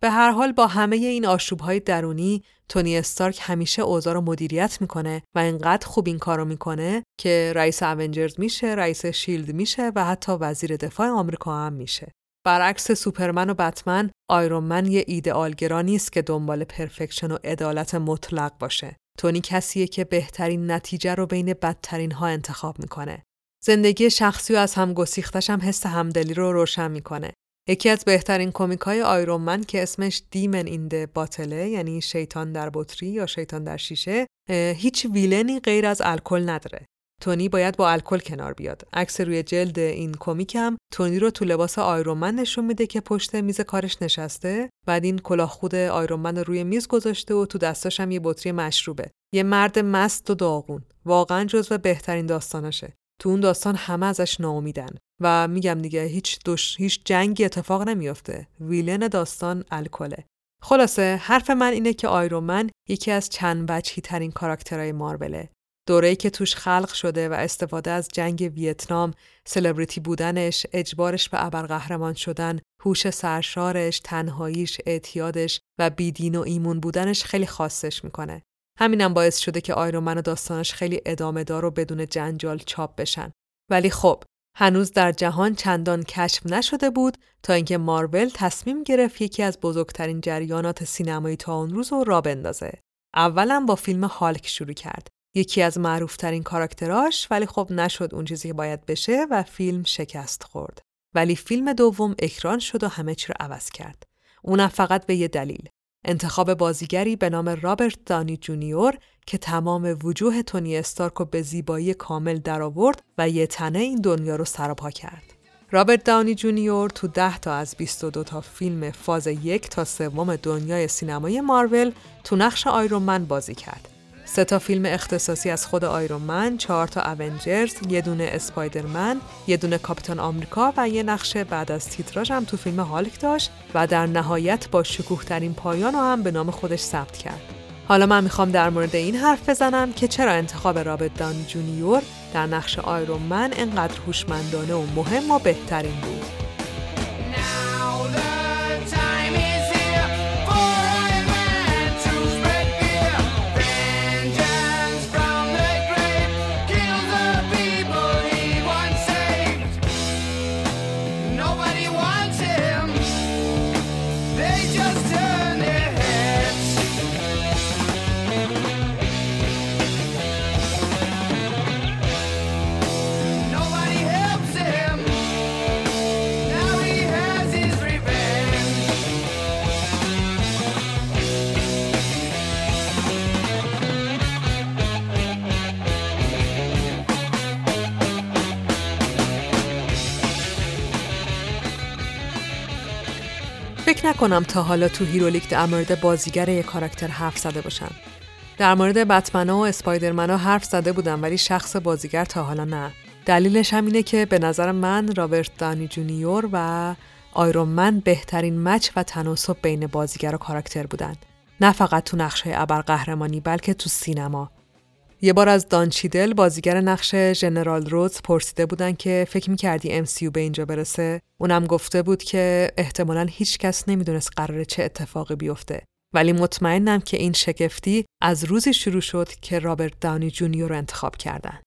به هر حال با همه این آشوبهای درونی تونی استارک همیشه اوضاع رو مدیریت می‌کنه و اینقدر خوب این کارو می‌کنه که رئیس اونجرز میشه، رئیس شیلد میشه و حتی وزیر دفاع آمریکا هم میشه. برعکس سوپرمن و بتمن، آیرون یه ایدئالگرا نیست که دنبال perfection و عدالت مطلق باشه. تونی کسیه که بهترین نتیجه رو بین بدترین ها انتخاب می‌کنه. زندگی شخصی و از هم گسیختش هم حس همدلی رو روشن می‌کنه. یکی از بهترین کمیک های آیرون که اسمش Demon in a Bottle ـه یعنی شیطان در بطری یا شیطان در شیشه هیچ villain ی غیر از الکل نداره تونی باید با الکل کنار بیاد. عکس روی جلد این کمیک هم تونی رو تو لباس آیرون من نشون میده که پشت میز کارش نشسته. بعد این کلاه خود آیرون من روی میز گذاشته و تو دستاش هم یه بطری مشروبه. یه مرد مست و داغون. واقعا جزو بهترین داستاناشه. تو اون داستان همه ازش ناامیدن و میگم دیگه هیچ دوش هیچ جنگی اتفاق نمیافته. ویلن داستان الکله. خلاصه حرف من اینه که آیرومن یکی از چند وجهی ترین کاراکترهای ماربله دوره‌ای که توش خلق شده و استفاده از جنگ ویتنام، سلبریتی بودنش، اجبارش به ابرقهرمان شدن، هوش سرشارش، تنهاییش، اعتیادش و بیدین و ایمون بودنش خیلی خاصش می‌کنه. همینم باعث شده که آیرومن و داستانش خیلی ادامه دار و بدون جنجال چاپ بشن. ولی خب هنوز در جهان چندان کشف نشده بود تا اینکه مارول تصمیم گرفت یکی از بزرگترین جریانات سینمایی تا اون روز رو را بندازه. اولا با فیلم هالک شروع کرد یکی از معروفترین کاراکتراش ولی خب نشد اون چیزی که باید بشه و فیلم شکست خورد. ولی فیلم دوم اکران شد و همه چی رو عوض کرد. اونم فقط به یه دلیل. انتخاب بازیگری به نام رابرت داونی جونیور که تمام وجوه تونی استارک رو به زیبایی کامل درآورد و یه تنه این دنیا رو سرپا کرد. رابرت داونی جونیور تو 10 تا از 22 تا فیلم فاز یک تا سوم دنیای سینمای مارول تو نقش آیرون بازی کرد. سه تا فیلم اختصاصی از خود آیرون من، چهار تا Avengers، یه دونه اسپایدرمن، یه دونه کاپیتان آمریکا و یه نقش بعد از تیتراژ هم تو فیلم هالک داشت و در نهایت با شکوه ترین پایان رو هم به نام خودش ثبت کرد. حالا من می‌خوام در مورد این حرف بزنم که چرا انتخاب رابرت دان جونیور در نقش آیرون من انقدر هوشمندانه و مهم و بهترین بود. نکنم تا حالا تو هیرولیک در مورد بازیگر یک کاراکتر حرف زده باشم. در مورد بتمنا و اسپایدرمنا حرف زده بودم ولی شخص بازیگر تا حالا نه. دلیلش هم اینه که به نظر من رابرت داونی جونیور و آیرون من بهترین match و تناسب بین بازیگر و کاراکتر بودن. نه فقط تو نقش ابرقهرمانی بلکه تو سینما. یه بار از دان چیدل بازیگر نقش ژنرال رودز پرسیده بودن که فکر می‌کردی ام به اینجا برسه. اونم گفته بود که احتمالا هیچ کس نمی‌دونست قراره چه اتفاقی بیفته. ولی مطمئنم که این شگفتی از روزی شروع شد که رابرت داونی جونیور رو انتخاب کردن.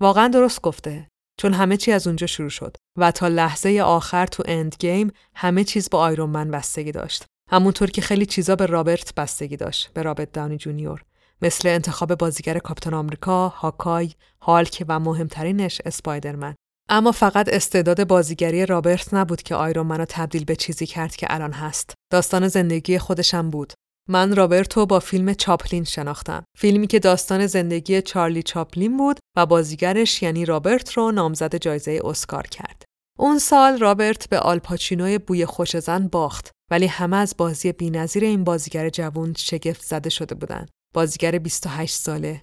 واقعا درست گفته چون همه چی از اونجا شروع شد و تا لحظه آخر تو Endgame همه چیز با آیرون من بستگی داشت. همونطور که خیلی چیزا به رابرت بستگی داشت به رابرت داونی جونیور. مثل انتخاب بازیگر کاپیتان آمریکا، هاکای، هالک و مهمترینش اسپایدرمن. اما فقط استعداد بازیگری رابرت نبود که آیرون منو تبدیل به چیزی کرد که الان هست. داستان زندگی خودشم بود. من رابرتو با فیلم چاپلین شناختم. فیلمی که داستان زندگی چارلی چاپلین بود و بازیگرش یعنی رابرت رو نامزد جایزه اسکار کرد. اون سال رابرت به آل پاچینوی بوی خوش زن باخت ولی همه از بازی بینظیر این بازیگر جوان شگفت زده شده بودند. بازیگر 28 ساله.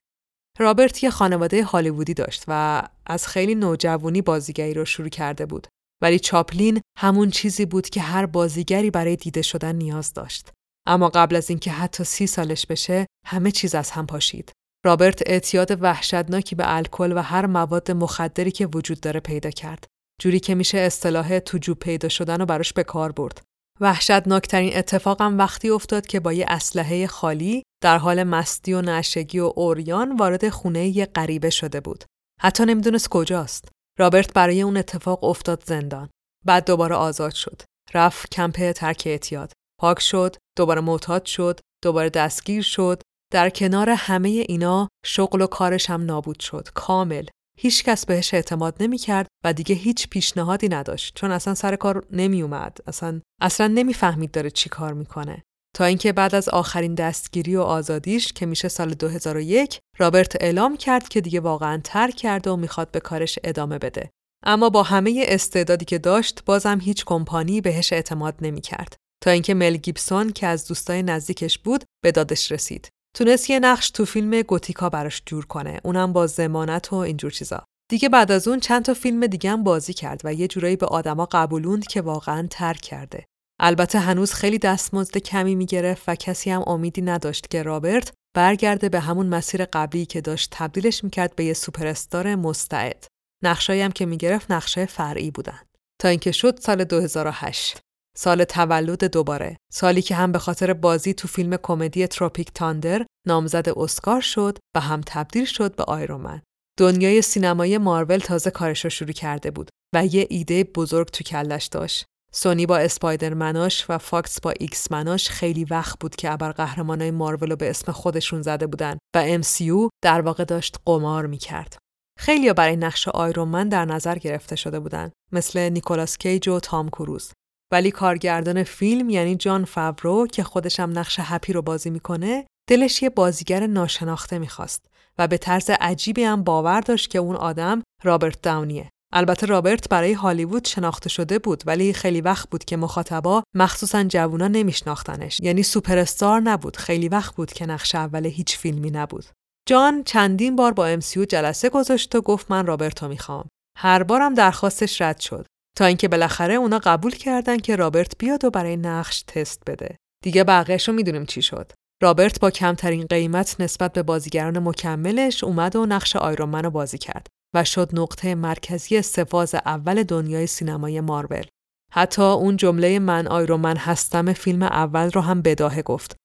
رابرت یه خانواده هالیوودی داشت و از خیلی نوجوانی بازیگری رو شروع کرده بود. ولی چاپلین همون چیزی بود که هر بازیگری برای دیده شدن نیاز داشت. اما قبل از اینکه حتی سی سالش بشه، همه چیز از هم پاشید. رابرت اعتیاد وحشتناکی به الکل و هر مواد مخدری که وجود داره پیدا کرد. جوری که میشه اصطلاح توجو پیدا شدن و براش به کار برد. وحشتناکترین اتفاقم وقتی افتاد که با یه اسلحه خالی در حال مستی و نشگی و اوریان وارد خونه یه غریبه شده بود. حتی نمی‌دونست کجاست. رابرت برای اون اتفاق افتاد زندان. بعد دوباره آزاد شد. رفت کمپ ترک اعتیاد. پاک شد، دوباره معتاد شد، دوباره دستگیر شد. در کنار همه اینا شغل و کارش هم نابود شد. کامل. هیچ کس بهش اعتماد نمی‌کرد و دیگه هیچ پیشنهادی نداشت چون اصلا سر کار نمی اومد. اصلا اصلا نمی‌فهمید داره چی کار می‌کنه. تا اینکه بعد از آخرین دستگیری و آزادیش که میشه سال 2001 رابرت اعلام کرد که دیگه واقعا ترک کرده و می‌خواد به کارش ادامه بده. اما با همه استعدادی که داشت بازم هیچ کمپانی بهش اعتماد نمی‌کرد. تا اینکه مل گیبسون که از دوستای نزدیکش بود به دادش رسید. تونست یه نقش تو فیلم گوتیکا براش جور کنه اونم با زمانت و اینجور چیزا دیگه بعد از اون چند تا فیلم دیگه هم بازی کرد و یه جورایی به آدما قبولوند که واقعا ترک کرده البته هنوز خیلی دستمزد کمی می‌گرفت و کسی هم امیدی نداشت که رابرت برگرده به همون مسیر قبلی که داشت تبدیلش می‌کرد به یه سوپرستار مستعد. نقشایی هم که می‌گرفت نقش فرعی بودن. تا اینکه شد سال 2008 سال تولد دوباره. سالی که هم به خاطر بازی تو فیلم کمدی Tropic Thunder نامزد اسکار شد و هم تبدیل شد به آیرون من دنیای سینمایی مارول تازه کارش رو شروع کرده بود و یه ایده بزرگ تو کلش داشت. سونی با اسپایدرمناش و فاکس با ایکس مناش خیلی وقت بود که قهرمانای مارول رو به اسم خودشون زده بودن و MCU در واقع داشت قمار می‌کرد. خیلیا برای نقش آیرون در نظر گرفته شده بودن مثل نیکولاس کیج و تام کروز ولی کارگردان فیلم یعنی جان فاورو که خودش هم نقش هپی رو بازی می‌کنه دلش یه بازیگر ناشناخته می‌خواست و به طرز عجیبی هم باور داشت که اون آدم رابرت داونیه البته رابرت برای هالیوود شناخته شده بود ولی خیلی وقت بود که مخاطبا مخصوصا جوونا نمیشناختنش. یعنی سوپر استار نبود. خیلی وقت بود که نقش اول هیچ فیلمی نبود. جان چندین بار با امسیو جلسه گذاشت و گفت من رابرتو می‌خوام. هر بارم درخواستش رد شد. تا اینکه بالاخره اونا قبول کردن که رابرت بیاد و برای نقش تست بده. دیگه بقیهش رو می‌دونیم چی شد. رابرت با کمترین قیمت نسبت به بازیگران مکملش اومد و نقش آیرون رو بازی کرد. و شد نقطه مرکزی استفاز اول دنیای سینمای مارول. حتی اون جمله من آیرون هستم فیلم اول رو هم بداهه گفت.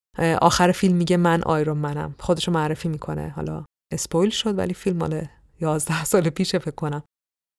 آخر فیلم میگه من آیرون منم. خودشو معرفی می‌کنه. حالا اسپویل شد ولی فیلم مال 11 سال پیش فکر کنم.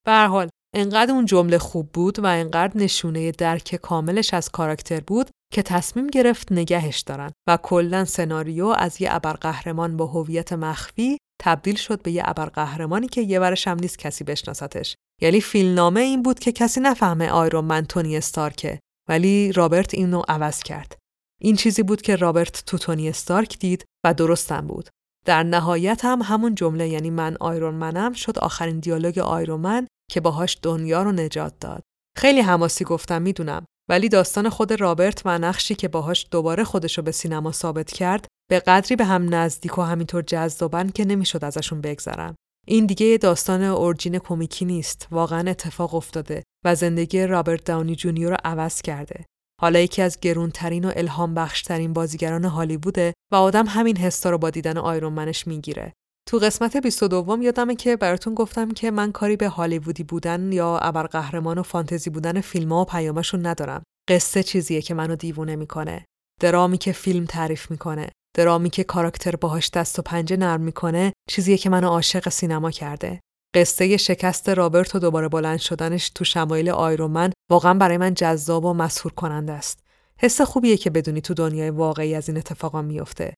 به حال انقدر اون جمله خوب بود و انقدر نشونه درک کاملش از کاراکتر بود که تصمیم گرفت نگهش دارن و کلا سناریو از یه ابرقهرمان با هویت مخفی تبدیل شد به یه ابرقهرمانی که یه ورش هم نیست کسی بشناستش یعنی فیلمنامه این بود که کسی نفهمه آیرون من تونی استارکه ولی رابرت اینو عوض کرد. این چیزی بود که رابرت تو تونی استارک دید و درستم بود. در نهایت هم همون جمله یعنی من آیرون منم شد آخرین دیالوگ آیرون من که باهاش دنیا رو نجات داد. خیلی حماسی گفتم می‌دونم. ولی داستان خود رابرت و نقشی که باهاش دوباره خودشو به سینما ثابت کرد به قدری به هم نزدیک و همینطور جذابن که نمی‌شد ازشون بگذرم. این دیگه یه داستان origin کمیکی نیست، واقعا اتفاق افتاده و زندگی رابرت داونی جونیور رو عوض کرده. حالا یکی از گرونترین و الهام بخشترین بازیگران هالیووده و آدم همین حسا رو با دیدن آیرون منش می‌گیره. تو قسمت 22 یادمه که براتون گفتم که من کاری به هالیوودی بودن یا ابرقهرمان و فانتزی بودن فیلم ها و پیامشون ندارم. قصه چیزیه که منو دیوونه می‌کنه. درامی که فیلم تعریف می‌کنه. درامی که کاراکتر باهاش دست و پنجه نرم می‌کنه چیزیه که منو عاشق سینما کرده. قصه شکست رابرت و دوباره بلند شدنش تو شمایل آیرومن واقعا برای من جذاب و مسهور کننده است. حس خوبیه که بدونی تو دنیای واقعی از این اتفاقا میفته.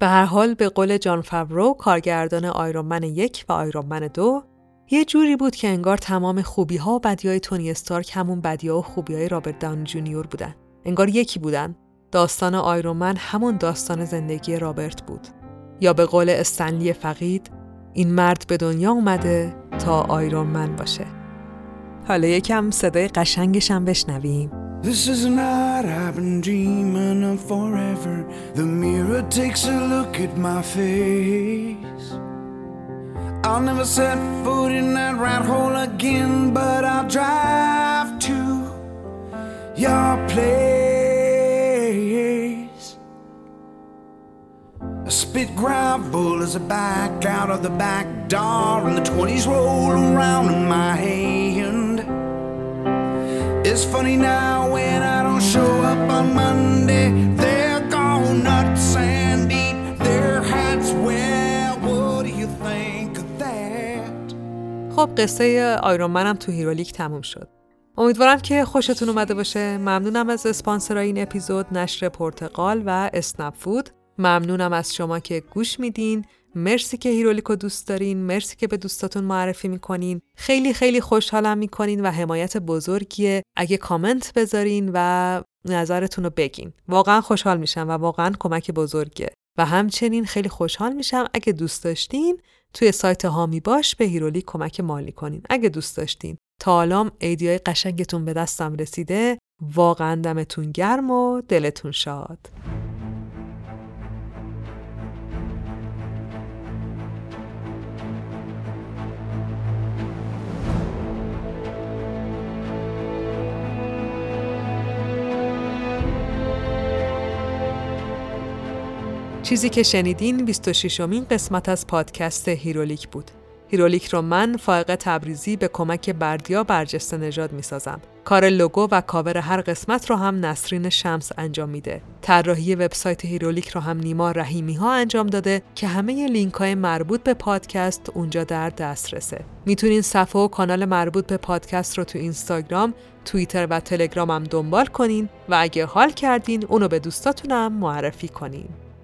به هر حال به قول جان فاورو کارگردان آیرون یک و آیرون دو یه جوری بود که انگار تمام خوبی ها و بدی های تونی استارک همون بدی ها و خوبی های رابرت دان جونیور بودن. انگار یکی بودن. داستان آیرون همون داستان زندگی رابرت بود. یا به قول استنلی فقید این مرد به دنیا اومده تا آیرون من باشه. حالا یکم صدای قشنگشم بشنویم. This is night I've been dreaming of forever. The mirror takes a look at my face. I'll never set foot in that rat hole again, but I'll drive to your place. I spit gravel as I back out of the back door, and the 20s roll around in my hand. It's funny now when I don't show up on Monday. They're gone nuts and eat their hats. Well, what do you think of that? خب قصه آیرون منم تو هیرولیک تموم شد. امیدوارم که خوشتون اومده باشه. ممنونم از اسپانسرای این اپیزود نشر پرتقال و اسنپ فود. ممنونم از شما که گوش میدین. مرسی که هیرولیکو دوست دارین. مرسی که به دوستاتون معرفی می‌کنین. خیلی خیلی خوشحالم می‌کنین و حمایت بزرگیه. اگه کامنت بذارین و نظرتون رو بگین. واقعا خوشحال میشم و واقعا کمک بزرگه و همچنین خیلی خوشحال میشم اگه دوست داشتین توی سایت حامی باش به هیرولیک کمک مالی کنین. اگه دوست داشتین. تا حالام ایده‌های قشنگتون به دستم رسیده. واقعا دمتون گرم و دلتون شاد. چیزی که شنیدین 26 امین قسمت از پادکست هیرولیک بود. هیرولیک رو من فائق تبریزی به کمک بردیا برجسته نژاد می‌سازم. کار لوگو و کاور هر قسمت رو هم نسرین شمس انجام میده. طراحی وبسایت هیرولیک رو هم نیما رحیمی ها انجام داده که همه لینک های مربوط به پادکست اونجا در دسترسه. می‌تونین صفحه و کانال مربوط به پادکست رو تو اینستاگرام، توییتر و تلگرام هم دنبال کنین و اگه حال کردین اونو به دوستاتونم معرفی کنین.